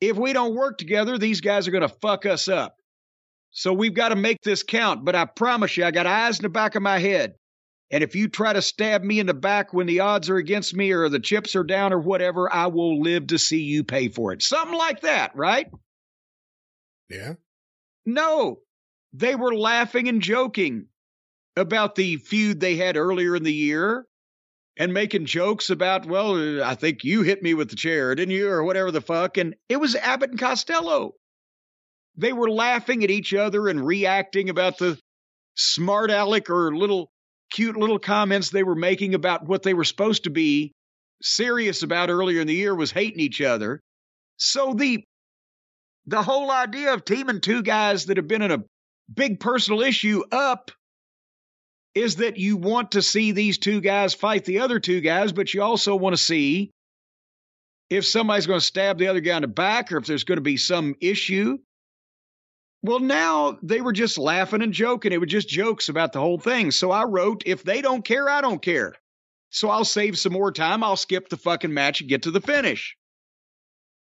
S2: if we don't work together, these guys are going to fuck us up. So we've got to make this count. But I promise you, I got eyes in the back of my head. And if you try to stab me in the back when the odds are against me or the chips are down or whatever, I will live to see you pay for it. Something like that, right?
S3: Yeah.
S2: No, they were laughing and joking about the feud they had earlier in the year and making jokes about, well, I think you hit me with the chair, didn't you? Or whatever the fuck. And it was Abbott and Costello. They were laughing at each other and reacting about the smart aleck or little cute little comments they were making about what they were supposed to be serious about earlier in the year was hating each other. So the the whole idea of teaming two guys that have been in a big personal issue up is that you want to see these two guys fight the other two guys, but you also want to see if somebody's going to stab the other guy in the back or if there's going to be some issue. Well, now they were just laughing and joking. It was just jokes about the whole thing. So I wrote, if they don't care, I don't care. So I'll save some more time. I'll skip the fucking match and get to the finish.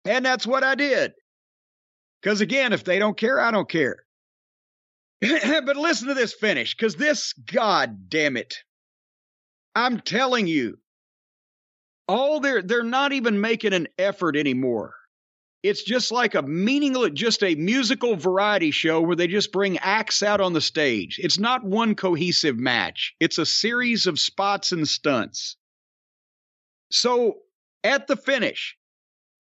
S2: And that's what I did. Because again, if they don't care, I don't care. (clears throat) but listen to this finish, because this, god damn it. I'm telling you, all they're they're not even making an effort anymore. It's just like a meaningless, just a musical variety show where they just bring acts out on the stage. It's not one cohesive match. It's a series of spots and stunts. So at the finish,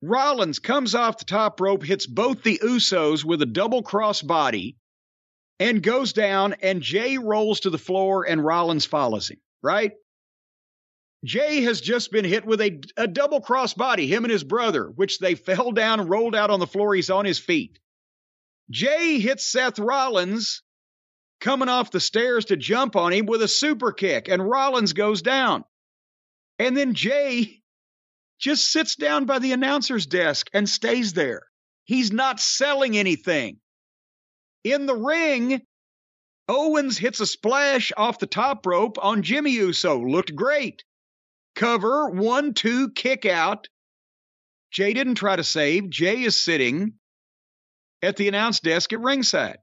S2: Rollins comes off the top rope, hits both the Usos with a double cross body, and goes down, and Jay rolls to the floor, and Rollins follows him, right? Jay has just been hit with a, a double cross body, him and his brother, which they fell down and rolled out on the floor. He's on his feet. Jay hits Seth Rollins coming off the stairs to jump on him with a super kick, and Rollins goes down. And then Jay just sits down by the announcer's desk and stays there. He's not selling anything. In the ring, Owens hits a splash off the top rope on Jimmy Uso. Looked great. Cover, one, two, kick out. Jay didn't try to save. Jay is sitting at the announce desk at ringside.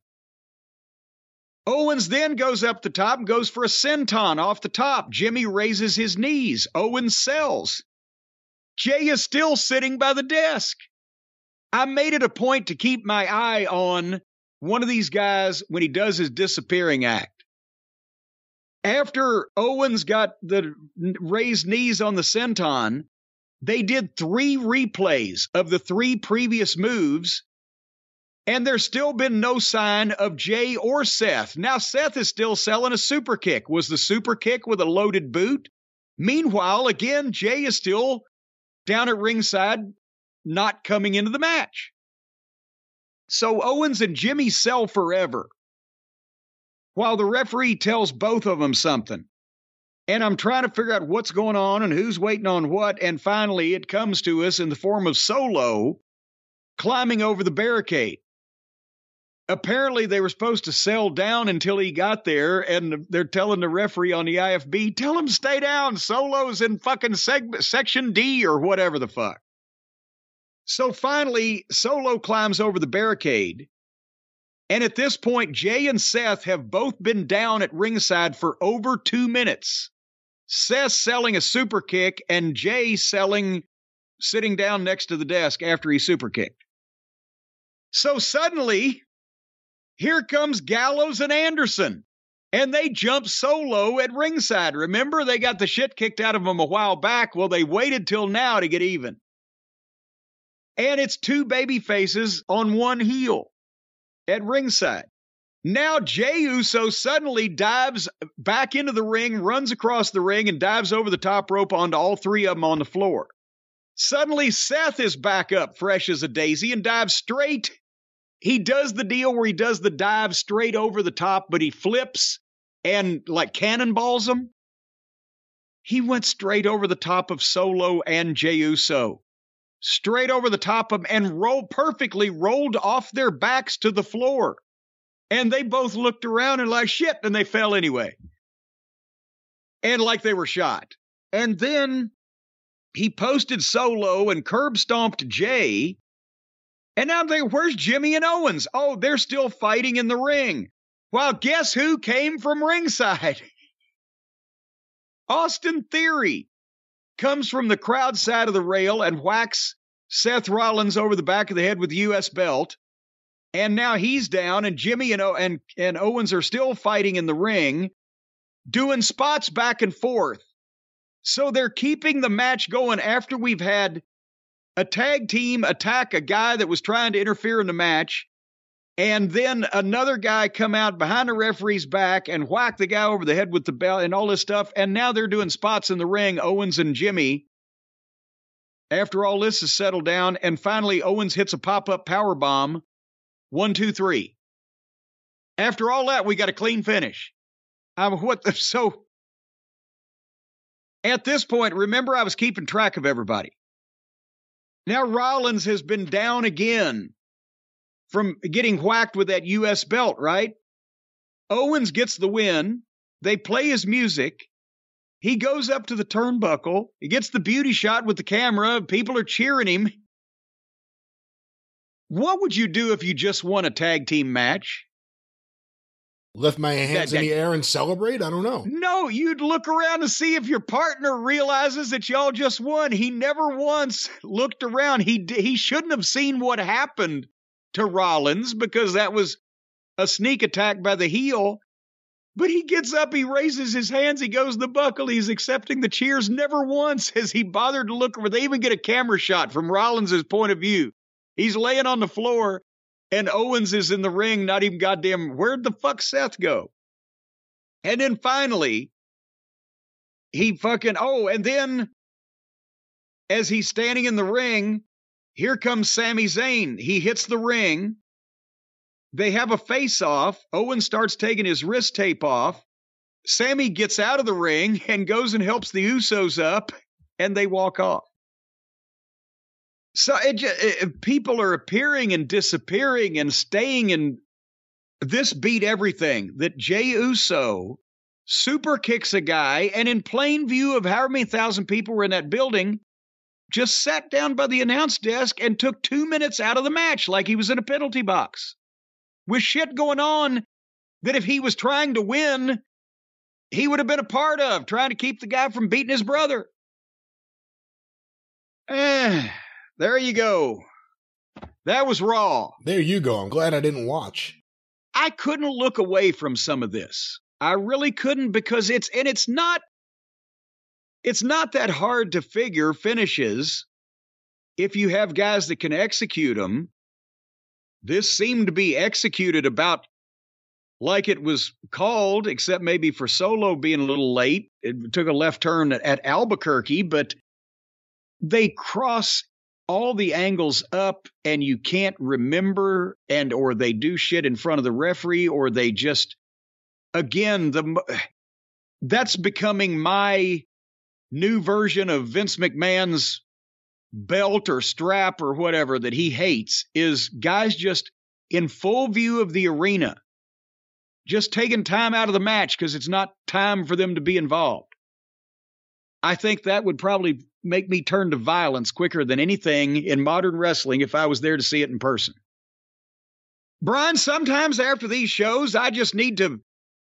S2: Owens then goes up the top and goes for a senton off the top. Jimmy raises his knees. Owens sells. Jay is still sitting by the desk. I made it a point to keep my eye on one of these guys when he does his disappearing act. After Owens got the raised knees on the senton, They did three replays of the three previous moves, and there's still been no sign of Jay or Seth. Now, Seth is still selling a super kick. Was the super kick with a loaded boot? Meanwhile, again, Jay is still down at ringside, not coming into the match. So Owens and Jimmy sell forever while the referee tells both of them something. And I'm trying to figure out what's going on and who's waiting on what. And finally, it comes to us in the form of Solo climbing over the barricade. Apparently, they were supposed to sell down until he got there, and they're telling the referee on the IFB, tell him stay down. Solo's in fucking seg- section D or whatever the fuck. So finally, Solo climbs over the barricade. And at this point, Jey and Seth have both been down at ringside for over two minutes. Seth selling a super kick and Jey selling sitting down next to the desk after he super kicked. So suddenly, here comes Gallows and Anderson. And they jump solo at ringside. Remember, they got the shit kicked out of them a while back. Well, they waited till now to get even. And it's two baby faces on one heel at ringside. Now Jey Uso suddenly dives back into the ring, runs across the ring, and dives over the top rope onto all three of them on the floor. Suddenly Seth is back up, fresh as a daisy, and dives straight. He does the deal where he does the dive straight over the top, but he flips and like cannonballs them. He went straight over the top of Solo and Jey Uso straight over the top of them and rolled perfectly rolled off their backs to the floor. And they both looked around and like shit, and they fell anyway. And like they were shot. And then he posted solo and curb stomped Jey. And now they where's Jimmy and Owens? Oh, they're still fighting in the ring. Well, guess who came from ringside? (laughs) Austin Theory comes from the crowd side of the rail and whacks Seth Rollins over the back of the head with the U.S. belt. And now he's down, and Jimmy and, and, and Owens are still fighting in the ring, doing spots back and forth. So they're keeping the match going after we've had a tag team attack a guy that was trying to interfere in the match, and then another guy come out behind the referee's back and whack the guy over the head with the belt and all this stuff. And now they're doing spots in the ring, Owens and Jimmy. After all this is settled down, and finally Owens hits a pop-up power bomb. One, two, three. After all that, we got a clean finish. Um, what the (laughs) so at this point, remember I was keeping track of everybody. Now Rollins has been down again from getting whacked with that US belt, right? Owens gets the win. They play his music. He goes up to the turnbuckle. He gets the beauty shot with the camera. People are cheering him. What would you do if you just won a tag team match?
S3: Lift my hands
S2: That-
S3: in the air and celebrate? I don't know.
S2: No, you'd look around to see if your partner realizes that y'all just won. He never once (laughs) looked around. He he shouldn't have seen what happened to Rollins because that was a sneak attack by the heel. But he gets up, he raises his hands, he goes the buckle, he's accepting the cheers. Never once has he bothered to look over. They even get a camera shot from Rollins' point of view. He's laying on the floor, and Owens is in the ring, not even goddamn. Where'd the fuck Seth go? And then finally, he fucking oh, and then as he's standing in the ring, here comes Sami Zayn. He hits the ring. They have a face off. Owen starts taking his wrist tape off. Sami gets out of the ring (laughs) and goes and helps the Usos up, and they walk off. So it, it, people are appearing and disappearing and staying, and this beat everything. That Jey Uso super kicks a guy, and in plain view of however many thousand people were in that building, just sat down by the announce desk and took two minutes out of the match like he was in a penalty box. With shit going on that if he was trying to win, he would have been a part of, trying to keep the guy from beating his brother. Eh, there you go. That was Raw.
S3: There you go. I'm glad I didn't watch.
S2: I couldn't look away from some of this. I really couldn't because it's and it's not it's not that hard to figure finishes if you have guys that can execute them. This seemed to be executed about like it was called, except maybe for Solo being a little late. It took a left turn at Albuquerque, but they cross all the angles up and you can't remember and or they do shit in front of the referee or they just again the that's becoming my new version of Vince McMahon's belt or strap or whatever that he hates is guys just in full view of the arena just taking time out of the match because it's not time for them to be involved. I think that would probably make me turn to violence quicker than anything in modern wrestling if I was there to see it in person. Brian, sometimes after these shows, I just need to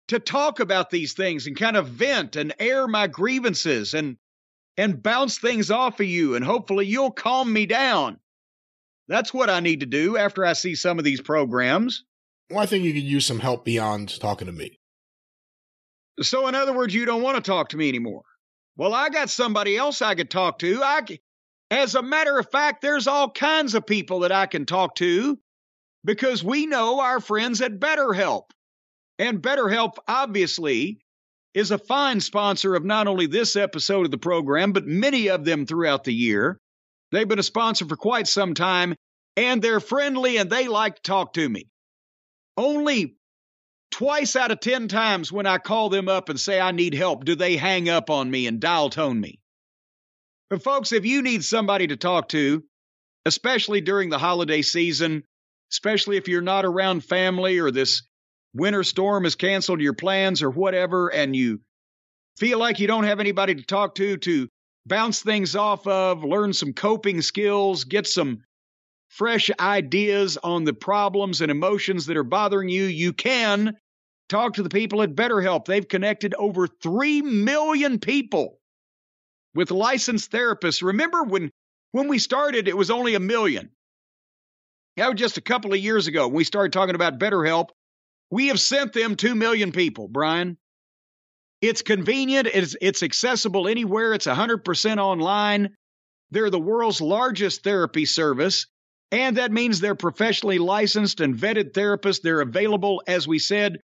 S2: to talk about these things and kind of vent and air my grievances and and bounce things off of you and hopefully you'll calm me down. That's what I need to do after I see some of these programs.
S3: Well, I think you could use some help beyond talking to me.
S2: So, in other words, you don't want to talk to me anymore. Well, I got somebody else I could talk to. I, as a matter of fact, there's all kinds of people that I can talk to because we know our friends at BetterHelp. And BetterHelp, obviously, is a fine sponsor of not only this episode of the program, but many of them throughout the year. They've been a sponsor for quite some time, and they're friendly and they like to talk to me. Only twice out of 10 times when I call them up and say I need help, do they hang up on me and dial tone me. But, folks, if you need somebody to talk to, especially during the holiday season, especially if you're not around family or this winter storm has canceled your plans or whatever, and you feel like you don't have anybody to talk to to bounce things off of, learn some coping skills, get some fresh ideas on the problems and emotions that are bothering you, you can talk to the people at BetterHelp. They've connected over 3 million people with licensed therapists. Remember when when we started it was only a million. That was just a couple of years ago when we started talking about BetterHelp. We have sent them 2 million people, Brian. It's convenient, it's, it's accessible anywhere, it's 100% online. They're the world's largest therapy service. And that means they're professionally licensed and vetted therapists. They're available, as we said,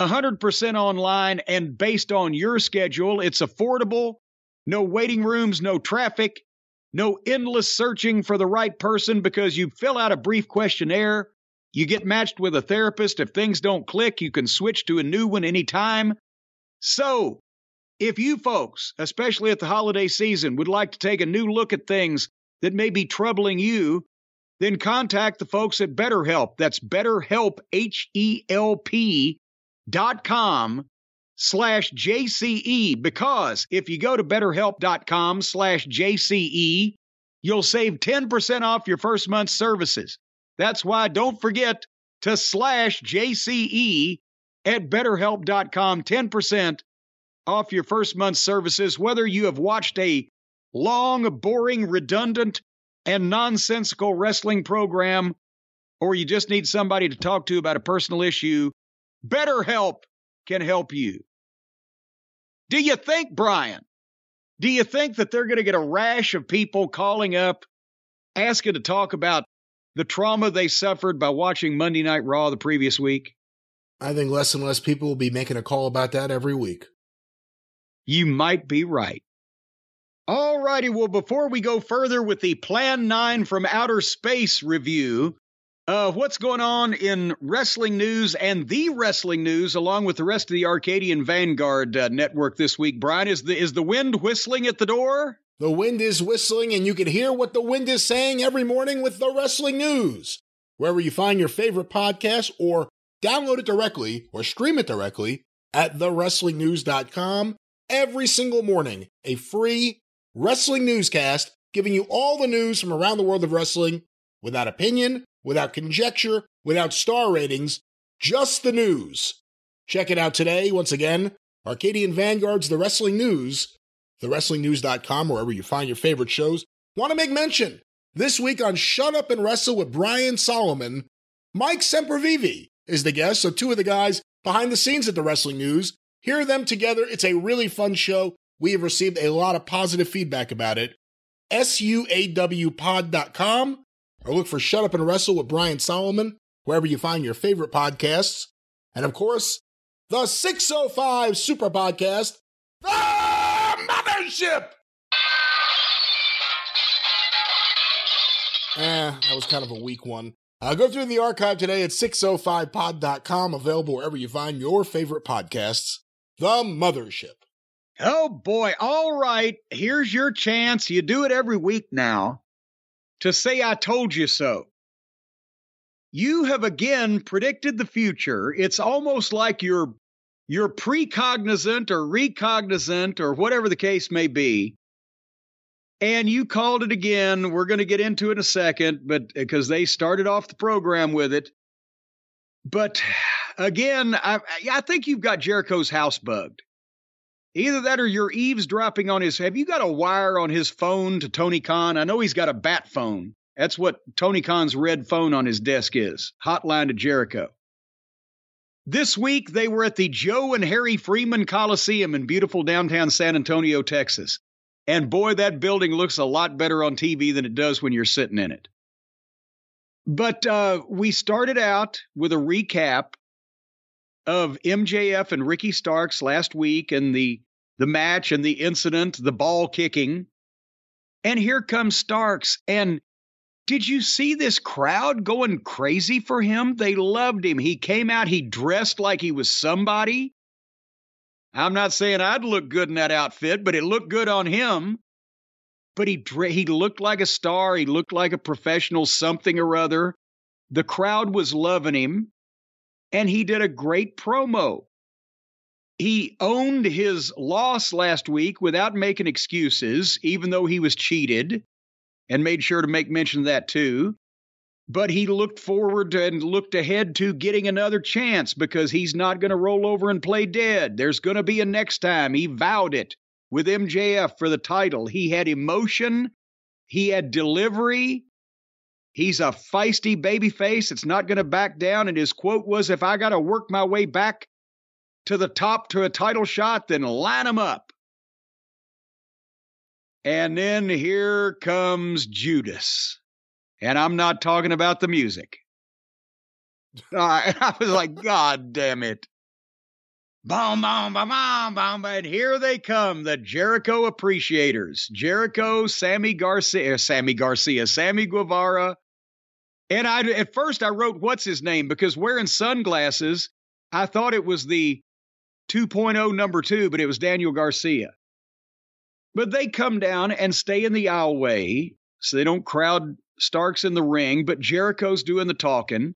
S2: 100% online and based on your schedule. It's affordable, no waiting rooms, no traffic, no endless searching for the right person because you fill out a brief questionnaire. You get matched with a therapist. If things don't click, you can switch to a new one anytime. So, if you folks, especially at the holiday season, would like to take a new look at things that may be troubling you, then contact the folks at BetterHelp. That's BetterHelp, H E L P dot com slash JCE. Because if you go to betterhelp.com slash JCE, you'll save 10% off your first month's services. That's why don't forget to slash JCE at betterhelp.com, 10% off your first month's services, whether you have watched a long, boring, redundant, and nonsensical wrestling program, or you just need somebody to talk to about a personal issue, BetterHelp can help you. Do you think, Brian, do you think that they're going to get a rash of people calling up asking to talk about the trauma they suffered by watching Monday Night Raw the previous week?
S3: I think less and less people will be making a call about that every week.
S2: You might be right. All righty. Well, before we go further with the Plan 9 from Outer Space review, uh, what's going on in wrestling news and the wrestling news, along with the rest of the Arcadian Vanguard uh, network this week, Brian? Is the, is the wind whistling at the door?
S3: The wind is whistling, and you can hear what the wind is saying every morning with the wrestling news. Wherever you find your favorite podcast, or download it directly or stream it directly at thewrestlingnews.com every single morning. A free wrestling newscast giving you all the news from around the world of wrestling without opinion, without conjecture, without star ratings, just the news. Check it out today. Once again, Arcadian Vanguard's The Wrestling News, thewrestlingnews.com, wherever you find your favorite shows. Want to make mention this week on Shut Up and Wrestle with Brian Solomon, Mike Sempervive is the guest. So, two of the guys behind the scenes at The Wrestling News. Hear them together. It's a really fun show. We have received a lot of positive feedback about it. SUAWpod.com or look for Shut Up and Wrestle with Brian Solomon wherever you find your favorite podcasts. And of course, the 605 Super Podcast, The Mothership! Eh, that was kind of a weak one. Uh, go through the archive today at 605pod.com, available wherever you find your favorite podcasts. The Mothership.
S2: Oh boy. All right. Here's your chance. You do it every week now to say, I told you so. You have again predicted the future. It's almost like you're you're precognizant or recognizant or whatever the case may be. And you called it again. We're going to get into it in a second, but uh, because they started off the program with it. But again, I, I think you've got Jericho's house bugged. Either that or you're eavesdropping on his. Have you got a wire on his phone to Tony Khan? I know he's got a bat phone. That's what Tony Khan's red phone on his desk is hotline to Jericho. This week, they were at the Joe and Harry Freeman Coliseum in beautiful downtown San Antonio, Texas. And boy, that building looks a lot better on TV than it does when you're sitting in it. But uh, we started out with a recap of MJF and Ricky Starks last week and the the match and the incident, the ball kicking. And here comes Starks. And did you see this crowd going crazy for him? They loved him. He came out, he dressed like he was somebody. I'm not saying I'd look good in that outfit, but it looked good on him. But he he looked like a star. He looked like a professional something or other. The crowd was loving him, and he did a great promo. He owned his loss last week without making excuses, even though he was cheated, and made sure to make mention of that too. But he looked forward to and looked ahead to getting another chance because he's not going to roll over and play dead. There's going to be a next time. He vowed it with MJF for the title. He had emotion, he had delivery. He's a feisty babyface. It's not going to back down. And his quote was If I got to work my way back to the top to a title shot, then line them up. And then here comes Judas. And I'm not talking about the music. (laughs) I, I was like, God damn it. Boom, boom, boom, boom, boom. And here they come, the Jericho appreciators. Jericho, Sammy Garcia, eh, Sammy Garcia, Sammy Guevara. And I at first I wrote what's his name because wearing sunglasses, I thought it was the 2.0 number two, but it was Daniel Garcia. But they come down and stay in the aisleway so they don't crowd Starks in the ring, but Jericho's doing the talking.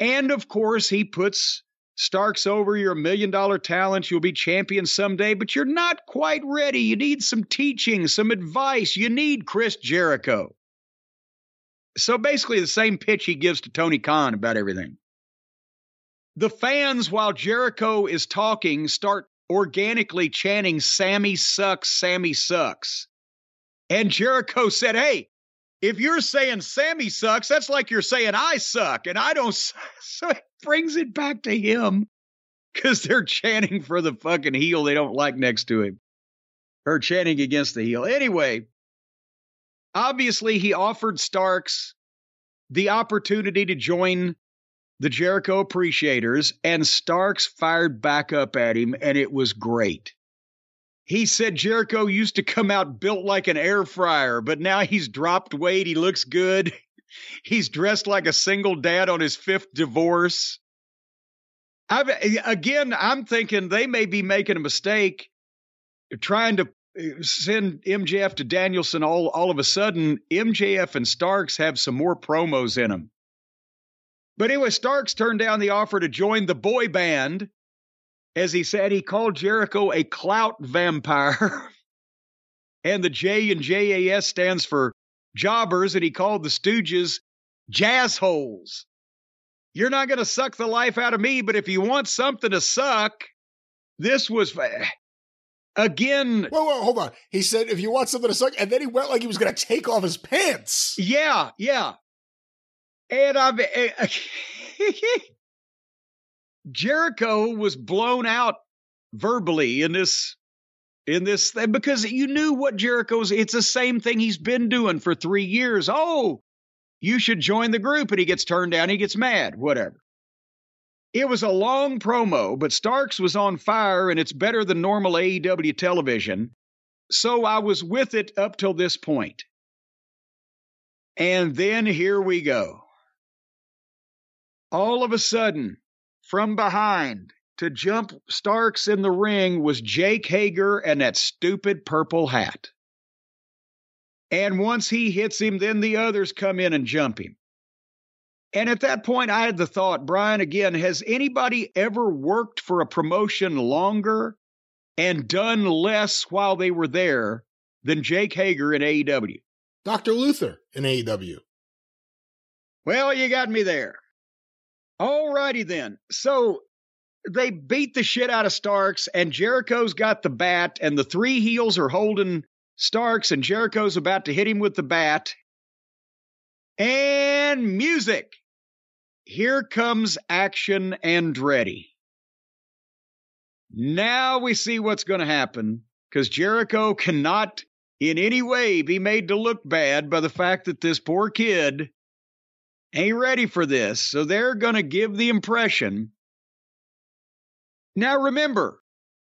S2: And of course, he puts Starks over. You're a million dollar talent. You'll be champion someday, but you're not quite ready. You need some teaching, some advice. You need Chris Jericho. So basically, the same pitch he gives to Tony Khan about everything. The fans, while Jericho is talking, start organically chanting, Sammy sucks, Sammy sucks. And Jericho said, Hey, if you're saying Sammy sucks, that's like you're saying I suck and I don't. (laughs) So it brings it back to him because they're chanting for the fucking heel they don't like next to him or chanting against the heel. Anyway, obviously, he offered Starks the opportunity to join the Jericho Appreciators, and Starks fired back up at him, and it was great. He said Jericho used to come out built like an air fryer, but now he's dropped weight. He looks good. (laughs) He's dressed like a single dad on his fifth divorce. I've, again, I'm thinking they may be making a mistake trying to uh, send MJF to Danielson. All, all of a sudden, MJF and Starks have some more promos in them. But anyway, Starks turned down the offer to join the boy band as he said, he called Jericho a clout vampire. (laughs) and the J and JAS stands for jobbers, and he called the Stooges jazz holes. You're not going to suck the life out of me, but if you want something to suck, this was again.
S3: Whoa, whoa, hold on. He said, if you want something to suck, and then he went like he was going to take off his pants.
S2: Yeah, yeah. And I'm. (laughs) Jericho was blown out verbally in this in this thing because you knew what Jericho's. It's the same thing he's been doing for three years. Oh, you should join the group, and he gets turned down. He gets mad. Whatever. It was a long promo, but Starks was on fire, and it's better than normal AEW television. So I was with it up till this point. And then here we go. All of a sudden, from behind, to jump Starks in the ring was Jake Hager and that stupid purple hat. And once he hits him, then the others come in and jump him. And at that point, I had the thought, Brian, again, has anybody ever worked for a promotion longer and done less while they were there than Jake Hager in AEW?
S3: Dr. Luther in AEW.
S2: Well, you got me there. All righty then. So they beat the shit out of Starks, and Jericho's got the bat, and the three heels are holding Starks, and Jericho's about to hit him with the bat. And music. Here comes Action Andretti. Now we see what's going to happen because Jericho cannot in any way be made to look bad by the fact that this poor kid ain't ready for this. So they're going to give the impression. Now remember,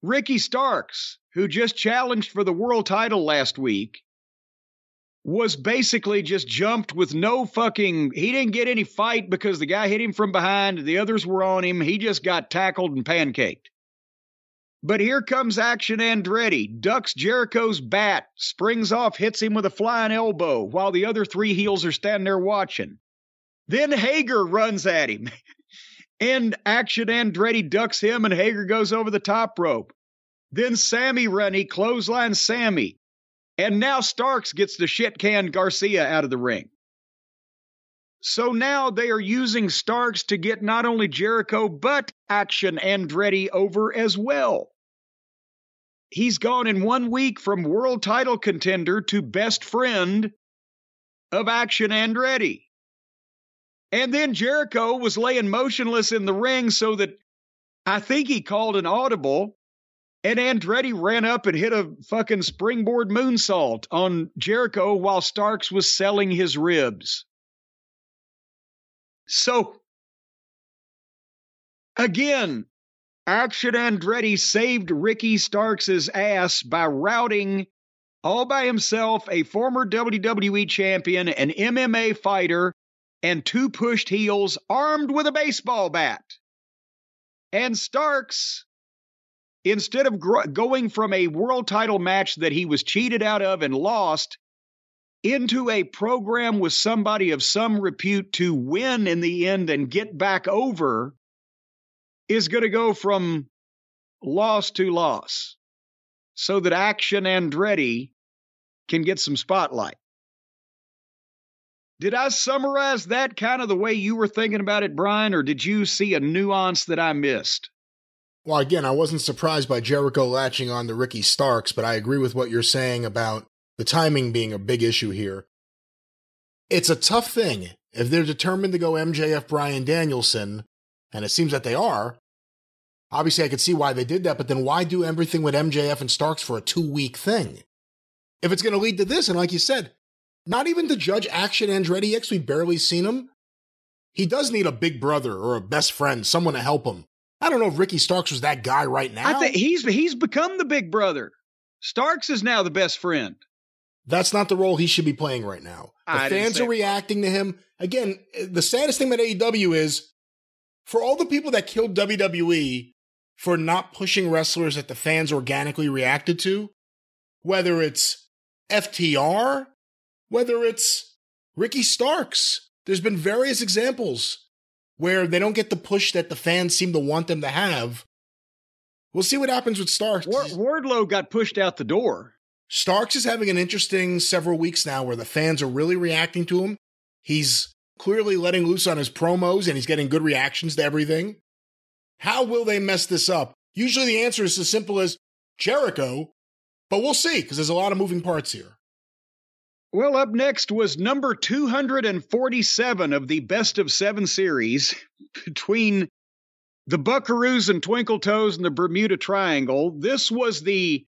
S2: Ricky Starks, who just challenged for the world title last week, was basically just jumped with no fucking. He didn't get any fight because the guy hit him from behind. The others were on him. He just got tackled and pancaked. But here comes Action Andretti, ducks Jericho's bat, springs off, hits him with a flying elbow while the other three heels are standing there watching. Then Hager runs at him. and Action Andretti ducks him, and Hager goes over the top rope. Then Sammy Rennie clotheslines Sammy. And now Starks gets the shit can Garcia out of the ring. So now they are using Starks to get not only Jericho, but Action Andretti over as well. He's gone in one week from world title contender to best friend of Action Andretti. And then Jericho was laying motionless in the ring so that I think he called an audible. And Andretti ran up and hit a fucking springboard moonsault on Jericho while Starks was selling his ribs. So, again, Action Andretti saved Ricky Starks' ass by routing all by himself a former WWE champion, an MMA fighter, and two pushed heels armed with a baseball bat. And Starks, instead of going from a world title match that he was cheated out of and lost into a program with somebody of some repute to win in the end and get back over, is going to go from loss to loss so that Action Andretti can get some spotlight. Did I summarize that kind of the way you were thinking about it, Brian, or did you see a nuance that I missed?
S3: Well, again, I wasn't surprised by Jericho latching on to Ricky Starks, but I agree with what you're saying about the timing being a big issue here. It's a tough thing if they're determined to go MJF Bryan Danielson, and it seems that they are. Obviously, I could see why they did that, but then why do everything with MJF and Starks for a two week thing? If it's going to lead to this, and like you said, not even to judge Action Andretti X, we barely seen him. He does need a big brother or a best friend, someone to help him. I don't know if Ricky Starks was that guy right now.
S2: I think he's he's become the big brother. Starks is now the best friend.
S3: That's not the role he should be playing right now. The
S2: I
S3: fans are reacting to him. Again, the saddest thing about AEW is for all the people that killed WWE for not pushing wrestlers that the fans organically reacted to, whether it's FTR, whether it's Ricky Starks, there's been various examples where they don't get the push that the fans seem to want them to have. We'll see what happens with Starks.
S2: War- Wardlow got pushed out the door.
S3: Starks is having an interesting several weeks now where the fans are really reacting to him. He's clearly letting loose on his promos and he's getting good reactions to everything. How will they mess this up? Usually the answer is as simple as Jericho, but we'll see because there's a lot of moving parts here.
S2: Well, up next was number 247 of the best of seven series (laughs) between the Buckaroos and Twinkle Toes and the Bermuda Triangle. This was the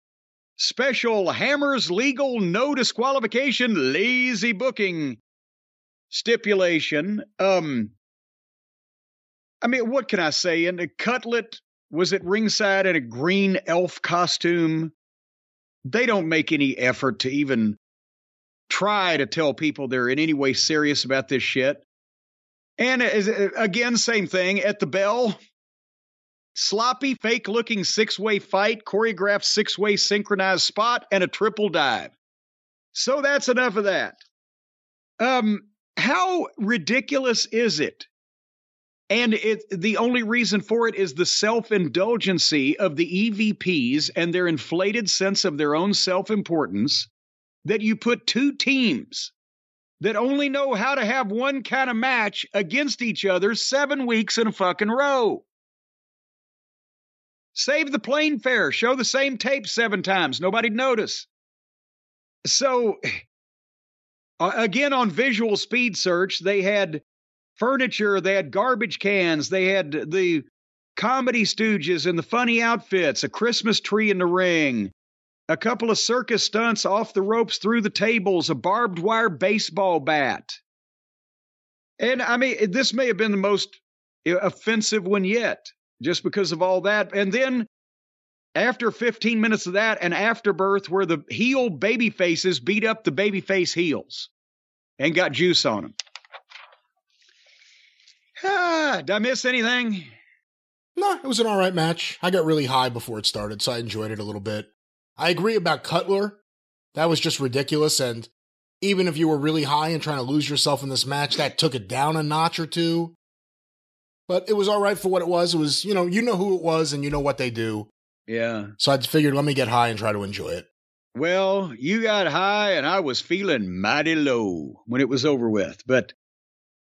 S2: special Hammers legal no disqualification lazy booking stipulation. Um, I mean, what can I say? And the Cutlet was at ringside in a green elf costume. They don't make any effort to even try to tell people they're in any way serious about this shit. And again, same thing at the bell. Sloppy, fake looking six way fight, choreographed six way synchronized spot, and a triple dive. So that's enough of that. Um, how ridiculous is it? And it, the only reason for it is the self indulgency of the EVPs and their inflated sense of their own self importance that you put two teams that only know how to have one kind of match against each other seven weeks in a fucking row. Save the plane fare, show the same tape seven times, nobody'd notice. So, (sighs) again, on visual speed search, they had furniture, they had garbage cans, they had the comedy stooges and the funny outfits, a Christmas tree in the ring, a couple of circus stunts off the ropes through the tables, a barbed wire baseball bat. And I mean, this may have been the most offensive one yet, just because of all that. And then after 15 minutes of that, an afterbirth where the heel baby faces beat up the baby face heels and got juice on them. Ah, (sighs) did I miss anything?
S3: No, it was an all right match. I got really high before it started, so I enjoyed it a little bit. I agree about Cutler. That was just ridiculous. And even if you were really high and trying to lose yourself in this match, that took it down a notch or two. But it was all right for what it was. It was, you know, you know who it was and you know what they do.
S2: Yeah.
S3: So I figured let me get high and try to enjoy it.
S2: Well, you got high and I was feeling mighty low when it was over with. But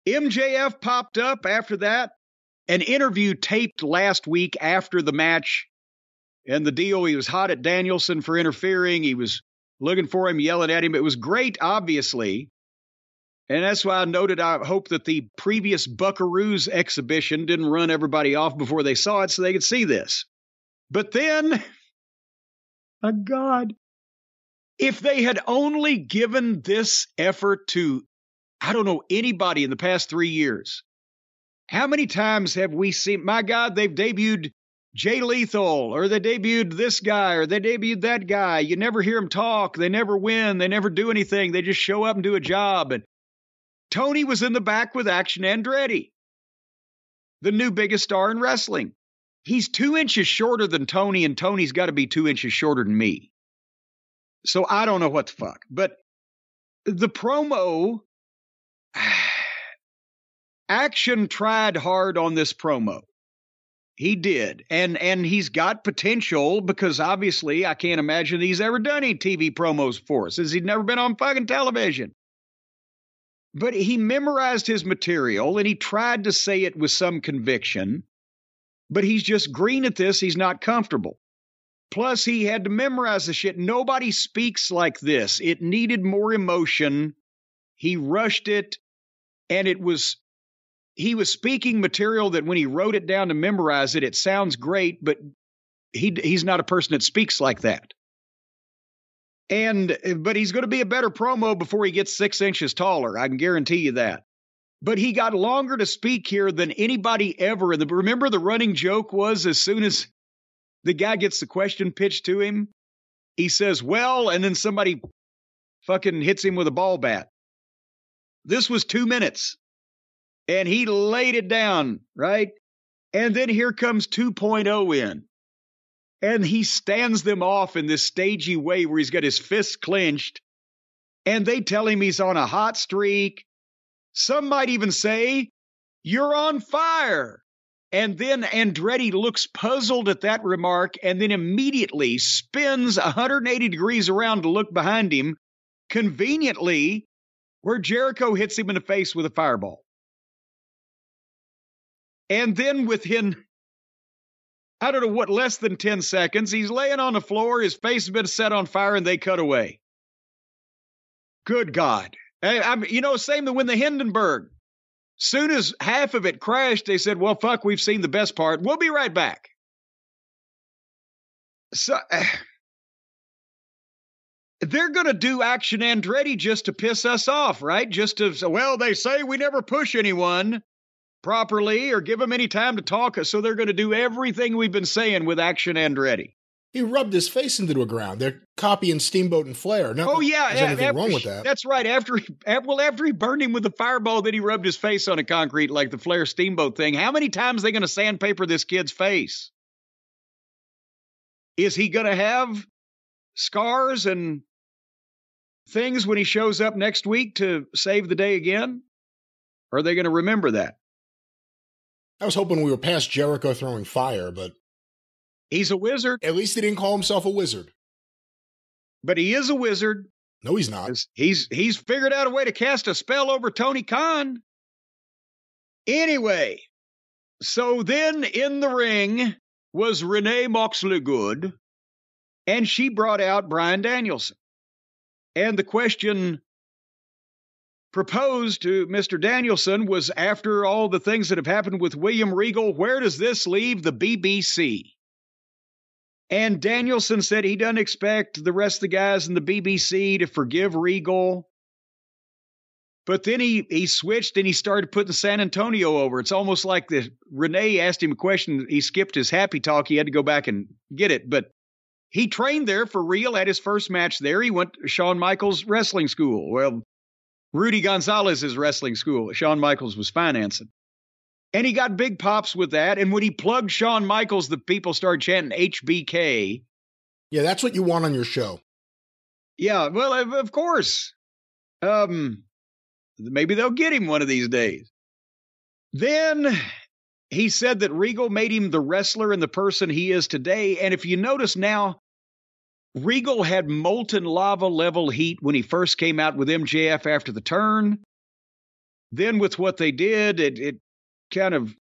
S2: MJF popped up after that. An interview taped last week after the match and the deal. He was hot at Danielson for interfering. He was looking for him, yelling at him. It was great, obviously. And that's why I noted I hope that the previous Buckaroos exhibition didn't run everybody off before they saw it so they could see this. But then, (laughs) my God, if they had only given this effort to, I don't know, anybody in the past three years, how many times have we seen, my God, they've debuted Jay Lethal, or they debuted this guy, or they debuted that guy. You never hear them talk. They never win. They never do anything. They just show up and do a job. And Tony was in the back with Action Andretti, the new biggest star in wrestling. He's two inches shorter than Tony, and Tony's got to be two inches shorter than me. So I don't know what the fuck. But the promo, (sighs) Action tried hard on this promo. He did. And and he's got potential because obviously I can't imagine he's ever done any TV promos for us. Has he never been on fucking television? But he memorized his material and he tried to say it with some conviction. But he's just green at this. He's not comfortable. Plus, he had to memorize the shit. Nobody speaks like this. It needed more emotion. He rushed it, and it was he was speaking material that when he wrote it down to memorize it, it sounds great, but he he's not a person that speaks like that. And eh, but he's going to be a better promo before he gets six inches taller. I can guarantee you that. But he got longer to speak here than anybody ever. And the, remember, the running joke was as soon as the guy gets the question pitched to him, he says, "Well," and then somebody fucking hits him with a ball bat. This was two minutes and he laid it down, right? And then here comes 2.0 in. And he stands them off in this stagey way where he's got his fists clenched. And they tell him he's on a hot streak. Some might even say, You're on fire. And then Andretti looks puzzled at that remark and then immediately spins 180 degrees around to look behind him, conveniently where Jericho hits him in the face with a fireball. And then within, I don't know what, less than 10 seconds, he's laying on the floor, his face has been set on fire, and they cut away. Good God. I, you know, same to when the Hindenburg. Soon as half of it crashed, they said, well, fuck, we've seen the best part. We'll be right back. So, (sighs) they're going to do Action Andretti just to piss us off, right? Just to, well, they say we never push anyone properly or give them any time to talk. Uh, so they're going to do everything we've been saying with Action Andretti.
S3: He rubbed his face into the ground. They're copying Steamboat and Flair. Not
S2: oh yeah,
S3: there's anything
S2: after,
S3: wrong with that.
S2: That's right. After he, well, after he burned him with the fireball, then he rubbed his face on a concrete like the Flair Steamboat thing. How many times are they going to sandpaper this kid's face? Is he going to have scars and things when he shows up next week to save the day again? Or are they going to remember that?
S3: I was hoping we were past Jericho throwing fire, but
S2: He's a wizard,
S3: at least he didn't call himself a wizard.
S2: but he is a wizard.
S3: No, he's not.
S2: He's he's figured out a way to cast a spell over Tony Khan. Anyway, so then in the ring was Renee Moxley Good, and she brought out Bryan Danielson. And the question proposed to Mr. Danielson was after all the things that have happened with William Regal, where does this leave the BBC? And Danielson said he doesn't expect the rest of the guys in the BBC to forgive Regal. But then he he switched and he started putting San Antonio over. It's almost like the Renee asked him a question. He skipped his happy talk. He had to go back and get it. But he trained there for real at his first match there. He went to Shawn Michaels wrestling school. Well, Rudy Gonzalez's wrestling school. Shawn Michaels was financing. And he got big pops with that. And when he plugged Shawn Michaels, the people started chanting HBK.
S3: Yeah, that's what you want on your show.
S2: Yeah, well, of, course. Um, maybe they'll get him one of these days. Then he said that Regal made him the wrestler and the person he is today. And if you notice now, Regal had molten lava level heat when he first came out with MJF after the turn. Then with what they did, it it kind of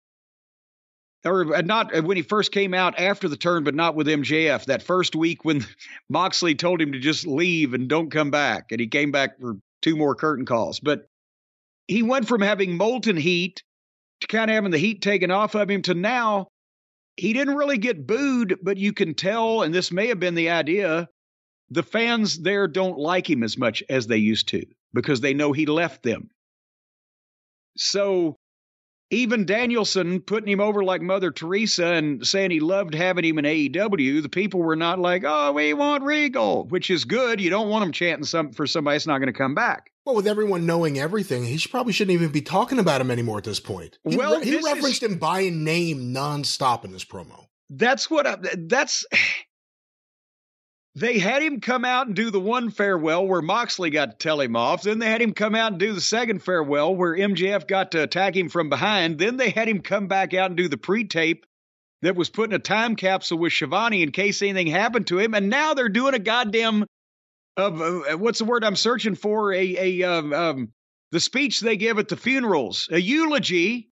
S2: or uh, not uh, when he first came out after the turn, but not with MJF. That first week when (laughs) Moxley told him to just leave and don't come back, and he came back for two more curtain calls. But he went from having molten heat to kind of having the heat taken off of him to now he didn't really get booed, but you can tell, and this may have been the idea, the fans there don't like him as much as they used to because they know he left them. So even Danielson putting him over like Mother Teresa and saying he loved having him in AEW, the people were not like, oh, we want Regal, which is good. You don't want them chanting some, for somebody that's not going to come back.
S3: Well, with everyone knowing everything, he should, probably shouldn't even be talking about him anymore at this point. He,
S2: Well,
S3: re- he
S2: this is-
S3: referenced him by name nonstop in this promo.
S2: That's what I, that's. They had him come out and do the one farewell where Moxley got to tell him off. Then they had him come out and do the second farewell where MJF got to attack him from behind. Then they had him come back out and do the pre tape that was put in a time capsule with Shivani in case anything happened to him. And now they're doing a goddamn of uh, what's the word I'm searching for? A a um, um, the speech they give at the funerals, a eulogy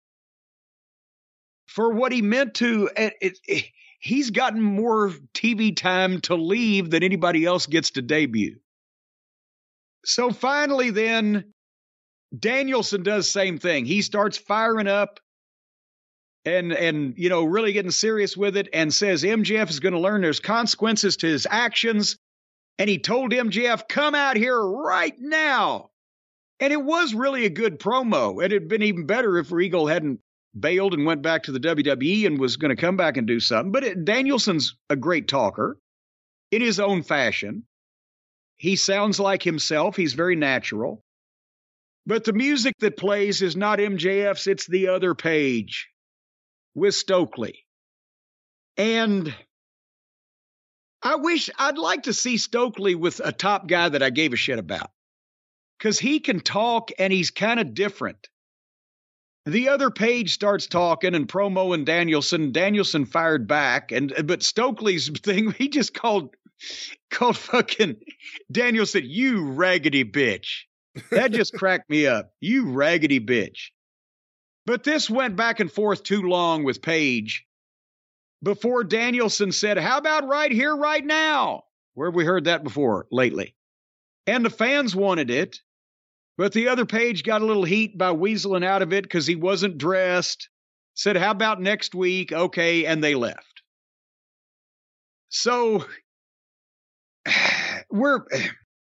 S2: for what he meant to. It, it, he's gotten more TV time to leave than anybody else gets to debut. So finally, then Danielson does same thing. He starts firing up and and you know really getting serious with it and says MJF is going to learn there's consequences to his actions and he told MJF come out here right now. And it was really a good promo. It had been even better if Regal hadn't bailed and went back to the WWE and was going to come back and do something. But it, Danielson's a great talker in his own fashion. He sounds like himself. He's very natural. But the music that plays is not MJF's, it's the other page with Stokely. And I wish I'd like to see Stokely with a top guy that I gave a shit about because he can talk and he's kind of different. The other page starts talking and promo and Danielson. Danielson fired back, and but Stokely's (laughs) thing he just called called fucking Danielson you raggedy bitch. That just cracked me up. You raggedy bitch. But this went back and forth too long with Page before Danielson said, How about right here, right now? Where have we heard that before lately? And the fans wanted it. But the other page got a little heat by weaseling out of it because he wasn't dressed. Said, How about next week? Okay. And they left. So (sighs) we're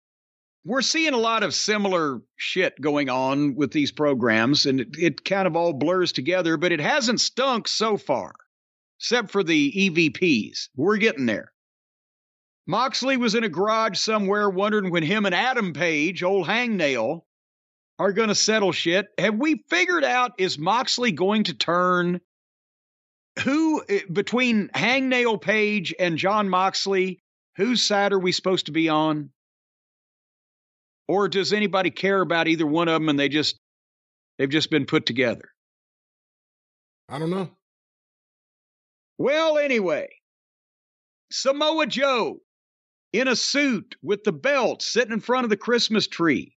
S2: (sighs) we're seeing a lot of similar shit going on with these programs, and it, it kind of all blurs together, but it hasn't stunk so far, except for the EVPs. We're getting there. Moxley was in a garage somewhere wondering when him and Adam Page, old hangnail, are going to settle shit. Have we figured out is Moxley going to turn who eh, between hangnail Page and Jon Moxley, whose side are we supposed to be on? Or does anybody care about either one of them and they just they've just been put together?
S3: I don't know.
S2: Well, anyway, Samoa Joe in a suit with the belt sitting in front of the Christmas tree.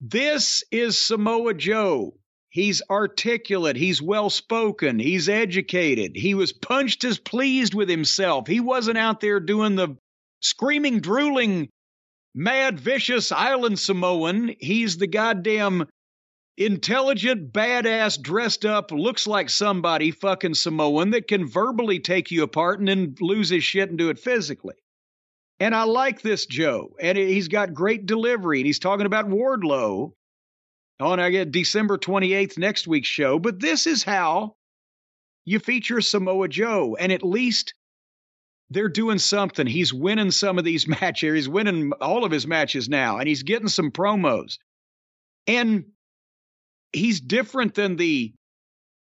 S2: This is Samoa Joe. He's articulate. He's well spoken. He's educated. He was punched as pleased with himself. He wasn't out there doing the screaming, drooling, mad, vicious island Samoan. He's the goddamn intelligent, badass, dressed up, looks like somebody fucking Samoan that can verbally take you apart and then lose his shit and do it physically. And I like this Joe, and he's got great delivery. And he's talking about Wardlow on I get December 28th next week's show. But this is how you feature Samoa Joe, and at least they're doing something. He's winning some of these (laughs) matches. He's winning all of his matches now, and he's getting some promos. And he's different than the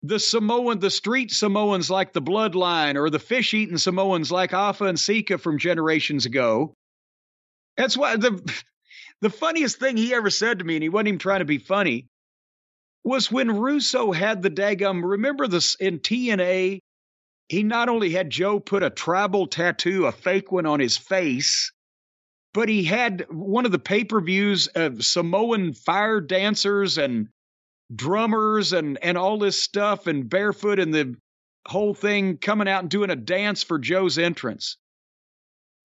S2: the Samoan, the street Samoans like the Bloodline, or the fish eating Samoans like Afa and Sika from generations ago. That's why the (laughs) the funniest thing he ever said to me, and he wasn't even trying to be funny, was when Russo had the dagum. Remember this in TNA? He not only had Joe put a tribal tattoo, a fake one on his face, but he had one of the pay per views of Samoan fire dancers and drummers and and all this stuff and barefoot and the whole thing coming out and doing a dance for Joe's entrance.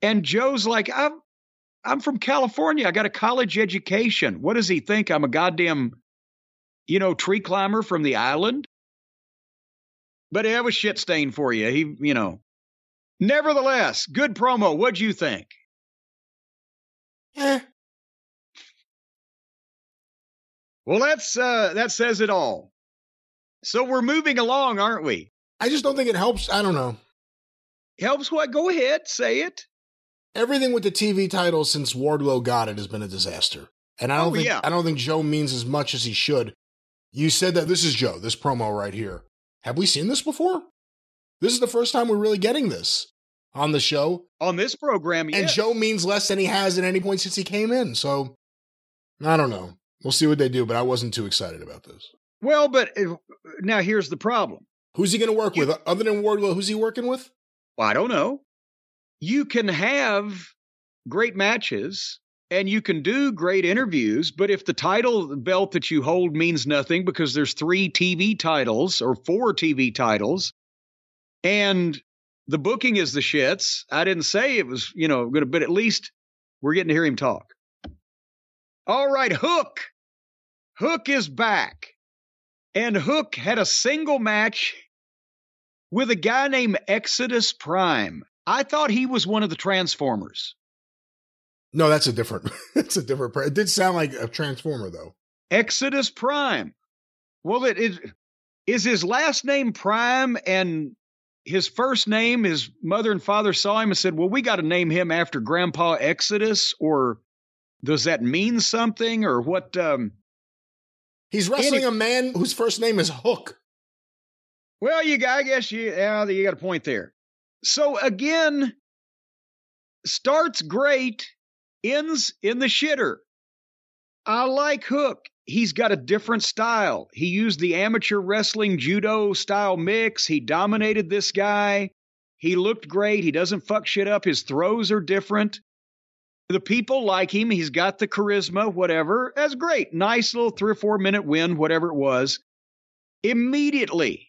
S2: And Joe's like, I'm I'm from California. I got a college education. What does he think? I'm a goddamn, you know, tree climber from the island? But that was shit stain for you. He, you know. Nevertheless, good promo. What'd you think?
S3: Eh.
S2: Well, that's uh that says it all. So we're moving along, aren't we?
S3: I just don't think it helps. I don't know.
S2: Helps what? Go ahead, say it.
S3: Everything with the TV title since Wardlow got it has been a disaster. And I don't
S2: Oh,
S3: think
S2: yeah.
S3: I don't think Joe means as much as he should. You said that this is Joe, this promo right here. Have we seen this before? This is the first time we're really getting this on the show.
S2: On this program,
S3: And. Joe means less than he has at any point since he came in. So I don't know. We'll see what they do, but I wasn't too excited about this.
S2: Well, but uh, now here's the problem.
S3: Who's he going to work with? Other than Wardlow, who's he working with?
S2: Well, I don't know. You can have great matches and you can do great interviews, but if the title belt that you hold means nothing because there's three TV titles or four TV titles and the booking is the shits, I didn't say it was, you know, going to, but at least we're getting to hear him talk. All right, Hook. Hook is back. And Hook had a single match with a guy named Exodus Prime. I thought he was one of the Transformers.
S3: No, that's a different. (laughs) It's a different. It did sound like a transformer though.
S2: Exodus Prime. Well, it, it is his last name Prime and his first name, his mother and father saw him and said, Well, we got to name him after Grandpa Exodus, or does that mean something? Or what? Um,
S3: He's wrestling a man whose first name is Hook.
S2: Well, you got, I guess you, yeah, you got a point there. So again, starts great, ends in the shitter. I like Hook. He's got a different style. He used the amateur wrestling judo style mix. He dominated this guy. He looked great. He doesn't fuck shit up. His throws are different. The people like him. He's got the charisma, whatever. That's great. Nice little three or four minute win, whatever it was. Immediately,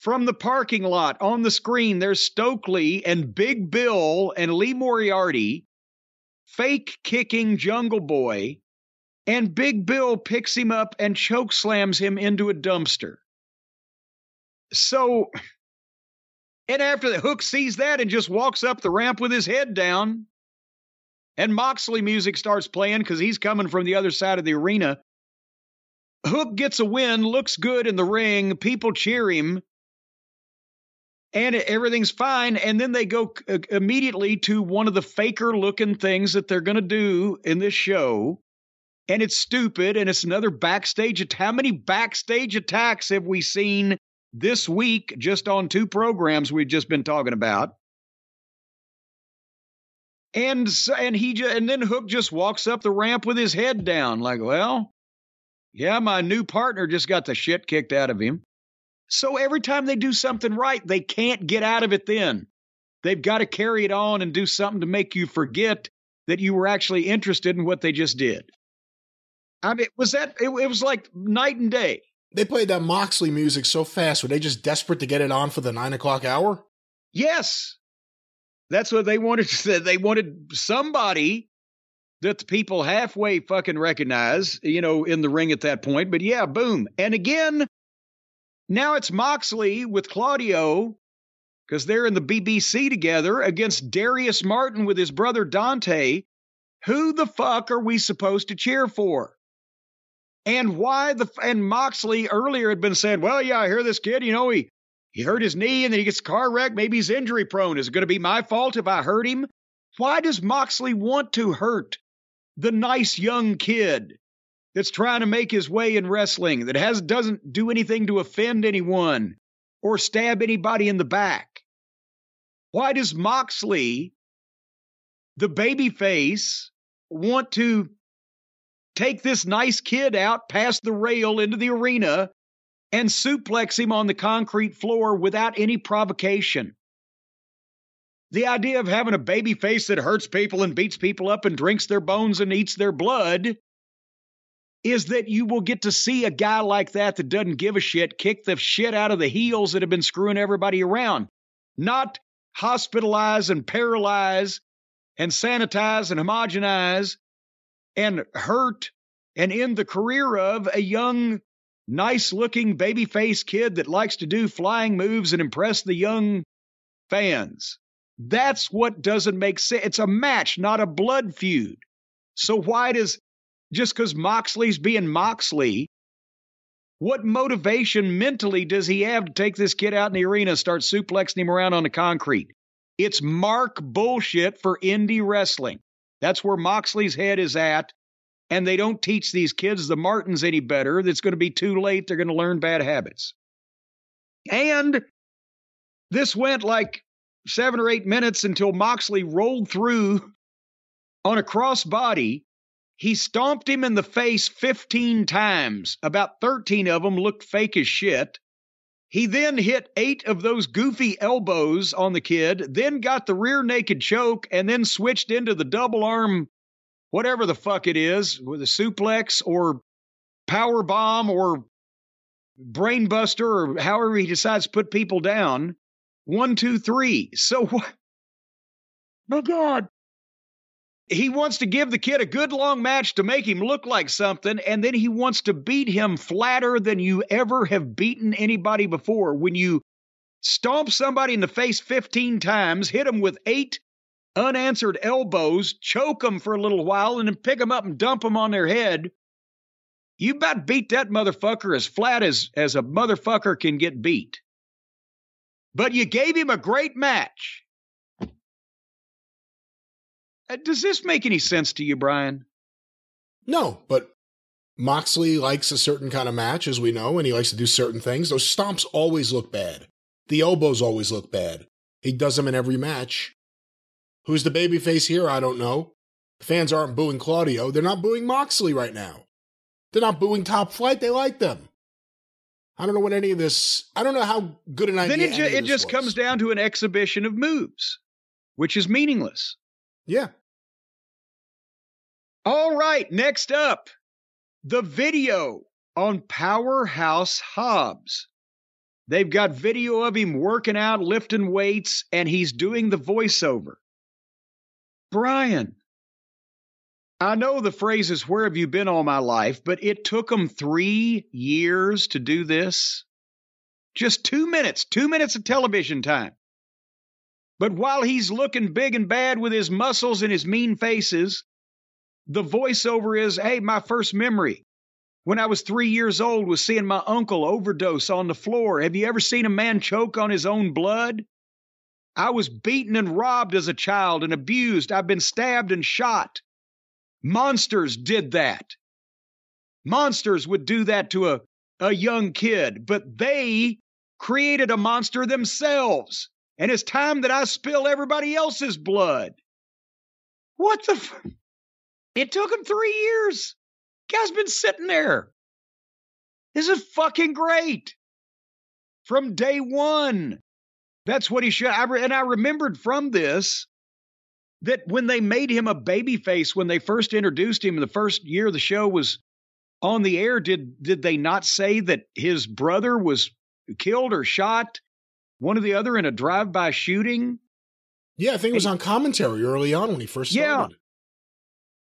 S2: from the parking lot on the screen, there's Stokely and Big Bill and Lee Moriarty fake kicking Jungle Boy, and Big Bill picks him up and choke slams him into a dumpster. So, and after the hook sees that and just walks up the ramp with his head down, and Moxley music starts playing because he's coming from the other side of the arena. Hook gets a win, looks good in the ring, people cheer him, and everything's fine. And then they go uh, immediately to one of the faker looking things that they're going to do in this show. And it's stupid, and it's another backstage attack. How many backstage attacks have we seen this week just on two programs we've just been talking about? And and he just, and then Hook just walks up the ramp with his head down, like, well, yeah, my new partner just got the shit kicked out of him. So every time they do something right, they can't get out of it then. They've got to carry it on and do something to make you forget that you were actually interested in what they just did. I mean, was that, it, it was like night and day.
S3: They played that Moxley music so fast. Were they just desperate to get it on for the nine o'clock hour?
S2: Yes. That's what they wanted to say. They wanted somebody that the people halfway fucking recognize, you know, in the ring at that point. But yeah, boom. And again, now it's Moxley with Claudio because they're in the BCC together against Darius Martin with his brother Dante. Who the fuck are we supposed to cheer for? And why the and Moxley earlier had been saying, "Well, yeah, I hear this kid. You know, he he hurt his knee and then he gets car wreck. Maybe he's injury prone. Is it going to be my fault if I hurt him? Why does Moxley want to hurt the nice young kid that's trying to make his way in wrestling that has doesn't do anything to offend anyone or stab anybody in the back. Why does Moxley, the baby face, want to take this nice kid out past the rail into the arena and suplex him on the concrete floor without any provocation? The idea of having a baby face that hurts people and beats people up and drinks their bones and eats their blood is that you will get to see a guy like that that doesn't give a shit kick the shit out of the heels that have been screwing everybody around, not hospitalize and paralyze and sanitize and homogenize and hurt and end the career of a young, nice looking baby faced kid that likes to do flying moves and impress the young fans. That's what doesn't make sense. It's a match, not a blood feud. So why does just because Moxley's being Moxley, what motivation mentally does he have to take this kid out in the arena and start suplexing him around on the concrete? It's mark bullshit for indie wrestling. That's where Moxley's head is at. And they don't teach these kids the Martins any better. It's going to be too late. They're going to learn bad habits. And this went like seven or eight minutes until Moxley rolled through on a crossbody he stomped him in the face 15 times. About 13 of them looked fake as shit. He then hit eight of those goofy elbows on the kid, then got the rear naked choke, and then switched into the double arm, whatever the fuck it is, with a suplex or power bomb or brainbuster or however he decides to put people down. One, two, three. So (laughs) what? My God he wants to give the kid a good long match to make him look like something, and then he wants to beat him flatter than you ever have beaten anybody before. When you stomp somebody in the face 15 times, hit them with eight unanswered elbows, choke them for a little while, and then pick them up and dump them on their head, you about beat that motherfucker as flat as, as a motherfucker can get beat. But you gave him a great match. Uh, does this make any sense to you, Brian?
S3: No, but Moxley likes a certain kind of match, as we know, and he likes to do certain things. Those stomps always look bad. The elbows always look bad. He does them in every match. Who's the babyface here? I don't know. The fans aren't booing Claudio. They're not booing Moxley right now. They're not booing Top Flight. They like them. I don't know what any of this. I don't know how good an idea.
S2: Then it,
S3: ju-
S2: it just
S3: was.
S2: comes down to an exhibition of moves, which is meaningless.
S3: Yeah.
S2: All right, next up, the video on Powerhouse Hobbs. They've got video of him working out, lifting weights, and he's doing the voiceover. Brian, I know the phrase is where have you been all my life, but it took them three years to do this. Just two minutes, two minutes of television time. But while he's looking big and bad with his muscles and his mean faces, the voiceover is hey, my first memory when I was three years old was seeing my uncle overdose on the floor. Have you ever seen a man choke on his own blood? I was beaten and robbed as a child and abused. I've been stabbed and shot. Monsters did that. Monsters would do that to a, a young kid, but they created a monster themselves. And it's time that I spill everybody else's blood. What the? F- it took him three years. Guy's been sitting there. This is fucking great. From day one. That's what he should. I re, and I remembered from this that when they made him a baby face, when they first introduced him, in the first year the show was on the air, did did they not say that his brother was killed or shot, one or the other, in a drive-by shooting?
S3: Yeah, I think it was on commentary early on when he first started.
S2: Yeah.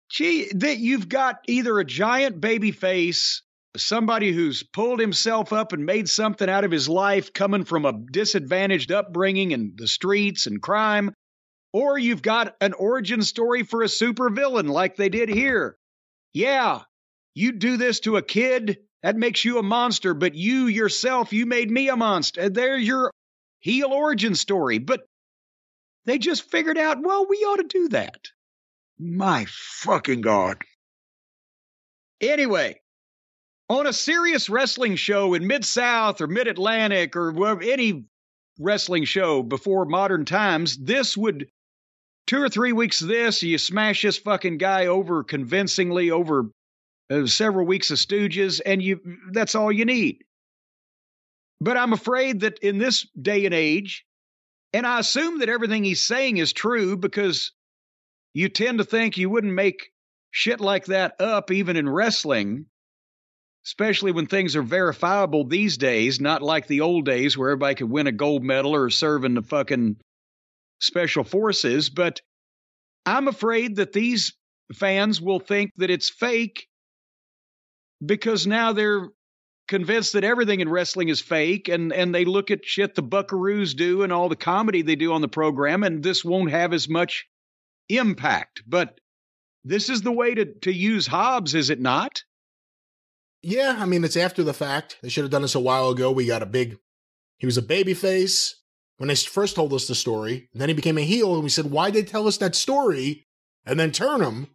S2: Gee, that you've got either a giant baby face, somebody who's pulled himself up and made something out of his life coming from a disadvantaged upbringing and the streets and crime, or you've got an origin story for a supervillain like they did here. Yeah, you do this to a kid, that makes you a monster, but you yourself, you made me a monster. There's your heel origin story. But they just figured out, well, we ought to do that. My fucking God. Anyway, on a serious wrestling show in Mid South or Mid Atlantic or any wrestling show before modern times, this would two or three weeks of this, you smash this fucking guy over convincingly over uh, several weeks of Stooges, and you that's all you need. But I'm afraid that in this day and age, and I assume that everything he's saying is true because you tend to think you wouldn't make shit like that up even in wrestling, especially when things are verifiable these days, not like the old days where everybody could win a gold medal or serve in the fucking special forces. But I'm afraid that these fans will think that it's fake because now they're convinced that everything in wrestling is fake and and they look at shit the buckaroos do and all the comedy they do on the program and this won't have as much impact but this is the way to to use hobbs is it not
S3: Yeah, I mean, it's after the fact. They should have done this a while ago. We got a big, he was a baby face when they first told us the story. Then he became a heel, and we said, why'd they tell us that story and then turn him?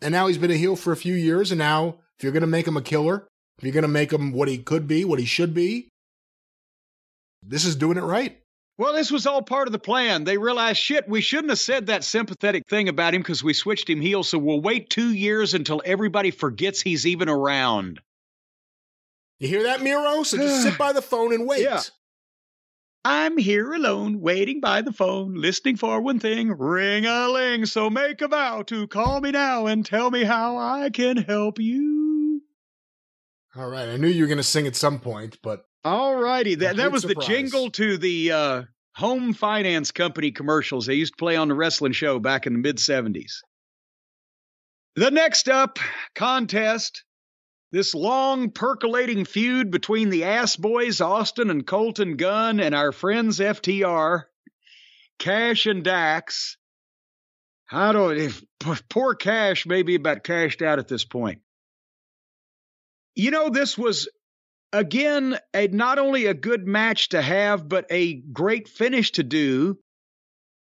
S3: And now he's been a heel for a few years. And now, if you're going to make him a killer, if you're going to make him what he could be, what he should be, this is doing it right.
S2: Well this was all part of the plan they realized shit we shouldn't have said that sympathetic thing about him because we switched him heel so we'll wait two years until everybody forgets he's even around
S3: You hear that, Miro? So just sit (sighs) by the phone and wait.
S2: Yeah. I'm here alone, waiting by the phone, listening for one thing, ring a ling. So make a vow to call me now and tell me how I can help you.
S3: All right. I knew you were going to sing at some point, but
S2: All righty, that, that was
S3: surprise.
S2: the jingle to the uh, home finance company commercials they used to play on the wrestling show back in the mid 70s. The next up contest this long percolating feud between the ass boys Austin and Colton Gunn and our friends FTR, Cash and Dax. How do if poor Cash may be about cashed out at this point. You know, this was again a not only a good match to have, but a great finish to do.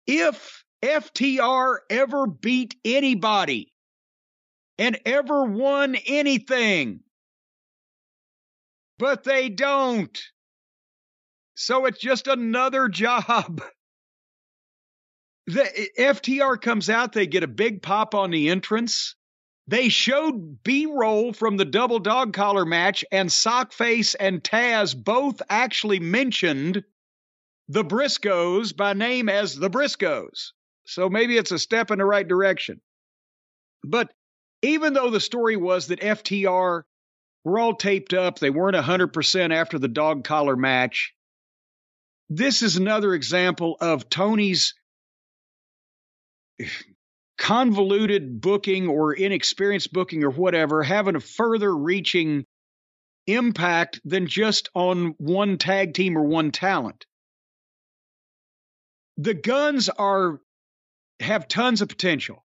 S2: If FTR ever beat anybody and ever won anything. But they don't. So it's just another (laughs) job. The FTR comes out, they get a big pop on the entrance. They showed B roll from the double dog collar match, and Sockface and Taz both actually mentioned the Briscoes by name as the Briscoes. So maybe it's a step in the right direction. But even though the story was that FTR were all taped up, they weren't 100% after the dog collar match, this is another example of Tony's convoluted booking or inexperienced booking or whatever having a further reaching impact than just on one tag team or one talent. the Gunns are have tons of potential.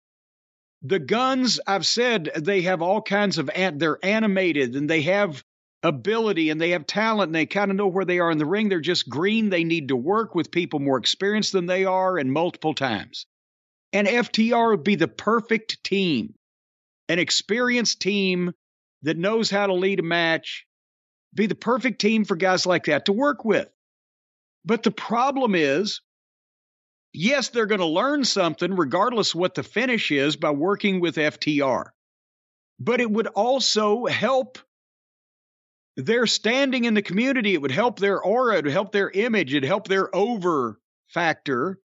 S2: The Gunns, I've said, they have all kinds of they're animated and they have ability and they have talent and they kind of know where they are in the ring. They're just green. They need to work with people more experienced than they are and multiple times. And FTR would be the perfect team, an experienced team that knows how to lead a match, be the perfect team for guys like that to work with. But the problem is, yes, they're going to learn something regardless what the finish is by working with FTR. But it would also help their standing in the community. It would help their aura. It would help their image. It'd help their over factor.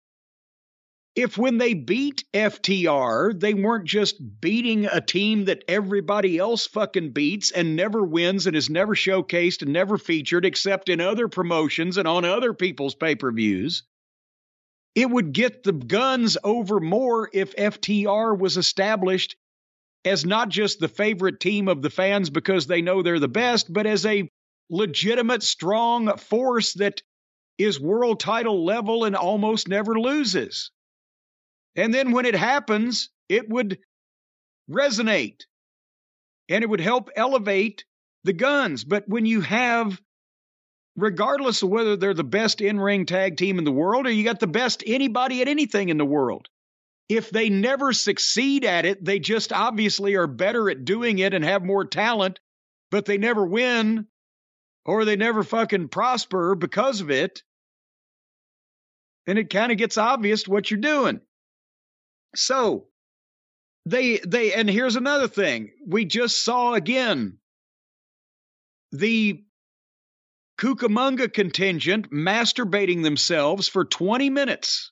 S2: If when they beat FTR, they weren't just beating a team that everybody else fucking beats and never wins and is never showcased and never featured except in other promotions and on other people's pay per views, it would get the Gunns over more if FTR was established as not just the favorite team of the fans because they know they're the best, but as a legitimate, strong force that is world title level and almost never loses. And then when it happens, it would resonate and it would help elevate the Gunns. But when you have, regardless of whether they're the best in ring tag team in the world or you got the best anybody at anything in the world, if they never succeed at it, they just obviously are better at doing it and have more talent, but they never win or they never fucking prosper because of it. And it kind of gets obvious what you're doing. So they they and here's another thing. We just saw again the Cucamonga contingent masturbating themselves for 20 minutes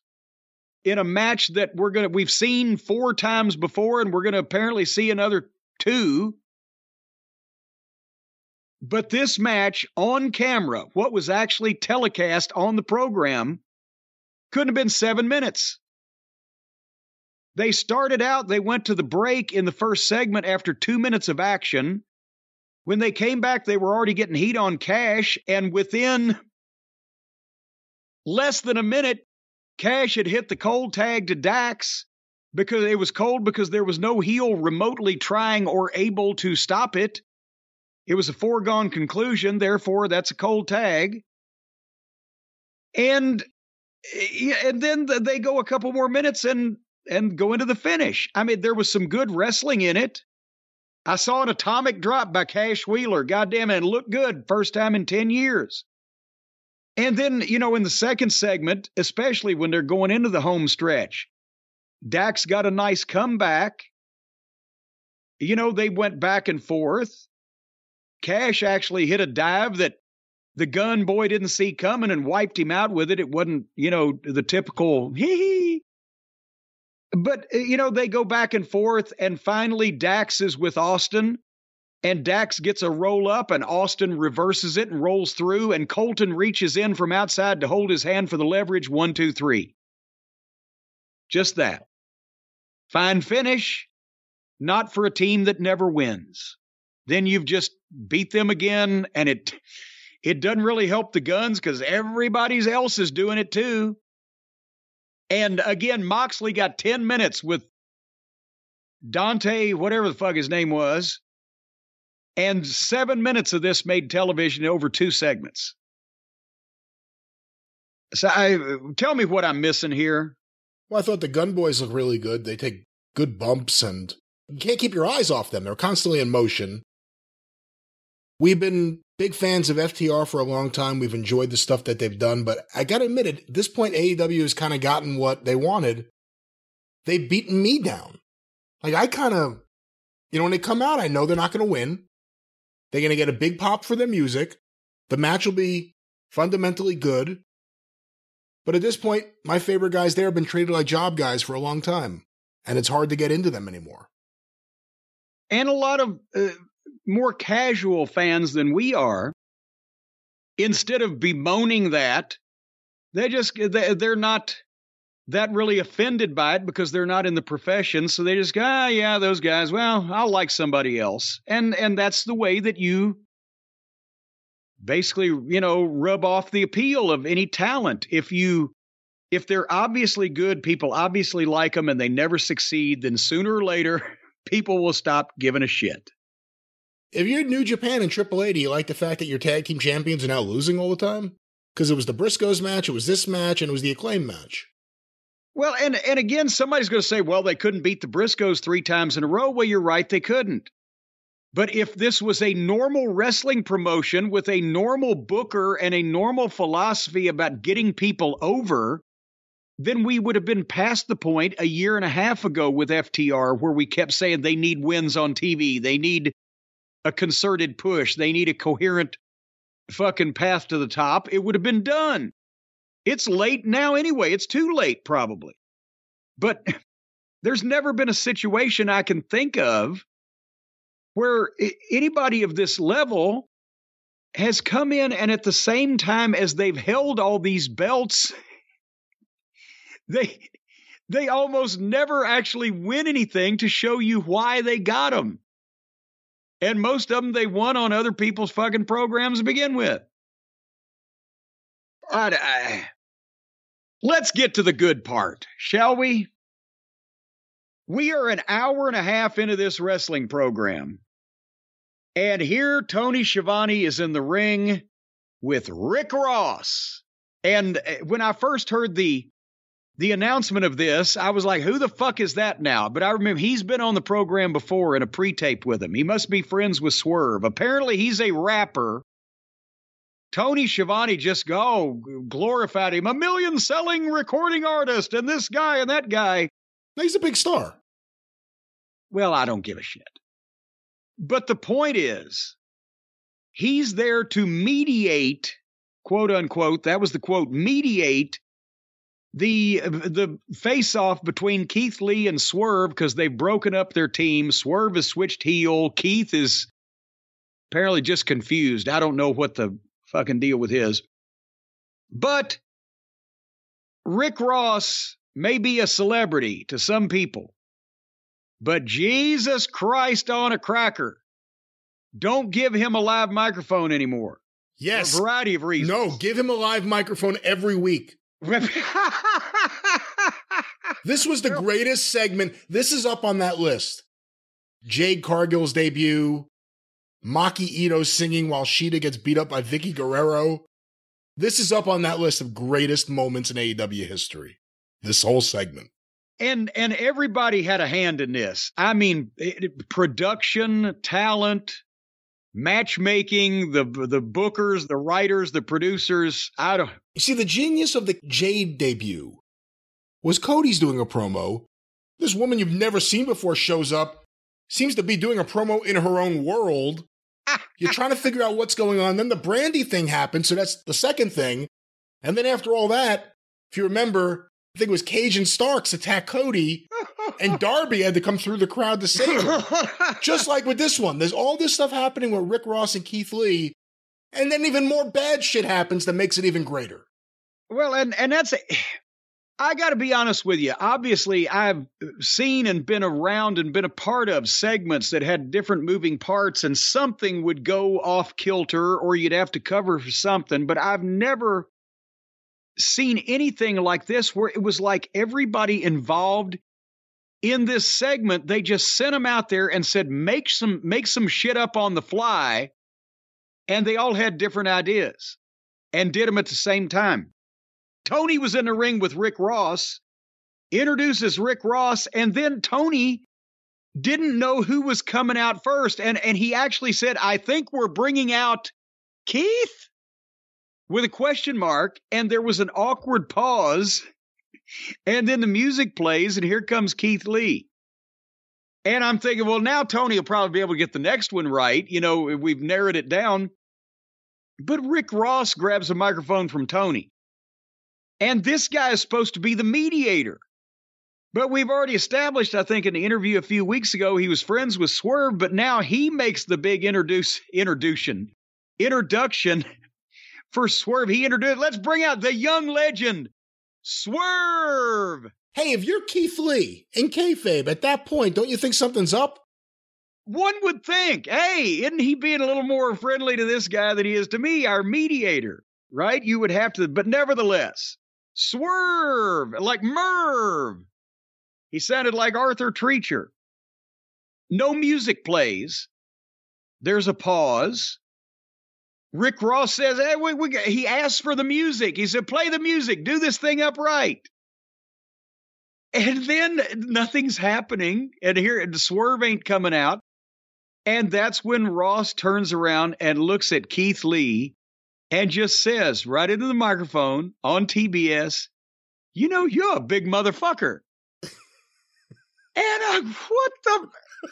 S2: in a match that we're going to we've seen four times before and we're going to apparently see another two but this match on camera what was actually telecast on the program couldn't have been 7 minutes they started out they went to the break in the first segment after 2 minutes of action when they came back they were already getting heat on cash and within less than a minute Cash had hit the cold tag to Dax because it was cold because there was no heel remotely trying or able to stop it. It was a foregone conclusion, therefore that's a cold tag. And eh, and then they go a couple more minutes and and go into the finish. I mean, there was some good wrestling in it. I saw an atomic drop by Cash Wheeler. Goddamn it, it looked good. First time in 10 years. And then, you know, in the second segment, especially when they're going into the home stretch, Dax got a nice comeback. You know, they went back and forth. Cash actually hit a dive that the Gunn boy didn't see coming and wiped him out with it. It wasn't, you know, the typical (laughs) hee hee. But, eh, you know, they go back and forth, and finally Dax is with Austin and Dax gets a roll up, and Austin reverses it and rolls through, and Colton reaches in from outside to hold his hand for the leverage. One, two, three. Just that. Fine finish, not for a team that never wins. Then you've just beat them again, and it it doesn't really help the Gunns because everybody else is doing it too. And again, Moxley got 10 minutes with Dante, whatever the fuck his name was, and seven minutes of this made television over two segments. So, I, tell me what I'm missing here.
S3: Well, I thought the Gunn Boys look really good. They take good bumps, and you can't keep your eyes off them. They're constantly in motion. We've been big fans of FTR for a long time. We've enjoyed the stuff that they've done, but I got to admit, at this point, AEW has kind of gotten what they wanted. They've beaten me down. Like, I kind of, you know, when they come out, I know they're not going to win. They're going to get a big pop for their music. The match will be fundamentally good. But at this point, my favorite guys there have been treated like job guys for a long time, and it's hard to get into them anymore.
S2: And a lot of uh, more casual fans than we are, instead of bemoaning that, they just they're not that really offended by it because they're not in the profession so they just go ah yeah those guys well i'll like somebody else and and that's the way that you basically you know rub off the appeal of any talent if you if they're obviously good, people obviously like them, and they never succeed, then sooner or later, (laughs) people will stop giving a shit.
S3: If you're New Japan and AAA, do you like the fact that your tag team champions are now losing all the time? Because it was the Briscoes match, it was this match, and it was the acclaim match.
S2: Well, and and again, somebody's going to say, well, they couldn't beat the Briscoes three times in a row. Well, you're right, they couldn't. But if this was a normal wrestling promotion with a normal booker and a normal philosophy about getting people over, then we would have been past the point a year and a half ago with FTR where we kept saying they need wins on TV. They need a concerted push. They need a coherent fucking path to the top. It would have been done. It's late now anyway. It's too late, probably. But (laughs) there's never been a situation I can think of where anybody of this level has come in and at the same time as they've held all these belts (laughs) they they almost never actually win anything to show you why they got them and most of them they won on other people's fucking programs to begin with. I, I, let's get to the good part shall we? We are an hour and a half into this wrestling program. And here Tony Schiavone is in the ring with Rick Ross. And uh, when I first heard the the announcement of this, I was like, who the fuck is that now? But I remember he's been on the program before in a pre-tape with him. He must be friends with Swerve. Apparently he's a rapper. Tony Schiavone just go oh, glorified him, a million selling recording artist, and this guy and that guy.
S3: He's a big star.
S2: Well, I don't give a shit. But the point is, he's there to mediate, quote unquote, that was the quote, mediate the the face off between Keith Lee and Swerve because they've broken up their team. Swerve has switched heel. Keith is apparently just confused. I don't know what the fucking deal with his. But Rick Ross may be a celebrity to some people. But Jesus Christ on a cracker. Don't give him a live microphone anymore.
S3: Yes.
S2: For a variety of reasons.
S3: No, give him a live microphone every week. (laughs) this was the greatest segment. This is up on that list. Jade Cargill's debut, Maki Itoh singing while Shida gets beat up by Vickie Guerrero. This is up on that list of greatest moments in AEW history. This whole segment
S2: and and everybody had a hand in this. I mean, it, production, talent, matchmaking, the the bookers, the writers, the producers. I don't.
S3: You see, the genius of the Jade debut was Cody's doing a promo. This woman you've never seen before shows up, seems to be doing a promo in her own world. (laughs) You're trying to figure out what's going on. Then the Brandi thing happens, so that's the second thing. And then after all that, if you remember, I think it was Cajun Starks attack Cody, and (laughs) Darby had to come through the crowd to save him. Just like with this one, there's all this stuff happening with Rick Ross and Keith Lee, and then even more bad shit happens that makes it even greater.
S2: Well, and and that's I got to be honest with you. Obviously, I've seen and been around and been a part of segments that had different moving parts, and something would go off kilter, or you'd have to cover for something. But I've never seen anything like this where it was like everybody involved in this segment they just sent them out there and said make some make some shit up on the fly. And they all had different ideas and did them at the same time. Tony was in the ring with rick ross introduces rick ross and then tony didn't know who was coming out first. And and he actually said i think we're bringing out keith? with a question mark, and there was an awkward pause. And then the music plays, and here comes Keith Lee. And I'm thinking, well, now Tony will probably be able to get the next one right. You know, we've narrowed it down. But Rick Ross grabs a microphone from Tony. And this guy is supposed to be the mediator. But we've already established, I think, in the interview a few weeks ago, he was friends with Swerve, but now he makes the big introduce introduction introduction for Swerve. He introduced, let's bring out the young legend, Swerve.
S3: Hey, if you're Keith Lee in kayfabe at that point, don't you think something's up?
S2: One would think, hey, isn't he being a little more friendly to this guy than he is to me, our mediator? Right? You would have to, but nevertheless, Swerve, like Merv. He sounded like Arthur Treacher. No music plays. There's a pause. Rick Ross says, hey, we, we, he asks for the music. He said, play the music, do this thing upright. And then nothing's happening. And here, and the swerve ain't coming out. And that's when Ross turns around and looks at Keith Lee and just says right into the microphone on TBS, You know, you're a big motherfucker. (laughs) and I, what the?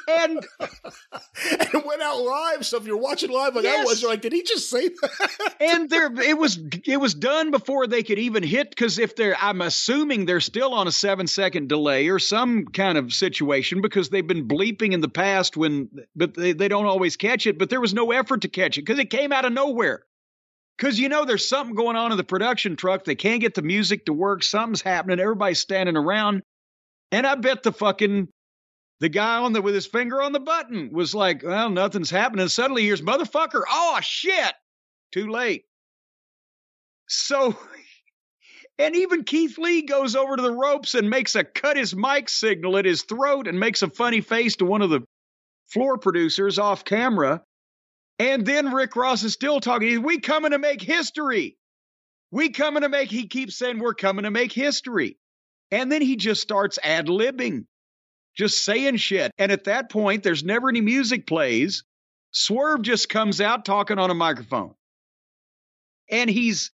S2: And (laughs)
S3: and it went out live. So if you're watching live like I was, you're like, did he just say that?
S2: and (laughs) there it was it was done before they could even hit because if they're i'm assuming they're still on a seven second delay or some kind of situation because they've been bleeping in the past when but they, they don't always catch it but there was no effort to catch it because it came out of nowhere because you know there's something going on in the production truck they can't get the music to work something's happening everybody's standing around and i bet the fucking the guy on the with his finger on the button was like well nothing's happening suddenly here's motherfucker oh shit too late. So, (laughs) and even Keith Lee goes over to the ropes and makes a cut his mic signal at his throat and makes a funny face to one of the floor producers off camera. And then Rick Ross is still talking. We coming to make history. We coming to make, he keeps saying, we're coming to make history. And then he just starts ad libbing, just saying shit. And at that point, there's never any music plays. Swerve just comes out talking on a microphone. And he's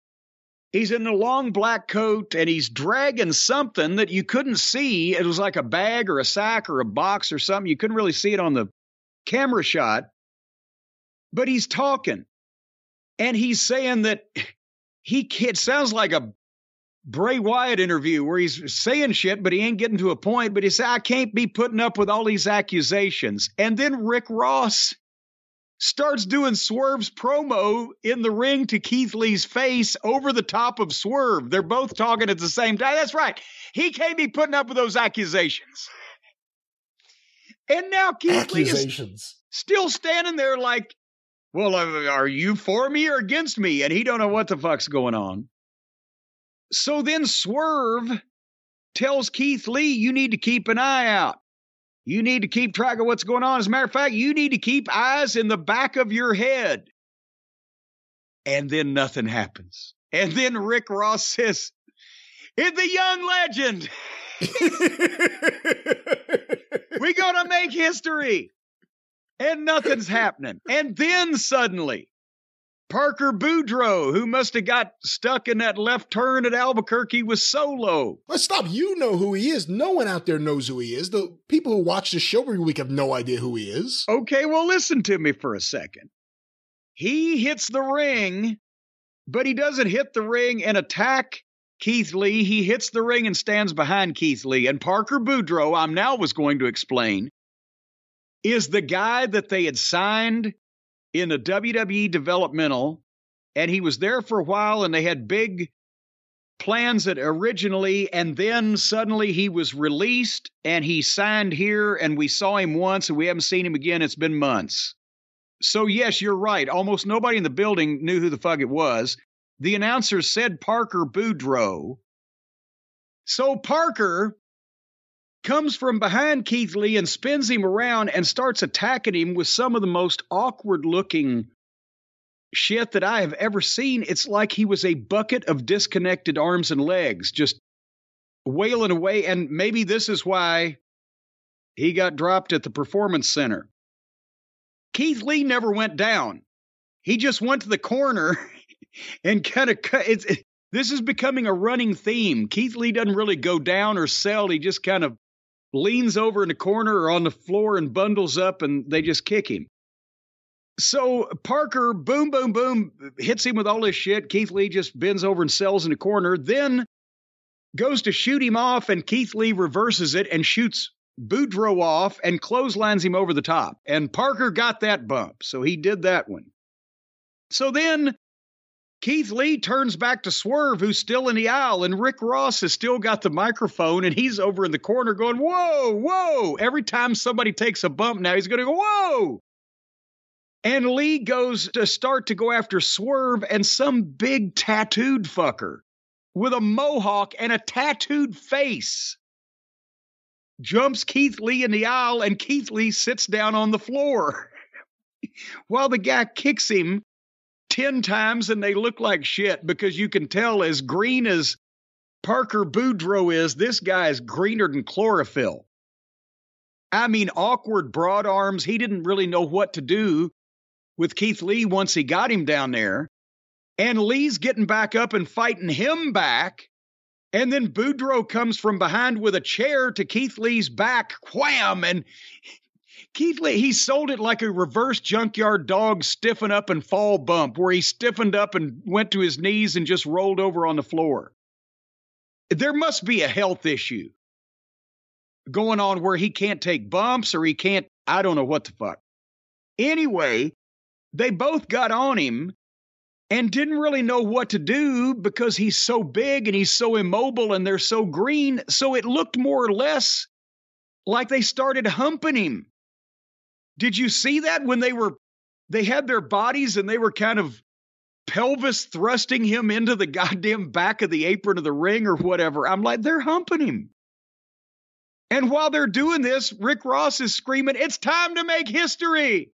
S2: he's in a long black coat and he's dragging something that you couldn't see. It was like a bag or a sack or a box or something. You couldn't really see it on the camera shot. But he's talking. And he's saying that (laughs) he it sounds like a Bray Wyatt interview where he's saying shit, but he ain't getting to a point. But he said, I can't be putting up with all these accusations. And then Rick Ross starts doing Swerve's promo in the ring to Keith Lee's face over the top of Swerve. They're both talking at the same time. That's right. He can't be putting up with those accusations. And now Keith Lee is still standing there like, well, are you for me or against me? And he don't know what the fuck's going on. So then Swerve tells Keith Lee, you need to keep an eye out. You need to keep track of what's going on. As a matter of fact, you need to keep eyes in the back of your head. And then nothing happens. And then Rick Ross says, It's the young legend. We're going to make history. And nothing's happening. And then suddenly, Parker Boudreaux, who must have got stuck in that left turn at Albuquerque, was solo.
S3: Let's stop. You know who he is. No one out there knows who he is. The people who watch the show every week have no idea who he is.
S2: Okay, well, listen to me for a second. He hits the ring, but he doesn't hit the ring and attack Keith Lee. He hits the ring and stands behind Keith Lee. And Parker Boudreaux, I'm now was going to explain, is the guy that they had signed in a WWE developmental, and he was there for a while, and they had big plans that originally, and then suddenly he was released and he signed here, and we saw him once, and we haven't seen him again. It's been months. So, yes, you're right. Almost nobody in the building knew who the fuck it was. The announcer said Parker Boudreaux. So, Parker comes from behind Keith Lee and spins him around and starts attacking him with some of the most awkward looking shit that I have ever seen. It's like he was a bucket of disconnected arms and legs, just wailing away. And maybe this is why he got dropped at the Performance Center. Keith Lee never went down. He just went to the corner (laughs) and kind of cut. It's, it, this is becoming a running theme. Keith Lee doesn't really go down or sell. He just kind of leans over in the corner or on the floor and bundles up, and they just kick him. So Parker, boom, boom, boom, hits him with all this shit. Keith Lee just bends over and sells in the corner, then goes to shoot him off, and Keith Lee reverses it and shoots Boudreaux off and clotheslines him over the top. And Parker got that bump, so he did that one. So then Keith Lee turns back to Swerve, who's still in the aisle, and Rick Ross has still got the microphone, and he's over in the corner going, Whoa, whoa. Every time somebody takes a bump now, he's going to go, Whoa. And Lee goes to start to go after Swerve, and some big tattooed fucker with a mohawk and a tattooed face jumps Keith Lee in the aisle, and Keith Lee sits down on the floor (laughs) while the guy kicks him 10 times and they look like shit because you can tell as green as Parker Boudreaux is, this guy is greener than chlorophyll. I mean, awkward broad arms. He didn't really know what to do with Keith Lee once he got him down there. And Lee's getting back up and fighting him back. And then Boudreaux comes from behind with a chair to Keith Lee's back, wham! And Keith Lee, he sold it like a reverse junkyard dog stiffen up and fall bump, where he stiffened up and went to his knees and just rolled over on the floor. There must be a health issue going on where he can't take bumps or he can't, I don't know what the fuck. Anyway, they both got on him and didn't really know what to do because he's so big and he's so immobile and they're so green. So it looked more or less like they started humping him. Did you see that when they were, they had their bodies and they were kind of pelvis thrusting him into the (laughs) goddamn back of the apron of the ring or whatever? I'm like, they're humping him. And while they're doing this, Rick Ross is screaming, It's time to make history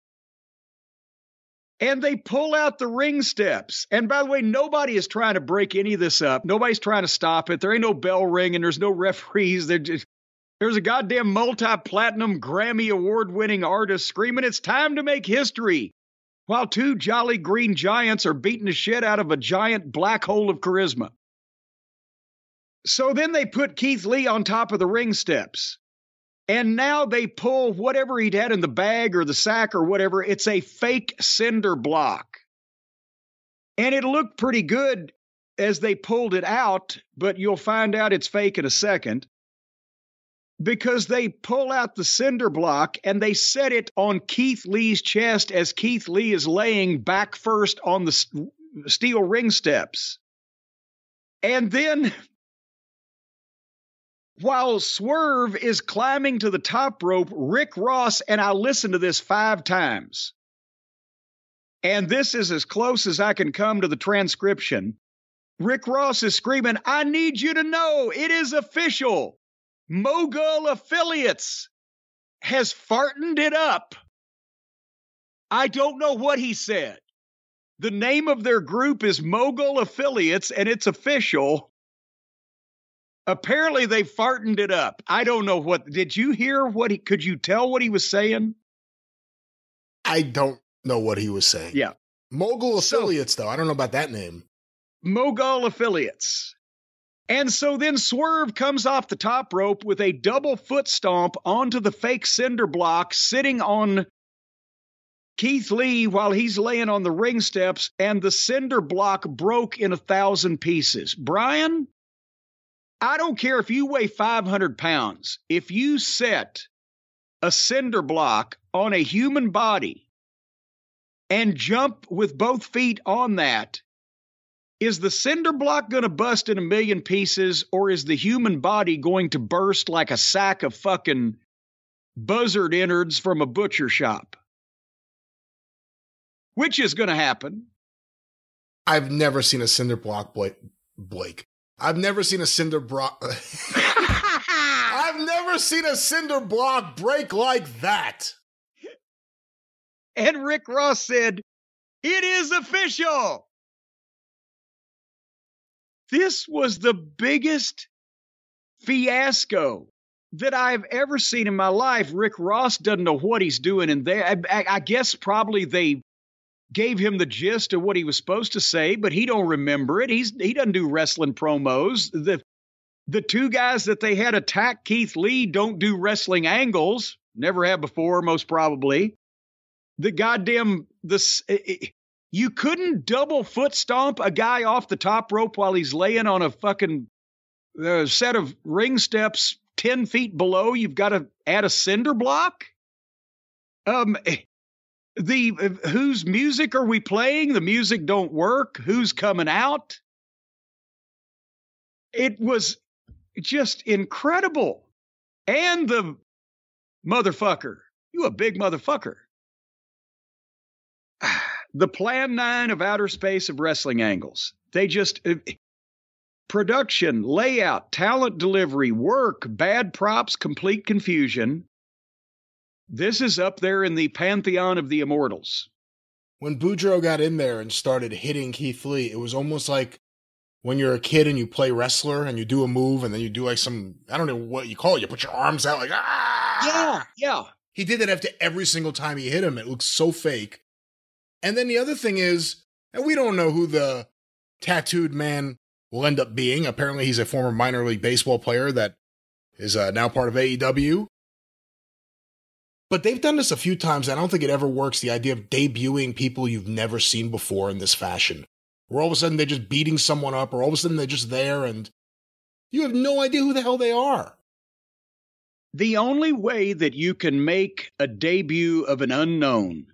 S2: and they pull out the ring steps. And by the way, nobody is trying to break any of this up. Nobody's trying to stop it. There ain't no bell ring and there's no (laughs) referees. They're just, there's a goddamn multi platinum Grammy award winning artist screaming, It's time to make history. While two jolly green giants are beating the shit out of a giant black hole of charisma. So then they put Keith Lee on top of the ring steps. And now they pull whatever he'd had in the bag or the sack or whatever. It's a fake cinder block. And it looked pretty good as they pulled it out, but you'll find out it's fake in a second because they pull out the cinder block and they set it on Keith Lee's chest as Keith Lee is laying back first on the steel ring steps. And then while Swerve is climbing to the top rope, Rick Ross, and I listened to this five times. And this is as close as I can come to the transcription. Rick Ross is screaming, I need you to know it is official. Mogul Affiliates has fartened it up. I don't know what he said. The name of their group is Mogul Affiliates, and it's official. Apparently they fartened it up. I don't know what did you hear what he could you tell what he was saying?
S3: I don't know what he was saying.
S2: Yeah.
S3: Mogul affiliates so, though. I don't know about that name.
S2: Mogul affiliates. And so then Swerve comes off the top rope with a double foot stomp onto the fake cinder block sitting on Keith Lee while he's laying on the ring steps, and the cinder block broke in a thousand pieces. Brian, I don't care if you weigh 500 pounds, if you set a cinder block on a human body and jump with both feet on that, is the cinder block going to bust in a million pieces or is the human body going to burst like a sack of fucking buzzard innards from a butcher shop? Which is going to happen?
S3: I've never seen a cinder block, Blake. I've never seen a cinder block. (laughs) I've never seen a cinder block break like that.
S2: And Rick Ross said, It is official. This was the biggest fiasco that I've ever seen in my life. Rick Ross doesn't know what he's doing in there. I, I, I guess probably they gave him the gist of what he was supposed to say, but he don't remember it. He's he doesn't do wrestling promos. The the two guys that they had attack Keith Lee don't do wrestling angles. Never have before, most probably. The goddamn this you couldn't double foot stomp a guy off the top rope while he's laying on a fucking uh, set of ring steps 10 feet below. You've got to add a cinder block. Um, the uh, whose music are we playing? The music don't work. Who's coming out? It was just incredible. And the motherfucker, you a big motherfucker. The Plan 9 of outer space of wrestling angles. They just uh, production, layout, talent delivery, work, bad props, complete confusion. This is up there in the pantheon of the immortals.
S3: When Boudreaux got in there and started hitting Keith Lee, it was almost like when you're a kid and you play wrestler and you do a move and then you do like some I don't know what you call it. You put your arms out like ah.
S2: Yeah, yeah.
S3: He did that after every single time he hit him. It looks so fake. And then the other thing is, and we don't know who the tattooed man will end up being. Apparently, he's a former minor league baseball player that is uh, now part of AEW. But they've done this a few times. I don't think it ever works. The idea of debuting people you've never seen before in this fashion, where all of a sudden they're just beating someone up, or all of a sudden they're just there and you have no idea who the hell they are.
S2: The only way that you can make a debut of an unknown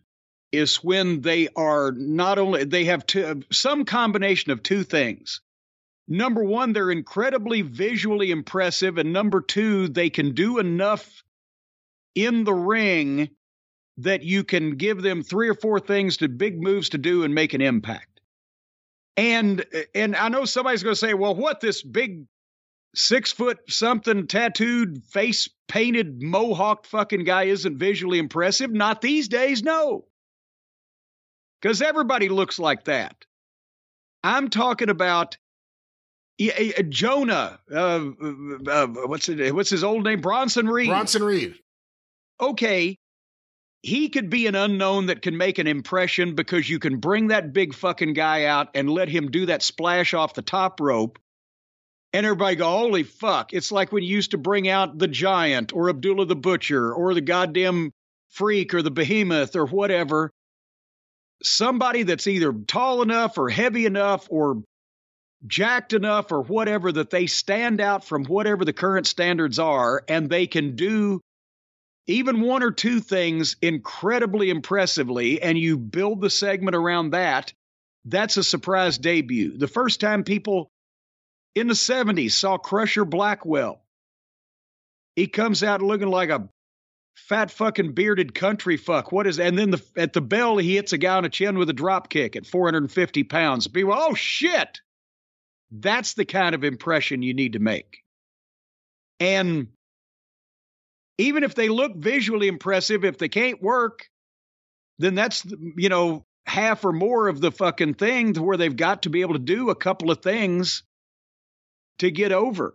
S2: is when they are not only they have some combination of two things. Number one, they're incredibly visually impressive, and number two, they can do enough in the ring that you can give them three or four things to big moves to do and make an impact. And and I know somebody's going to say, "Well, what this big six foot something tattooed face painted mohawked fucking guy isn't visually impressive?" Not these days, no. Because everybody looks like that. I'm talking about Jonah. Uh, uh, what's it? What's his old name? Bronson Reed.
S3: Bronson Reed.
S2: Okay, he could be an unknown that can make an impression because you can bring that big fucking guy out and let him do that splash off the top rope, and everybody go, "Holy fuck!" It's like when you used to bring out the Giant or Abdullah the Butcher or the goddamn Freak or the Behemoth or whatever. Somebody that's either tall enough or heavy enough or jacked enough or whatever that they stand out from whatever the current standards are and they can do even one or two things incredibly impressively and you build the segment around that that's a surprise debut. The first time people in the 70s saw crusher blackwell he comes out looking like a fat fucking bearded country fuck what is and then the, at the bell he hits a guy on the chin with a drop kick at 450 pounds people oh shit that's the kind of impression you need to make. And even if they look visually impressive, if they can't work, then that's, you know, half or more of the fucking thing to where they've got to be able to do a couple of things to get over.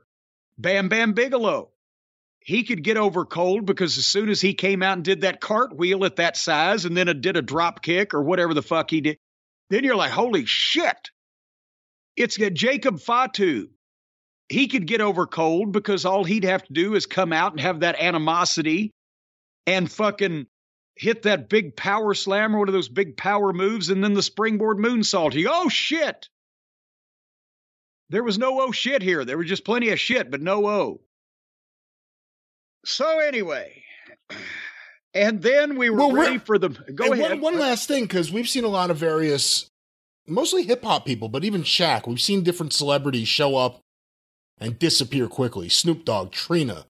S2: Bam Bam Bigelow. He could get over cold because as soon as he came out and did that cartwheel at that size and then a, did a drop kick or whatever the fuck he did, then you're like, holy shit. It's Jacob Fatu. He could get over cold because all he'd have to do is come out and have that animosity and fucking hit that big power slam or one of those big power moves and then the springboard moonsault. You oh shit. There was no oh shit here. There was just plenty of shit, but no oh. So anyway, and then we were
S3: Well,
S2: ready for the. Go ahead.
S3: One, one last thing, because we've seen a lot of various, mostly hip hop people, but even Shaq. We've seen different celebrities show up and disappear quickly. Snoop Dogg, Trina,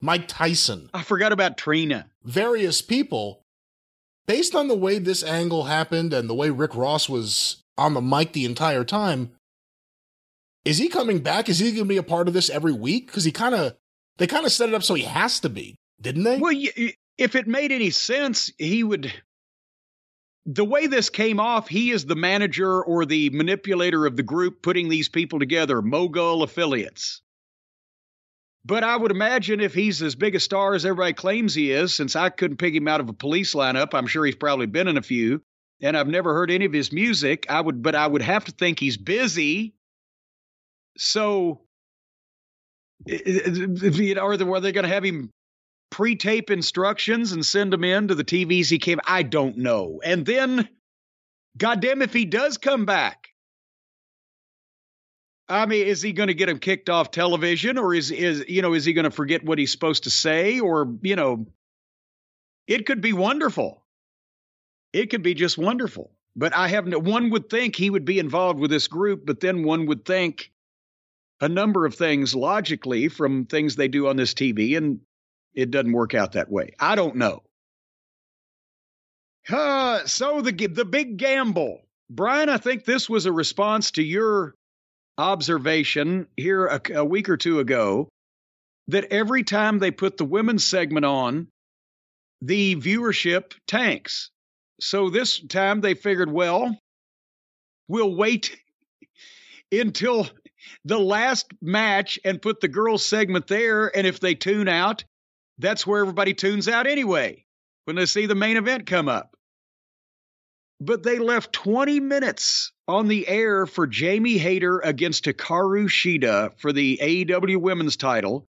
S3: Mike Tyson,
S2: I forgot about Trina.
S3: various people. Based on the way this angle happened and the way Rick Ross was on the mic the entire time, is he coming back? Is he going to be a part of this every week? Because he kind of, they kind of set it up so he has to be, didn't they?
S2: Well, if it made any sense, he would. The way this came off, he is the manager or the manipulator of the group putting these people together, Mogul affiliates. But I would imagine if he's as big a star as everybody claims he is, since I couldn't pick him out of a police lineup, I'm sure he's probably been in a few, and I've never heard any of his music. I would, but I would have to think he's busy. So, i- i- are they, they going to have him pre-tape instructions and send them in to the TVs he came. I don't know. And then, goddamn, if he does come back, I mean, is he going to get him kicked off television, or is is you know is he going to forget what he's supposed to say, or you know, it could be wonderful. It could be just wonderful. But I have no. One would think he would be involved with this group, but then one would think a number of things logically from things they do on this TV, and it doesn't work out that way. I don't know. Uh, so the the big gamble, Brian. I think this was a response to your observation here a, a week or two ago that every time they put the women's segment on, the viewership tanks. So this time they figured, well, we'll wait (laughs) until the last match and put the girls segment there. And if they tune out, that's where everybody tunes out anyway when they see the main event come up. But they left 20 minutes on the air for Jamie Hayter against Hikaru Shida for the AEW women's title.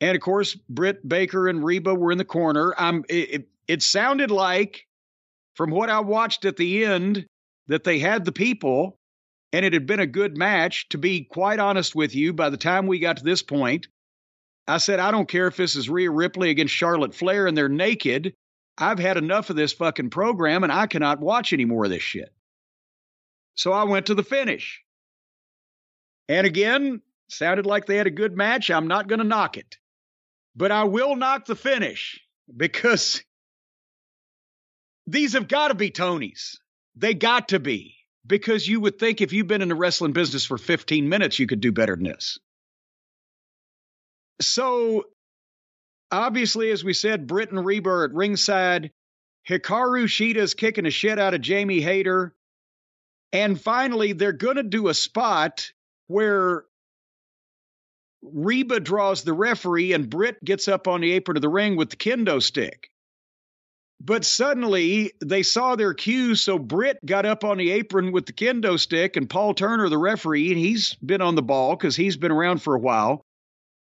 S2: And of course, Britt Baker and Reba were in the corner. I'm, it, it sounded like, from what I watched at the end, that they had the people and it had been a good match. To be quite honest with you, by the time we got to this point, I said, I don't care if this is Rhea Ripley against Charlotte Flair and they're naked. I've had enough of this fucking program and I cannot watch any more of this shit. So I went to the finish. And again, sounded like they had a good match. I'm not going to knock it. But I will knock the finish because (laughs) these have got to be Tony's. They got to be because you would think if you've been in the wrestling business for 15 minutes, you could do better than this. So, obviously, as we said, Britt and Reba at ringside. Hikaru Shida's kicking the shit out of Jamie Hayter. And finally, they're going to do a spot where Reba draws the referee and Britt gets up on the apron of the ring with the kendo stick. But suddenly they saw their cue, so Britt got up on the apron with the kendo stick, and Paul Turner, the referee, and he's been on the ball because he's been around for a while.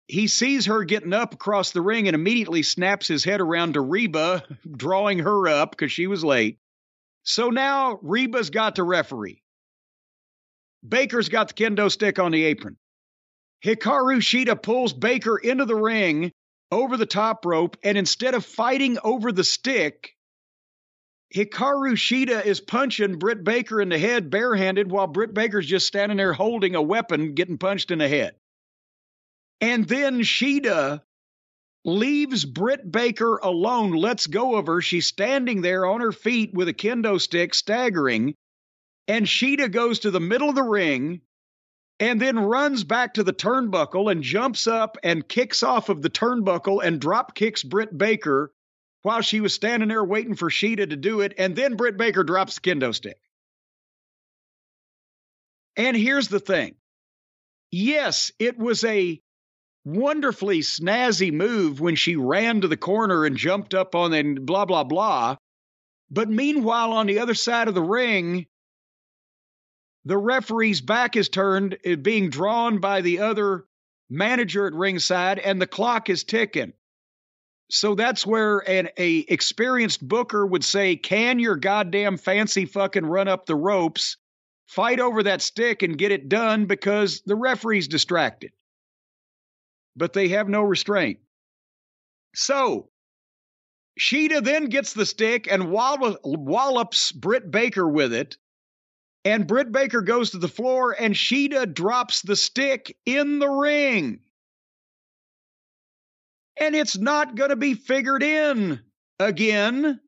S2: He sees her getting up across the ring and immediately snaps his head around to Reba, (laughs) drawing her up because she was late. So now Reba's got the referee. Baker's got the kendo stick on the apron. Hikaru Shida pulls Baker into the ring over the top rope, and instead of fighting over the stick, Hikaru Shida is punching Britt Baker in the head barehanded while Britt Baker's just standing there holding a weapon, getting punched in the head. And then Shida leaves Britt Baker alone, lets go of her. She's standing there on her feet with a kendo stick, staggering. And Shida goes to the middle of the ring and then runs back to the turnbuckle and jumps up and kicks off of the turnbuckle and drop kicks Britt Baker while she was standing there waiting for Shida to do it. And then Britt Baker drops the kendo stick. And here's the thing yes, it was a wonderfully snazzy move when she ran to the corner and jumped up on and blah, blah, blah. But meanwhile, on the other side of the ring, the referee's back is turned, uh, being drawn by the other manager at ringside, and the clock is ticking. So that's where an a experienced booker would say, "Can your goddamn fancy fucking run up the ropes, fight over that stick, and get it done?" Because the referee's distracted, but they have no restraint. So Shida then gets the stick and wallops Britt Baker with it and Britt Baker goes to the floor and Shida drops the stick in the ring. And it's not going to be figured in again.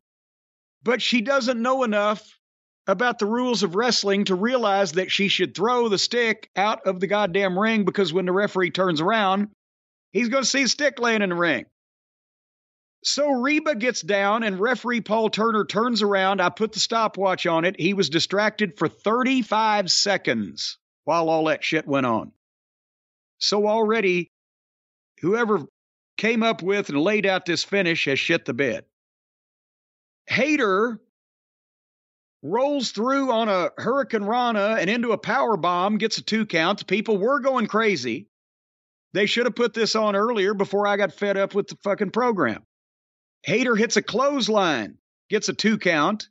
S2: But she doesn't know enough about the rules of wrestling to realize that she should throw the stick out of the goddamn ring because when the referee turns around, he's going to see a stick laying in the ring. So Reba gets down, and referee Paul Turner turns around. I put the stopwatch on it. He was distracted for 35 seconds while all that shit went on. So already, whoever came up with and laid out this finish has shit the bed. Hayter rolls through on a Hurricane Rana and into a power bomb, gets a two count. The people were going crazy. They should have put this on earlier before I got fed up with the fucking program. Hayter hits a clothesline, gets a two count,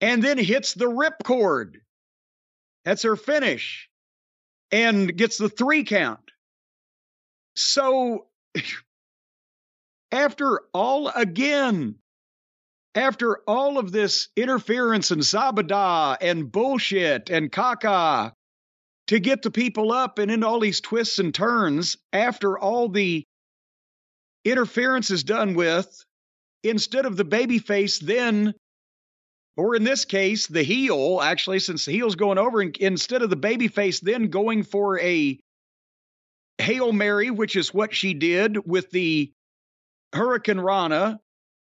S2: and then hits the ripcord. That's her finish and gets the three count. So, (laughs) after all again, after all of this interference and sabada and bullshit and caca to get the people up and into all these twists and turns, after all the interference is done with, instead of the baby face then Or in this case, the heel, actually, since the heel's going over, instead of the babyface then going for a Hail Mary, which is what she did with the Hurricane Rana,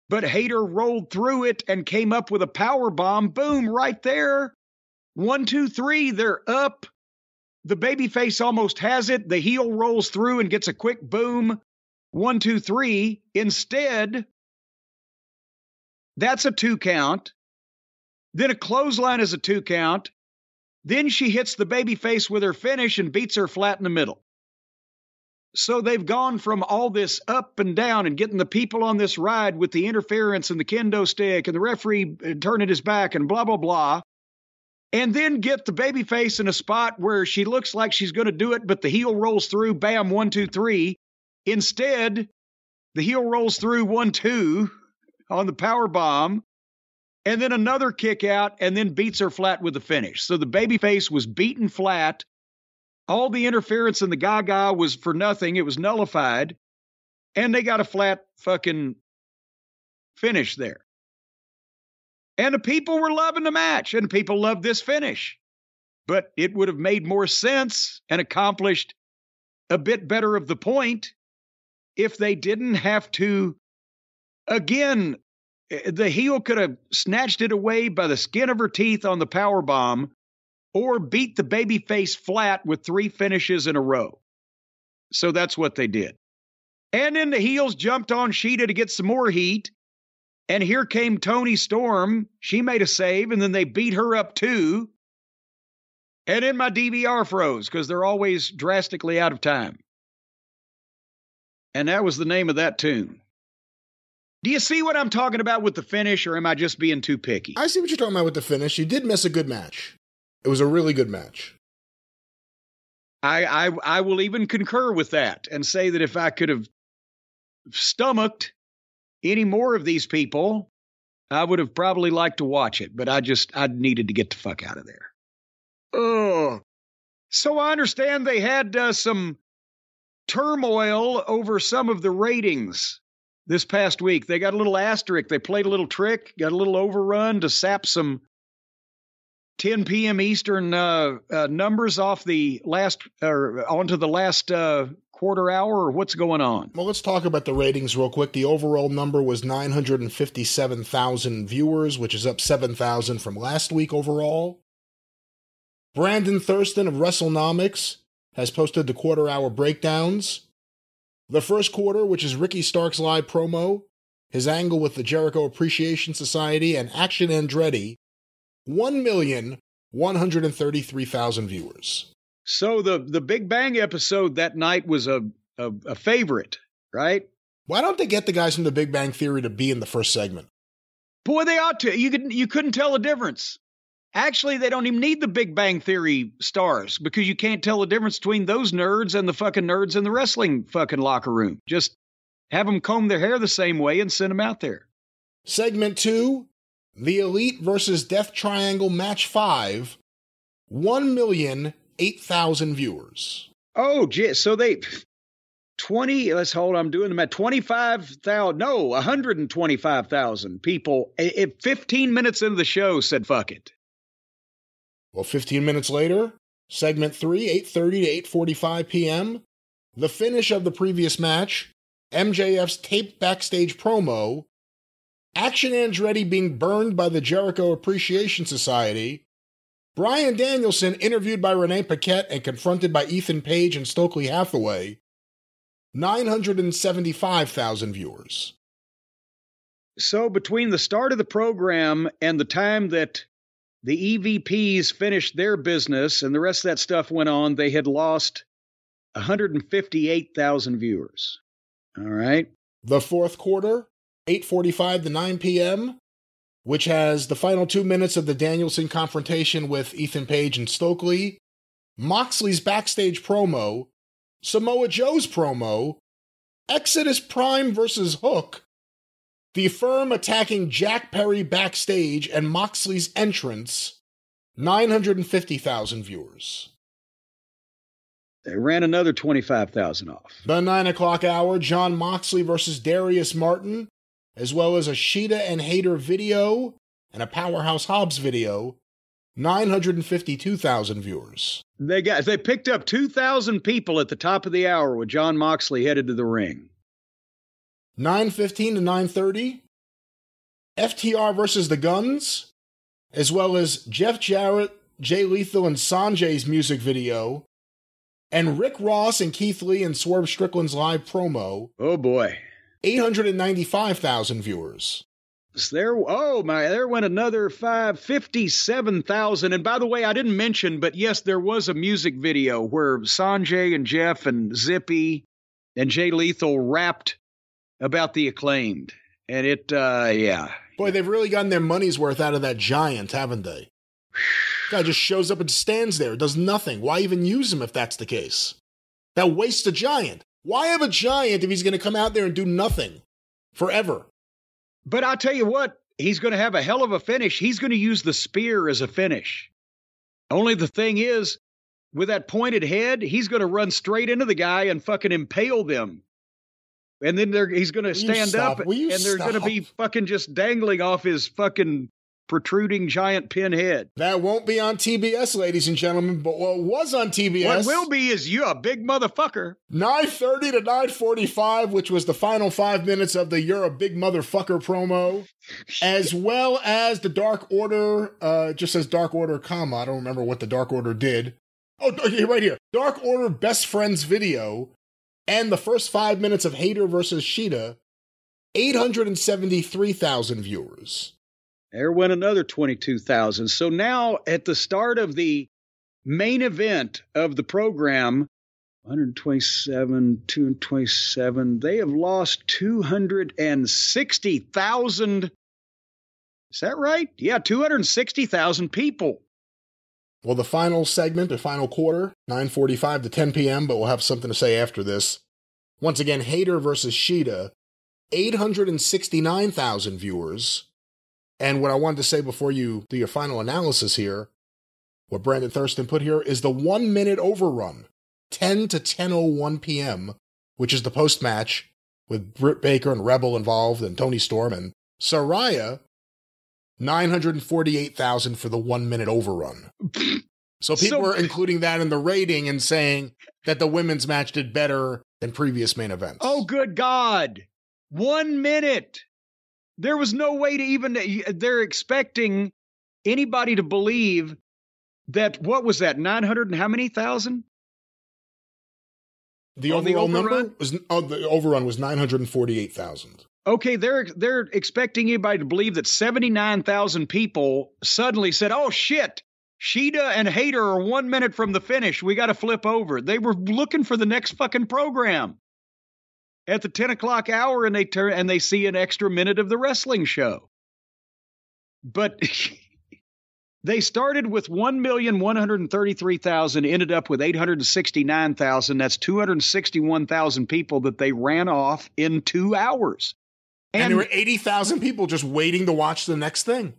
S2: but Hayter rolled through it and came up with a power bomb. Boom, right there. One, two, three, they're up. The babyface almost has it. The heel rolls through and gets a quick boom. One, two, three. Instead, that's a two count. Then a clothesline is a two count. Then she hits the babyface with her finish and beats her flat in the middle. So they've gone from all this up and down and getting the people on this ride with the interference and the kendo stick and the referee uh, turning his back and blah, blah, blah. And then get the babyface in a spot where she looks like she's going to do it, but the heel rolls through, bam, one, two, three. Instead, the heel rolls through one, two on the power bomb, and then another kick out, and then beats her flat with the finish. So the babyface was beaten flat all the interference in the Gaga was for nothing. It was nullified. And they got a flat fucking finish there. And the people were loving the match, and people loved this finish. But it would have made more sense and accomplished a bit better of the point if they didn't have to, again, the heel could have snatched it away by the skin of her teeth on the power bomb or beat the babyface flat with three finishes in a row. So that's what they did. And then the heels jumped on Shida to get some more heat. And here came Toni Storm. She made a save, and then they beat her up too. And then my DVR froze because they're always drastically out of time. And that was the name of that tune. Do you see what I'm talking about with the finish, or am I just being too picky?
S3: I see what you're talking about with the finish. You did miss a good match. It was a really good match.
S2: I, I I will even concur with that and say that if I could have stomached any more of these people, I would have probably liked to watch it, but I just I needed to get the fuck out of there. Oh, so I understand they had uh, some turmoil over some of the ratings this past week. They got a little asterisk. They played a little trick, got a little overrun to sap some 10 p.m. Eastern uh, uh, numbers off the last or onto the last uh, quarter hour, or what's going on?
S3: Well, let's talk about the ratings real quick. The overall number was 957,000 viewers, which is up 7,000 from last week overall. Brandon Thurston of WrestleNomics has posted the quarter hour breakdowns. The first quarter, which is Ricky Starks' live promo, his angle with the Jericho Appreciation Society, and Action Andretti 1,133,000 viewers.
S2: So the the Big Bang episode that night was a, a a favorite, right?
S3: Why don't they get the guys from the Big Bang Theory to be in the first segment?
S2: Boy, they ought to. You could you couldn't tell the difference. Actually, they don't even need the Big Bang Theory stars because you can't tell the difference between those nerds and the fucking nerds in the wrestling fucking locker room. Just have them comb their hair the same way and send them out there.
S3: Segment two the Elite versus Death Triangle Match 5, 1,008,000 viewers.
S2: Oh, gee. So they. 20 let's hold i'm doing them at 25,000 no 125,000 people at 15 minutes into the show said fuck it
S3: well 15 minutes later segment 3 8:30 to 8:45 p.m. the finish of the previous match MJF's taped backstage promo Action Andretti being burned by the Jericho Appreciation Society, Bryan Danielson interviewed by Renee Paquette and confronted by Ethan Page and Stokely Hathaway, 975,000 viewers.
S2: So, between the start of the program and the time that the EVPs finished their business and the rest of that stuff went on, they had lost 158,000 viewers. All right.
S3: The fourth quarter, 8:45 to 9 p.m., which has the final 2 minutes of the Danielson confrontation with Ethan Page and Stokely, Moxley's backstage promo, Samoa Joe's promo, Exodus Prime versus Hook, the firm attacking Jack Perry backstage and Moxley's entrance, 950,000 viewers.
S2: They ran another 25,000 off.
S3: The 9 o'clock hour, Jon Moxley versus Darius Martin, as well as a Shida and Hayter video and a Powerhouse Hobbs video, 952,000 viewers.
S2: They got they picked up 2,000 people at the top of the hour with Jon Moxley headed to the ring.
S3: 915 to 930, FTR versus the Gunns, as well as Jeff Jarrett, Jay Lethal, and Sonjay's music video, and Rick Ross and Keith Lee and Swerve Strickland's live promo,
S2: Oh boy.
S3: 895,000 viewers.
S2: So there oh my there went another five fifty-seven thousand. And by the way, I didn't mention, but yes, there was a music video where Sanjay and Jeff and Zippy and Jay Lethal rapped about the acclaimed. And it uh yeah.
S3: Boy, they've really gotten their money's worth out of that giant, haven't they? (sighs) Guy just shows up and stands there, does nothing. Why even use him if that's the case? That wastes a giant. Why have a giant if he's going to come out there and do nothing forever?
S2: But I'll tell you what, he's going to have a hell of a finish. He's going to use the spear as a finish. Only the thing is, with that pointed head, he's going to run straight into the guy and fucking impale them. And then they're, he's going to stand up and they're going to be fucking just dangling off his fucking protruding giant pinhead.
S3: That won't be on TBS, ladies and gentlemen, but what was on TBS?
S2: What will be is you a big motherfucker.
S3: 9:30 to 9:45, which was the final 5 minutes of the You're a Big Motherfucker promo, (laughs) as well as the Dark Order uh it just says Dark Order comma, I don't remember what the Dark Order did. Oh, okay, right here. Dark Order Best Friends video and the first 5 minutes of Hayter versus Shida 873,000 viewers.
S2: There went another 22,000. So now at the start of the main event of the program, 127, 227, they have lost 260,000. Is that right? Yeah, 260,000 people.
S3: Well, the final segment, the final quarter, 9:45 to 10 p.m., but we'll have something to say after this. Once again, Hayter versus Shida, 869,000 viewers. And what I wanted to say before you do your final analysis here, what Brandon Thurston put here is the one minute overrun, 10 to 10:01 p.m., which is the post match with Britt Baker and Rebel involved and Toni Storm and Saraya. 948,000 for the one minute overrun. (laughs) So people
S2: So-
S3: were including that in the rating and saying that the women's match did better than previous main events.
S2: Oh, good God. One minute. There was no way to even, they're expecting anybody to believe that, what was that, 900 and how many thousand?
S3: the
S2: oh, the
S3: number was oh, the overrun was 948,000.
S2: Okay, they're they're expecting anybody to believe that 79,000 people suddenly said, "Oh shit, Shida and Hayter are 1 minute from the finish. We got to flip over." They were looking for the next fucking program. At the 10 o'clock hour and they turn and they see an extra minute of the wrestling show. But (laughs) they started with 1,133,000 ended up with 869,000. That's 261,000 people that they ran off in 2 hours.
S3: And, there were 80,000 people just waiting to watch the next thing.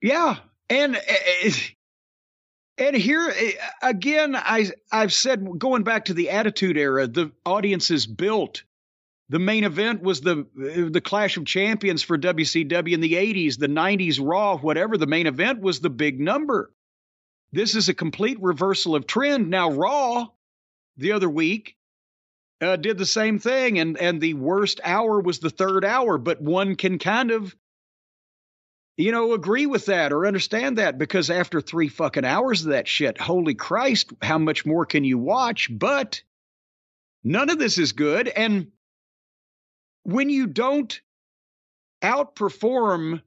S2: Yeah, and uh, and here uh, again, I I've said going back to the Attitude Era, the audience is built. The main event was the the Clash of Champions for WCW in the '80s, the '90s Raw, whatever. The main event was the big number. This is a complete reversal of trend. Now Raw, the other week, uh, did the same thing, and and the worst hour was the third hour. But one can kind of you know, agree with that or understand that because after three fucking hours of that shit, holy Christ, how much more can you watch? But none of this is good. And when you don't outperform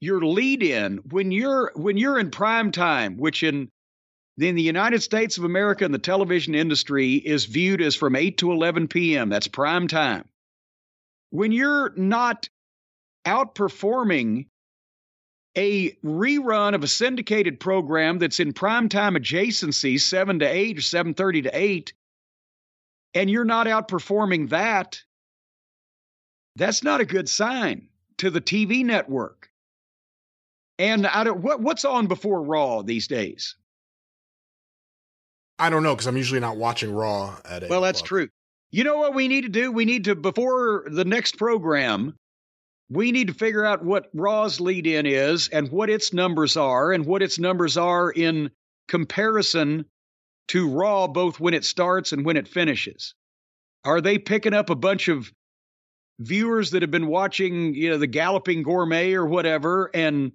S2: your lead in, when you're when you're in prime time, which in in the United States of America and the television industry is viewed as from 8 to 11 p.m. That's prime time. When you're not outperforming a rerun of a syndicated program that's in prime time adjacency, 7 to 8 or 7:30 to 8, and you're not outperforming that, that's not a good sign to the TV network. And I don't, what what's on before Raw these days?
S3: I don't know because I'm usually not watching Raw at 8
S2: Well, that's
S3: o'clock.
S2: true. You know what we need to do? We need to before the next program, we need to figure out what Raw's lead in is and what its numbers are and what its numbers are in comparison to Raw, both when it starts and when it finishes. Are they picking up a bunch of viewers that have been watching, you know, the Galloping Gourmet or whatever and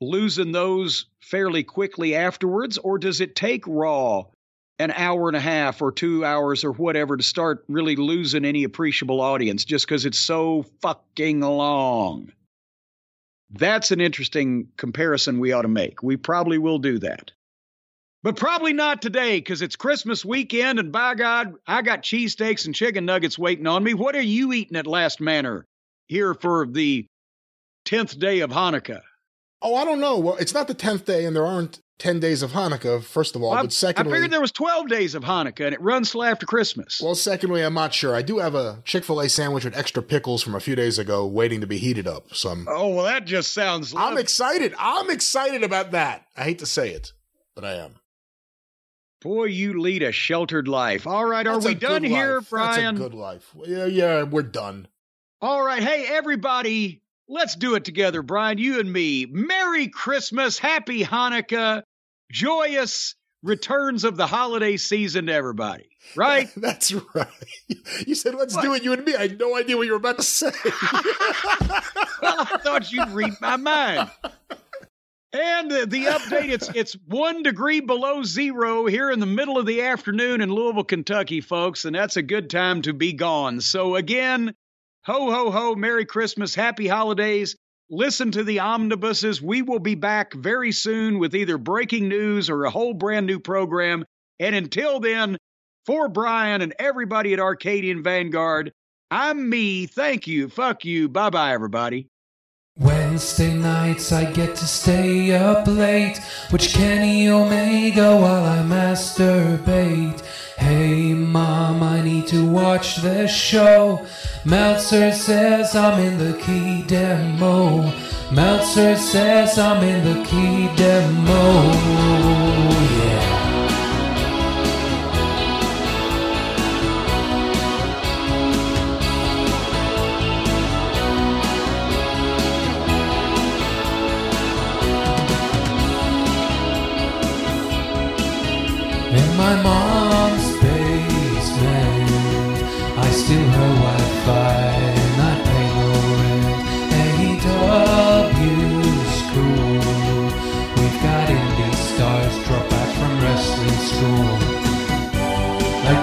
S2: losing those fairly quickly afterwards? Or does it take Raw an hour and a half or two hours or whatever to start really losing any appreciable audience just because it's so fucking long? That's an interesting comparison we ought to make. We probably will do that. But probably not today because it's Christmas weekend and by God, I got cheesesteaks and chicken nuggets waiting on me. What are you eating at Last Manor here for the 10th day of Hanukkah?
S3: Oh, I don't know. Well, it's not the 10th day, and there aren't 10 days of Hanukkah, first of all.
S2: Well,
S3: but secondly,
S2: I figured there was 12 days of Hanukkah and it runs till after Christmas.
S3: well, secondly, I'm not sure. I do have a Chick fil A sandwich with extra pickles from a few days ago waiting to be heated up. So I'm,
S2: oh, well, that just sounds
S3: I'm excited. I'm excited about that. I hate to say it, but I am.
S2: Boy, you lead a sheltered life. All right, are
S3: That's
S2: we
S3: a good
S2: done here. Brian?
S3: That's a good life. Yeah, yeah, we're done.
S2: All right. Hey, everybody, let's do it together, Brian, you and me. Merry Christmas, Happy Hanukkah, joyous returns of the holiday season to everybody, right? (laughs)
S3: That's right. You said, let's do it, you and me. I had no idea what you were about to say.
S2: well, (laughs) I thought you'd read my mind. And the, the update it's it's one degree below zero here in the middle of the afternoon in Louisville, Kentucky, folks, and that's a good time to be gone. So again, ho ho ho, Merry Christmas, Happy Holidays. Listen to the omnibuses. We will be back very soon with either breaking news or a whole brand new program. And until then, for Brian and everybody at Arcadian Vanguard, I'm me. Thank you. Fuck you. Bye bye, everybody.
S8: Wednesday nights I get to stay up late, which Kenny Omega while I masturbate. Hey mom, I need to watch this show. Meltzer says I'm in the key demo. Meltzer says I'm in the key demo. Yeah. My mom's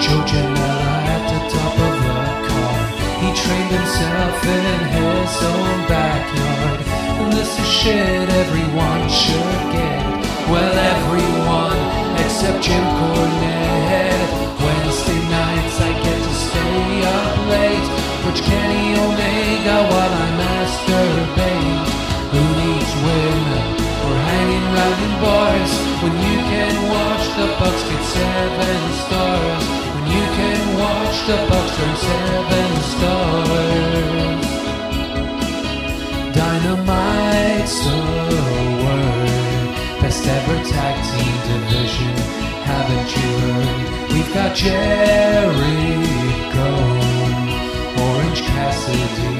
S8: Joe Janela at the top of the car, he trained himself in his own backyard. And this is shit everyone should get. Well, everyone except Jim Cornette. Wednesday nights I get to stay up late. Watch Kenny Omega while I masturbate. Who needs women or hanging round in bars when you can watch the Bucks get seven stars? You can watch the Bucks turn seven stars. Dynamite's the word. Best ever tag team division. Haven't you heard? We've got Jericho, Orange Cassidy,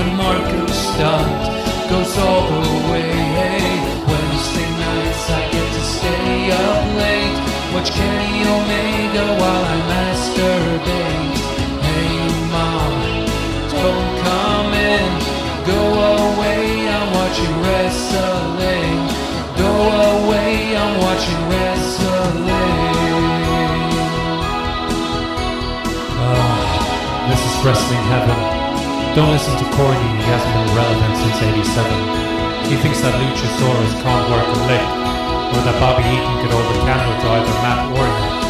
S8: when Marko Stunt goes all the way. Wednesday nights I get to stay up late. Watch Kenny Omega while I masturbate. Hey mom, don't come in. Go away, I'm watching wrestling. Go away, I'm watching wrestling. Ah, this is wrestling heaven. Don't listen to Corny, he hasn't been relevant since 87. He thinks that Luchasaurus can't work a lick, or that Bobby Eaton could hold a candle to either Matt or Nick.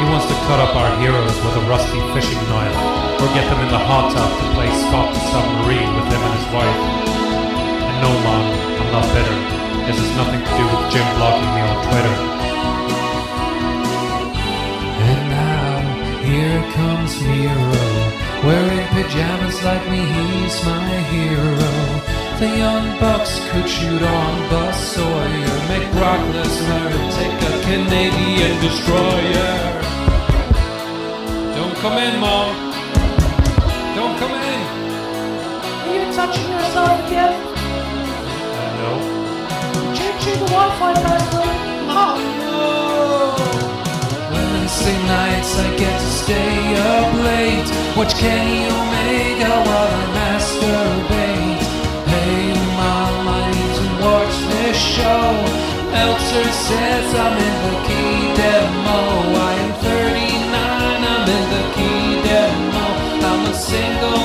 S8: He wants to cut up our heroes with a rusty fishing knife, or get them in the hot tub to play Scott the Submarine with him and his wife. And no, Mom, I'm not bitter. This has nothing to do with Jim blocking me on Twitter. And now, here comes Miro, wearing pajamas like me, he's my hero. the Young Bucks could shoot on Buzz Sawyer, make Brock Lesnar take a Canadian destroyer. Don't come in, Mom. Don't come in.
S9: Are you touching yourself again?
S8: No.
S9: Changing the Wi-Fi password? Oh
S8: Wednesday nights I get to stay up late. Watch Kenny Omega while I masturbate. Hey mom, I need to watch this show. Elter says I'm in the key demo. I am 39, I'm in the key demo. I'm a single